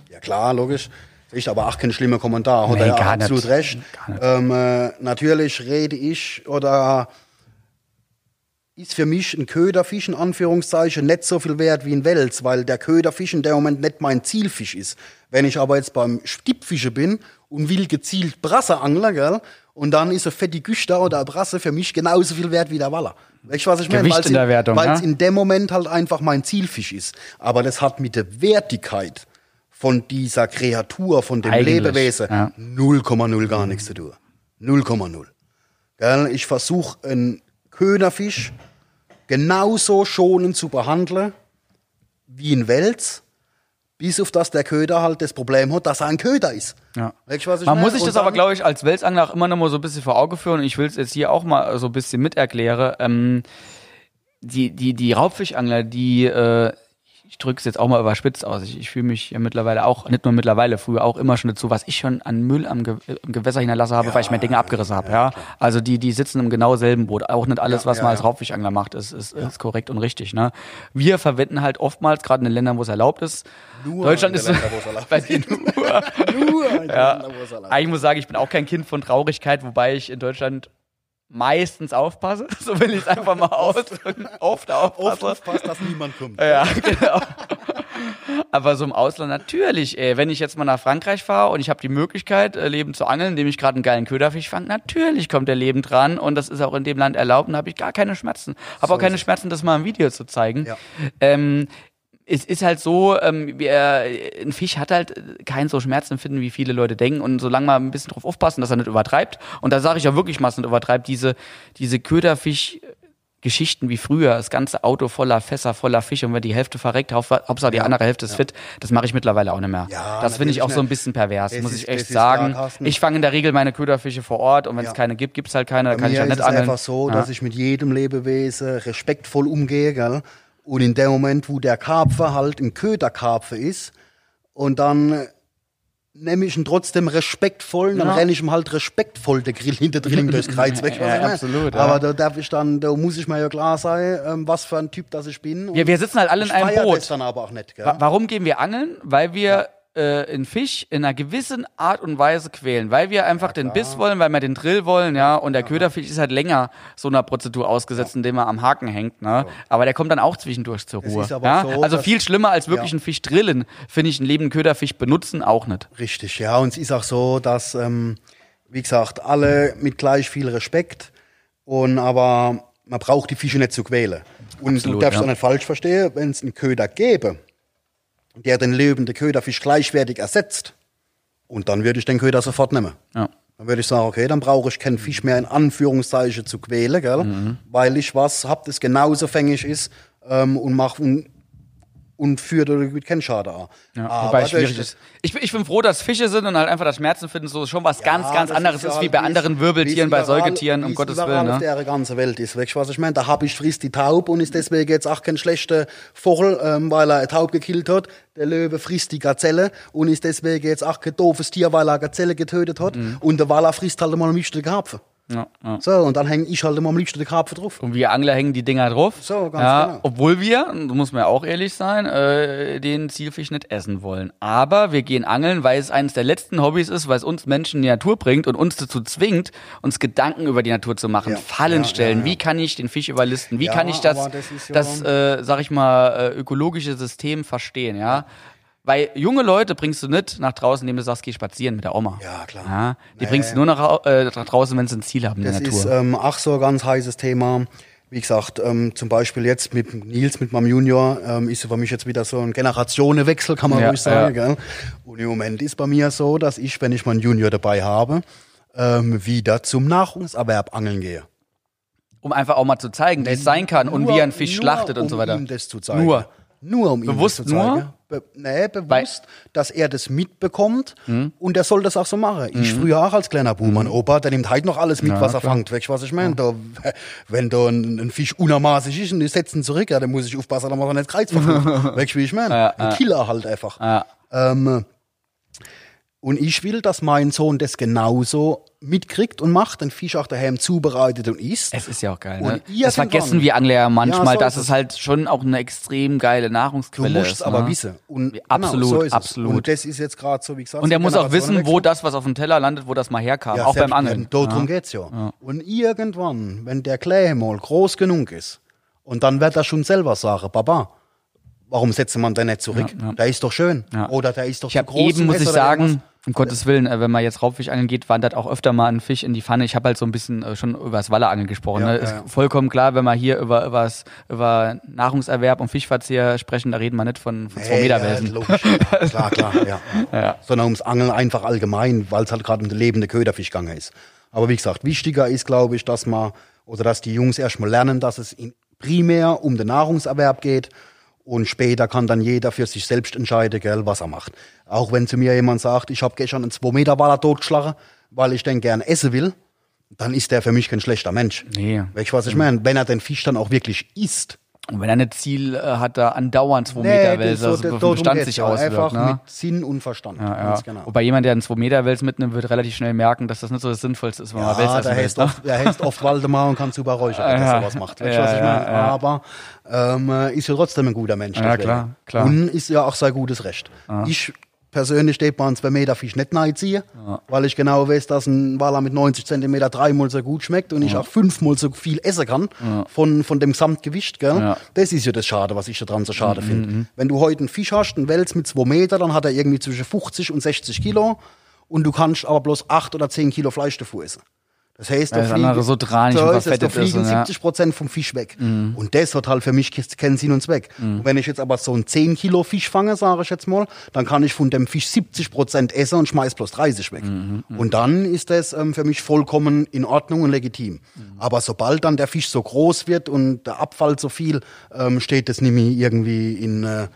Ja klar, logisch. Ich aber auch kein schlimmer Kommentar. Hat Nee, er gar nicht. absolut recht. Ähm, äh, natürlich rede ich oder ist für mich ein Köderfisch in Anführungszeichen nicht so viel wert wie ein Wels, weil der Köderfisch in dem Moment nicht mein Zielfisch ist. Wenn ich aber jetzt beim Stippfische bin und will gezielt Brasse angeln, gell, und dann ist eine fette Güster oder eine Brasse für mich genauso viel wert wie der Waller. Weißt du, was ich meine? In der Wertung, Weil es ja? in dem Moment halt einfach mein Zielfisch ist. Aber das hat mit der Wertigkeit von dieser Kreatur, von dem Eigentlich, Lebewesen, ja. 0,0 gar nichts zu tun. 0,0. Gell? Ich versuche einen Köderfisch genauso schonend zu behandeln wie ein Wels, bis auf das der Köder halt das Problem hat, dass er ein Köder ist. Ja. Weißt du, was ich Man meine? muss sich Und das aber, dann- glaube ich, als Welsangler auch immer noch mal so ein bisschen vor Auge führen. Und ich will es jetzt hier auch mal so ein bisschen miterklären. Ähm, die, die, die Raubfischangler, die, äh, ich drücke es jetzt auch mal überspitzt aus. Ich, ich fühle mich ja mittlerweile auch, nicht nur mittlerweile, früher auch immer schon dazu, was ich schon an Müll am, Ge im Gewässer hinterlassen habe, weil ich mir Dinge abgerissen habe. Ja, Also die, die sitzen im genau selben Boot. Auch nicht alles, Ja, was ja, man als ja. Raubfischangler macht, ist, ist, ist korrekt und richtig. Ne? Wir verwenden halt oftmals, gerade in den Ländern, wo es erlaubt ist, Nur Deutschland ist erlaubt bei dir nur. Nur wo es erlaubt Aber ich muss sagen, ich bin auch kein Kind von Traurigkeit, wobei ich in Deutschland meistens aufpasse. So will ich es einfach mal ausdrücken. Oft Oft aufpasse. aufpasst, dass niemand kommt. Ja, genau. Aber so im Ausland natürlich, ey. Wenn ich jetzt mal nach Frankreich fahre und ich habe die Möglichkeit, äh, lebend zu angeln, indem ich gerade einen geilen Köderfisch fange, natürlich kommt der lebend dran und das ist auch in dem Land erlaubt und habe ich gar keine Schmerzen. Habe auch keine Schmerzen, das mal im Video zu zeigen. Ja. Ähm, es ist halt so, ähm, wir, ein Fisch hat halt kein so Schmerzempfinden, wie viele Leute denken. Und solange man ein bisschen drauf aufpassen, dass er nicht übertreibt. Und da sage ich ja wirklich mal, er nicht übertreibt, diese, diese Köderfisch. Geschichten wie früher, das ganze Auto voller Fässer, voller Fische und wenn die Hälfte verreckt, Hauptsache die andere Hälfte ist fit, das mache ich mittlerweile auch nicht mehr. Ja, das finde ich auch so ein bisschen pervers, muss ist- ich echt ist sagen. klar, ich fange in der Regel meine Köderfische vor Ort und wenn es Ja. keine gibt, gibt es halt keine, dann Bei kann ich ist nicht es angeln. einfach so, Ja. dass ich mit jedem Lebewesen respektvoll umgehe, gell? Und in dem Moment, wo der Karpfer halt ein Köderkarpfer ist, und dann äh, nehme ich ihn trotzdem respektvoll, dann Ja. renne ich ihm halt respektvoll der Grill hinter Drilling durchs Kreuz weg. Ja, absolut, ja. Aber da darf ich dann, da muss ich mir ja klar sein, ähm, was für ein Typ das ich bin. Und Wir, wir sitzen halt alle in einem Boot. das dann aber auch nicht, gell? Wa- Warum gehen wir angeln? Weil wir äh, einen Fisch in einer gewissen Art und Weise quälen, weil wir einfach den Biss wollen, weil wir den Drill wollen, ja, und der Köderfisch ist halt länger so einer Prozedur ausgesetzt, indem er am Haken hängt, ne? Aber der kommt dann auch zwischendurch zur Ruhe. ja? so, also viel schlimmer als wirklich Ja. einen Fisch drillen, finde ich einen lebenden Köderfisch benutzen auch nicht. Richtig, ja. Und es ist auch so, dass, ähm, wie gesagt, alle mit gleich viel Respekt und aber man braucht die Fische nicht zu quälen. Und Absolut, du darfst ja. auch nicht falsch verstehen, wenn es einen Köder gäbe, der den lebenden Köderfisch gleichwertig ersetzt, und dann würde ich den Köder sofort nehmen. Ja. Dann würde ich sagen, okay, dann brauche ich keinen Fisch mehr in Anführungszeichen zu quälen, gell? Mhm. weil ich was hab, das genauso fängig ist ähm, und mach und, führt oder mit keinen Schaden an. Ja, Aber wobei schwierig ist. Ich, bin- ich bin froh, dass Fische sind und halt einfach das Schmerzen finden, so schon was ganz, Ja, ganz das anderes ja ist, wie bei anderen Wirbeltieren, bei Säugetieren, um Gottes Willen. auf Ne? der ganzen Welt ist. Weißt du, was ich meine? Da habe ich frisst die Taube und ist deswegen jetzt auch kein schlechter Vogel, ähm, weil er eine Taube gekillt hat. Der Löwe frisst die Gazelle und ist deswegen jetzt auch kein doofes Tier, weil er eine Gazelle getötet hat. Mhm. Und der Waller frisst halt mal liebsten den Karpfen. Ja, ja. So, und dann hänge ich halt immer am liebsten den Karpfen drauf. Und wir Angler hängen die Dinger drauf. So, ganz ja, genau. Obwohl wir, da muss man ja auch ehrlich sein, äh, den Zielfisch nicht essen wollen. Aber wir gehen angeln, weil es eines der letzten Hobbys ist, weil es uns Menschen in die Natur bringt und uns dazu zwingt, uns Gedanken über die Natur zu machen, Ja, Fallen stellen. Wie kann ich den Fisch überlisten? Wie kann ich das, das das, äh, sag ich mal, äh, ökologische System verstehen, ja? Weil junge Leute bringst du nicht nach draußen, indem du sagst, geh spazieren mit der Oma. Ja, klar. Ja, die bringst du nur nach, äh, nach draußen, wenn sie ein Ziel haben in Das der Natur. ist ähm, auch so ein ganz heißes Thema. Wie gesagt, ähm, zum Beispiel jetzt mit Nils, mit meinem Junior, ähm, ist für mich jetzt wieder so ein Generationenwechsel, kann man Ja, ruhig sagen. Gell? Und im Moment ist bei mir so, dass ich, wenn ich meinen Junior dabei habe, ähm, wieder zum Nahrungserwerb angeln gehe. um einfach auch mal zu zeigen, wie es sein kann und wie er einen Fisch nur, schlachtet und um so weiter. Ihm das zu zeigen. Nur. Nur um Bewusst ihm das zu zeigen. nur? Be nee, bewusst, dass er das mitbekommt und er soll das auch so machen. Ich früher auch als kleiner Bub, mein Opa, der nimmt halt noch alles mit, was er fängt. Weißt du, was ich meine? Da, wenn da ein, ein Fisch unermaßig ist und die setzen zurück, ja, dann muss ich aufpassen, dass man nicht Kreuz weißt du, wie ich meine? ein Killer halt einfach. Ja. Ähm, und ich will, dass mein Sohn das genauso mitkriegt und macht, den Fisch auch daheim zubereitet und isst. Es ist ja auch geil, Und ne? Das vergessen wir Angler ja manchmal, Ja, so dass ist es halt schon auch eine extrem geile Du Nahrungsquelle musst ist. aber ne? wissen. Und Absolut, genau, so ist absolut. Und das ist jetzt gerade so, wie gesagt. Und er so muss auch wissen, wo das, was auf dem Teller landet, wo das mal herkam, Ja, auch beim Angeln. Ja, darum geht's ja. Und irgendwann, wenn der Klee mal groß genug ist, und dann wird er schon selber sagen, Baba, warum setzt man den nicht zurück? Der ist doch schön. Ja. Oder der ist doch Ich groß. eben, muss ich sagen, irgendwas. um Gottes Willen, äh, wenn man jetzt Raubfisch angeln geht, wandert auch öfter mal ein Fisch in die Pfanne. Ich habe halt so ein bisschen äh, schon über das Wallerangeln gesprochen. Ja, ne? ja, Ist ja. vollkommen klar, wenn wir hier über, übers, über Nahrungserwerb und Fischverzehr sprechen, da reden wir nicht von, von zwei Hey, Meter ja, Welsen. logisch. klar, klar, ja. Sondern ums Angeln einfach allgemein, weil es halt gerade um den lebenden Köderfisch gegangen ist. Aber wie gesagt, wichtiger ist, glaube ich, dass man, oder dass die Jungs erstmal lernen, dass es primär um den Nahrungserwerb geht und später kann dann jeder für sich selbst entscheiden, gell, was er macht. Auch wenn zu mir jemand sagt, ich habe gestern einen 2 Meter Waller totgeschlagen, weil ich den gern essen will, dann ist der für mich kein schlechter Mensch. Nee. Weißt du, was ich meine? Wenn er den Fisch dann auch wirklich isst, Und wenn er ein Ziel äh, hat, da andauernd 2 Nee, Meter Wälzer, so- also darum Bestand sich ja. auswirkt. Einfach Ne? mit Sinn und Verstand. Ja, ja. Genau. Wobei jemand, der einen 2 Meter Wels mitnimmt, wird relativ schnell merken, dass das nicht so das Sinnvollste ist, wenn man Wels Ja, der will. heißt, ne? oft, heißt oft Waldemar und kann super räuchern, wenn Ja. er sowas macht. Weißt Ja, was ich ja, meine? ja. Aber ähm, äh, ist ja trotzdem ein guter Mensch. Ja, deswegen. klar, klar. Und ist ja auch sein gutes Recht. Ich persönlich bei einem 2 Meter Fisch nicht reinziehen, weil ich genau weiß, dass ein Waller mit 90 Zentimeter dreimal so gut schmeckt und ich auch fünfmal so viel essen kann von, von dem Gesamtgewicht. Gell? Ja. Das ist ja das Schade, was ich daran so schade finde. Wenn du heute einen Fisch hast, einen Wels mit 2 Meter, dann hat er irgendwie zwischen 50 und 60 Kilo und du kannst aber bloß 8 oder 10 Kilo Fleisch davor essen. Das heißt, Weil da das andere so dranig und ist da ist fliegen und ja. 70 Prozent vom Fisch weg. Und das hat halt für mich keinen Sinn und Zweck. Mhm. Und wenn ich jetzt aber so einen 10 Kilo Fisch fange, sage ich jetzt mal, dann kann ich von dem Fisch 70 Prozent essen und schmeiß bloß 30 weg. Mhm, Und dann ist das ähm, für mich vollkommen in Ordnung und legitim. Mhm. Aber sobald dann der Fisch so groß wird und der Abfall so viel, ähm, steht das nicht mehr irgendwie in, äh,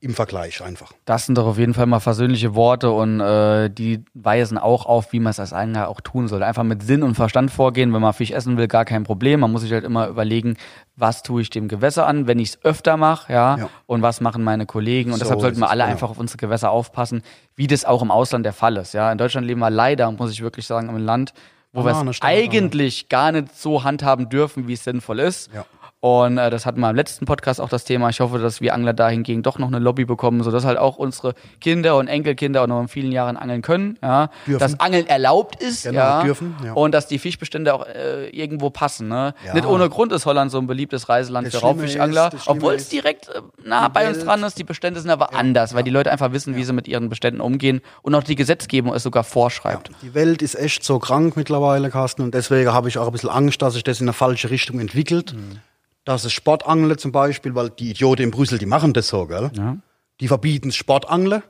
im Vergleich einfach. Das sind doch auf jeden Fall mal versöhnliche Worte und äh, die weisen auch auf, wie man es als Angler auch tun soll. Einfach mit Sinn und Verstand vorgehen. Wenn man Fisch essen will, gar kein Problem. Man muss sich halt immer überlegen, was tue ich dem Gewässer an, wenn ich es öfter mache, ja, Ja. und was machen meine Kollegen. Und So deshalb sollten wir alle genau. einfach auf unsere Gewässer aufpassen, wie das auch im Ausland der Fall ist. Ja, in Deutschland leben wir leider, muss ich wirklich sagen, im Land, wo wir Banane, es eigentlich gar nicht so handhaben dürfen, wie es sinnvoll ist. Ja. Und äh, das hatten wir im letzten Podcast auch das Thema. Ich hoffe, dass wir Angler dahingegen doch noch eine Lobby bekommen, sodass halt auch unsere Kinder und Enkelkinder auch noch in vielen Jahren angeln können. Ja? Dürfen. Dass Angeln erlaubt ist. Genau, ja? dürfen, ja. Und dass die Fischbestände auch äh, irgendwo passen. Ne? Ja. Nicht ohne Grund ist Holland so ein beliebtes Reiseland Das für Raubfischangler. Obwohl es direkt äh, nah bei uns dran ist. Die Bestände sind aber anders, weil die Leute einfach wissen, wie sie mit ihren Beständen umgehen. Und auch die Gesetzgebung es sogar vorschreibt. Die Welt ist echt so krank mittlerweile, Carsten, und deswegen habe ich auch ein bisschen Angst, dass sich das in eine falsche Richtung entwickelt. Mhm. Dass es Sportangeln zum Beispiel, weil die Idioten in Brüssel, die machen das so, gell? Ja. Die verbieten Sportangeln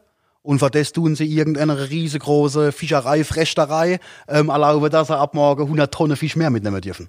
und für das tun sie irgendeine riesengroße Fischerei, Frechterei, ähm, erlauben, dass sie ab morgen 100 Tonnen Fisch mehr mitnehmen dürfen.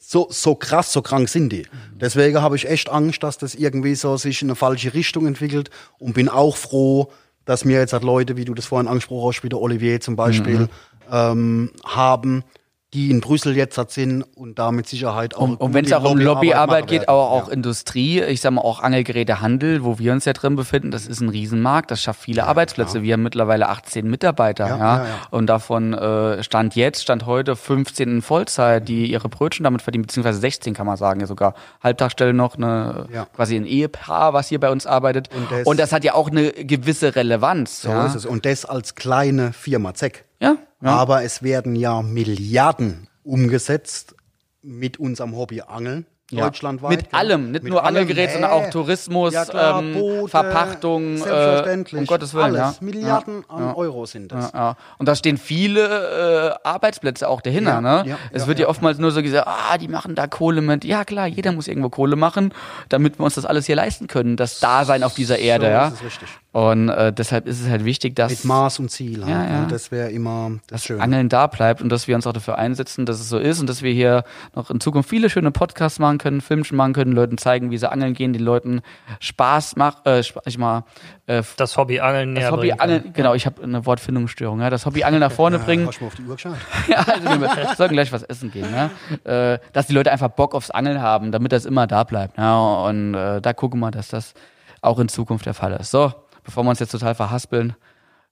So, so krass, so krank sind die. Deswegen habe ich echt Angst, dass das irgendwie so sich in eine falsche Richtung entwickelt und bin auch froh, dass mir jetzt halt Leute, wie du das vorhin angesprochen hast, wie der Olivier zum Beispiel, ähm, haben, die in Brüssel jetzt sind und da mit Sicherheit auch. Und, und wenn es auch um Lobbyarbeit geht, werden. aber auch Ja. Industrie, ich sag mal auch Angelgerätehandel, wo wir uns ja drin befinden, das ist ein Riesenmarkt, das schafft viele Arbeitsplätze. Wir haben mittlerweile 18 Mitarbeiter, ja, Ja, ja, ja. und davon äh, stand jetzt, stand heute 15 in Vollzeit, die ihre Brötchen damit verdienen, beziehungsweise 16 kann man sagen, ja sogar Halbtagsstelle noch, eine, Ja. quasi ein Ehepaar, was hier bei uns arbeitet. Und das- und das hat ja auch eine gewisse Relevanz. So ja. ist es. Und das als kleine Firma Zeck. Ja, ja. Aber es werden ja Milliarden umgesetzt mit unserem Hobby Angeln. Deutschlandweit. Mit allem, nicht Mit nur. Angelgerät, sondern auch. Tourismus, klar, ähm, Boote, Verpachtung, äh, selbstverständlich. um Gottes Willen, Alles. ja. Milliarden an. Euro sind das. Und da stehen viele äh, Arbeitsplätze auch dahinter. Ne? es wird ja, oftmals nur so gesagt, ah, die machen da Kohle mit. Ja klar, jeder muss irgendwo Kohle machen, damit wir uns das alles hier leisten können, das Dasein auf dieser Erde. so ja? ist es richtig. Und äh, deshalb ist es halt wichtig, dass Mit Maß und Ziel. Halt, Ja, ja. ne? Das wäre immer das Schöne. Angeln da bleibt und dass wir uns auch dafür einsetzen, dass es so ist und dass wir hier noch in Zukunft viele schöne Podcasts machen können, Filmchen machen können, Leuten zeigen, wie sie angeln gehen, den Leuten Spaß machen, äh, ich mal, äh, Das Hobby Angeln näher das Hobby bringen kann. Angeln, genau, ich habe eine Wortfindungsstörung, ja, das Hobby Angeln nach vorne bringen. Hast du mal auf die Uhr geschaut? ja, also wir sollten gleich was essen gehen, ne? äh, dass die Leute einfach Bock aufs Angeln haben, damit das immer da bleibt. Ja? Und äh, da gucken wir, dass das auch in Zukunft der Fall ist. So, bevor wir uns jetzt total verhaspeln,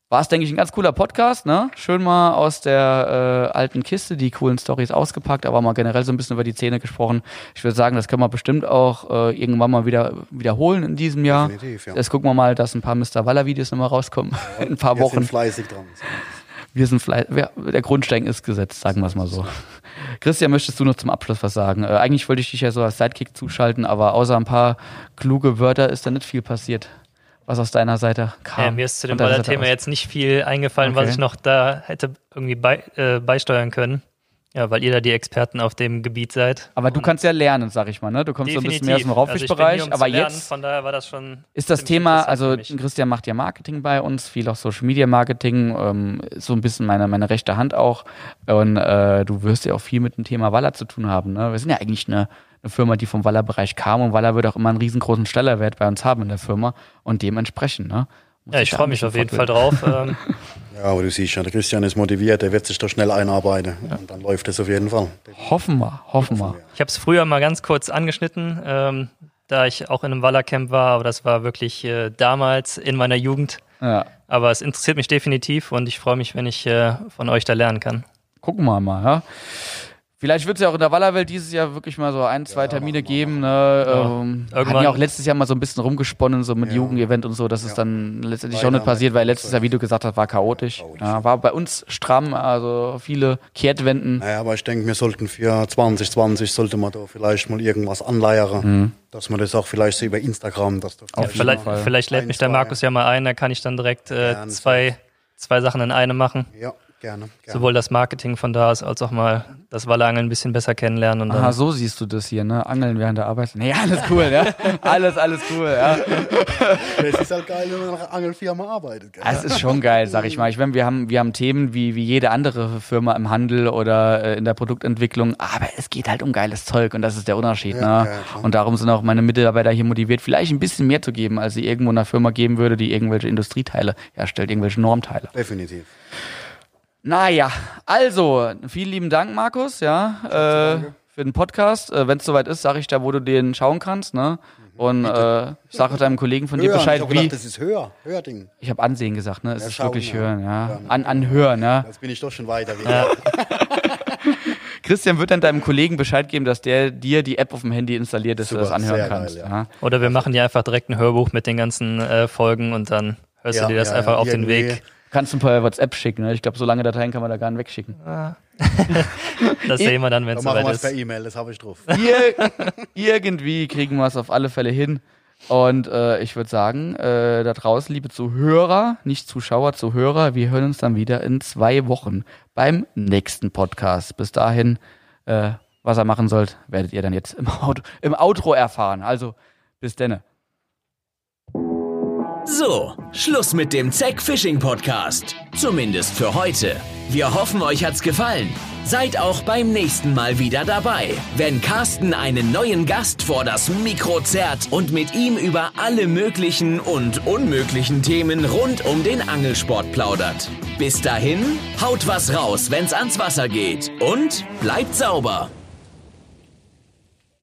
war es, denke ich, ein ganz cooler Podcast, ne? Schön mal aus der äh, alten Kiste die coolen Stories ausgepackt, aber mal generell so ein bisschen über die Szene gesprochen. Ich würde sagen, das können wir bestimmt auch äh, irgendwann mal wieder wiederholen in diesem Jahr. Definitiv, ja. Jetzt gucken wir mal, dass ein paar Mr. Waller-Videos nochmal rauskommen. in ein paar Wir Wochen. sind fleißig dran. Wir sind vielleicht, wer- der Grundstein ist gesetzt, sagen wir es mal so. Christian, möchtest du noch zum Abschluss was sagen? Äh, eigentlich wollte ich dich ja so als Sidekick zuschalten, aber außer ein paar kluge Wörter ist da nicht viel passiert, was aus deiner Seite kam. Ja, mir ist zu dem Baller-Thema jetzt nicht viel eingefallen, Okay. was ich noch da hätte irgendwie bei, äh, beisteuern können. Ja, weil ihr da die Experten auf dem Gebiet seid. Aber du kannst ja lernen, sag ich mal, ne? Du kommst so ein bisschen mehr aus dem Also Raubfischbereich, um aber lernen, jetzt Von daher war das schon. ist das Thema, also. Christian macht ja Marketing bei uns, viel auch Social Media Marketing, ähm, so ein bisschen meine, meine rechte Hand auch. Und äh, du wirst ja auch viel mit dem Thema Waller zu tun haben. Ne? Wir sind ja eigentlich eine, eine Firma, die vom Waller-Bereich kam und Waller wird auch immer einen riesengroßen Stellerwert bei uns haben in der Firma und dementsprechend, ne? Ja, ich freue mich auf jeden Fall drauf. Ähm, Ja, aber du siehst ja, der Christian ist motiviert, der wird sich da schnell einarbeiten. Und dann läuft es auf jeden Fall. Hoffen wir, hoffen wir. ich habe es früher mal ganz kurz angeschnitten. Ähm, da ich auch in einem Wallercamp war, aber das war wirklich äh, damals in meiner Jugend. Ja. Aber es interessiert mich definitiv und ich freue mich, wenn ich äh, von euch da lernen kann. Gucken wir mal, ja. Vielleicht wird es ja auch in der Wallerwelt dieses Jahr wirklich mal so ein, zwei Termine geben. Ne? Ähm, hatten Irgendwann- ja auch letztes Jahr mal so ein bisschen rumgesponnen, so mit Ja. Jugendevent und so, dass es Ja. dann letztendlich auch nicht passiert, weil haben wir letztes Jahr, wie du gesagt hast, war chaotisch. Chaotisch. Ja, war bei uns stramm, also viele Kehrtwenden. Naja, aber ich denke, wir sollten für 2020 sollte man da vielleicht mal irgendwas anleiern, Mhm. dass man das auch vielleicht so über Instagram, dass da Auf Vielleicht, vielleicht lädt Ein, mich der zwei. Markus ja mal ein, da kann ich dann direkt äh, zwei, zwei Sachen in einem machen. Ja, gerne. gerne. Sowohl das Marketing von da aus als auch mal das Wallerangeln ein bisschen besser kennenlernen. Und dann, Aha, so siehst du das hier, ne? Angeln während der Arbeit. Nee, alles cool, ja. Alles, alles cool, ja. Es ist halt geil, wenn man nach einer Angelfirma arbeitet. Gell? Es ist schon geil, sag ich mal. Ich meine, wir haben, wir haben Themen wie, wie jede andere Firma im Handel oder äh, in der Produktentwicklung, aber es geht halt um geiles Zeug und das ist der Unterschied. Ja, ne? ja, und darum sind auch meine Mitarbeiter hier motiviert, vielleicht ein bisschen mehr zu geben, als sie irgendwo einer Firma geben würde, die irgendwelche Industrieteile herstellt, irgendwelche Normteile. Definitiv. Naja, also, vielen lieben Dank, Markus, ja, äh, für den Podcast. Äh, Wenn es soweit ist, sage ich da, wo du den schauen kannst, ne? Und äh, ich sage deinem Kollegen von dir Hören, Bescheid, ich hab wie. gedacht, das ist höher, Hörding. Ich habe Ansehen gesagt, ne? Es Ja, ist schauen, wirklich ja. hören, ja. Ja. An, an hören, ja. Jetzt bin ich doch schon weiter. Ja. Christian wird dann deinem Kollegen Bescheid geben, dass der dir die App auf dem Handy installiert, dass du Super, das anhören sehr kannst. geil, ja. Oder wir machen dir einfach direkt ein Hörbuch mit den ganzen äh, Folgen und dann hörst du dir das einfach auf den. Weg. Kannst du ein paar WhatsApp schicken, ne? Ich glaube, so lange Dateien kann man da gar nicht wegschicken. Das sehen wir dann, wenn es machen wir es per ist. E-Mail, das habe ich drauf. Ir irgendwie kriegen wir es auf alle Fälle hin. Und äh, ich würde sagen, äh, da draußen, liebe Zuhörer, nicht Zuschauer, Zuhörer, wir hören uns dann wieder in zwei Wochen beim nächsten Podcast. Bis dahin, äh, was ihr machen sollt, werdet ihr dann jetzt im, Auto, im Outro erfahren. Also, bis denne. So, Schluss mit dem Zack Fishing Podcast. Zumindest für heute. Wir hoffen, euch hat's gefallen. Seid auch beim nächsten Mal wieder dabei, wenn Carsten einen neuen Gast vor das Mikro zerrt und mit ihm über alle möglichen und unmöglichen Themen rund um den Angelsport plaudert. Bis dahin, haut was raus, wenn's ans Wasser geht und bleibt sauber.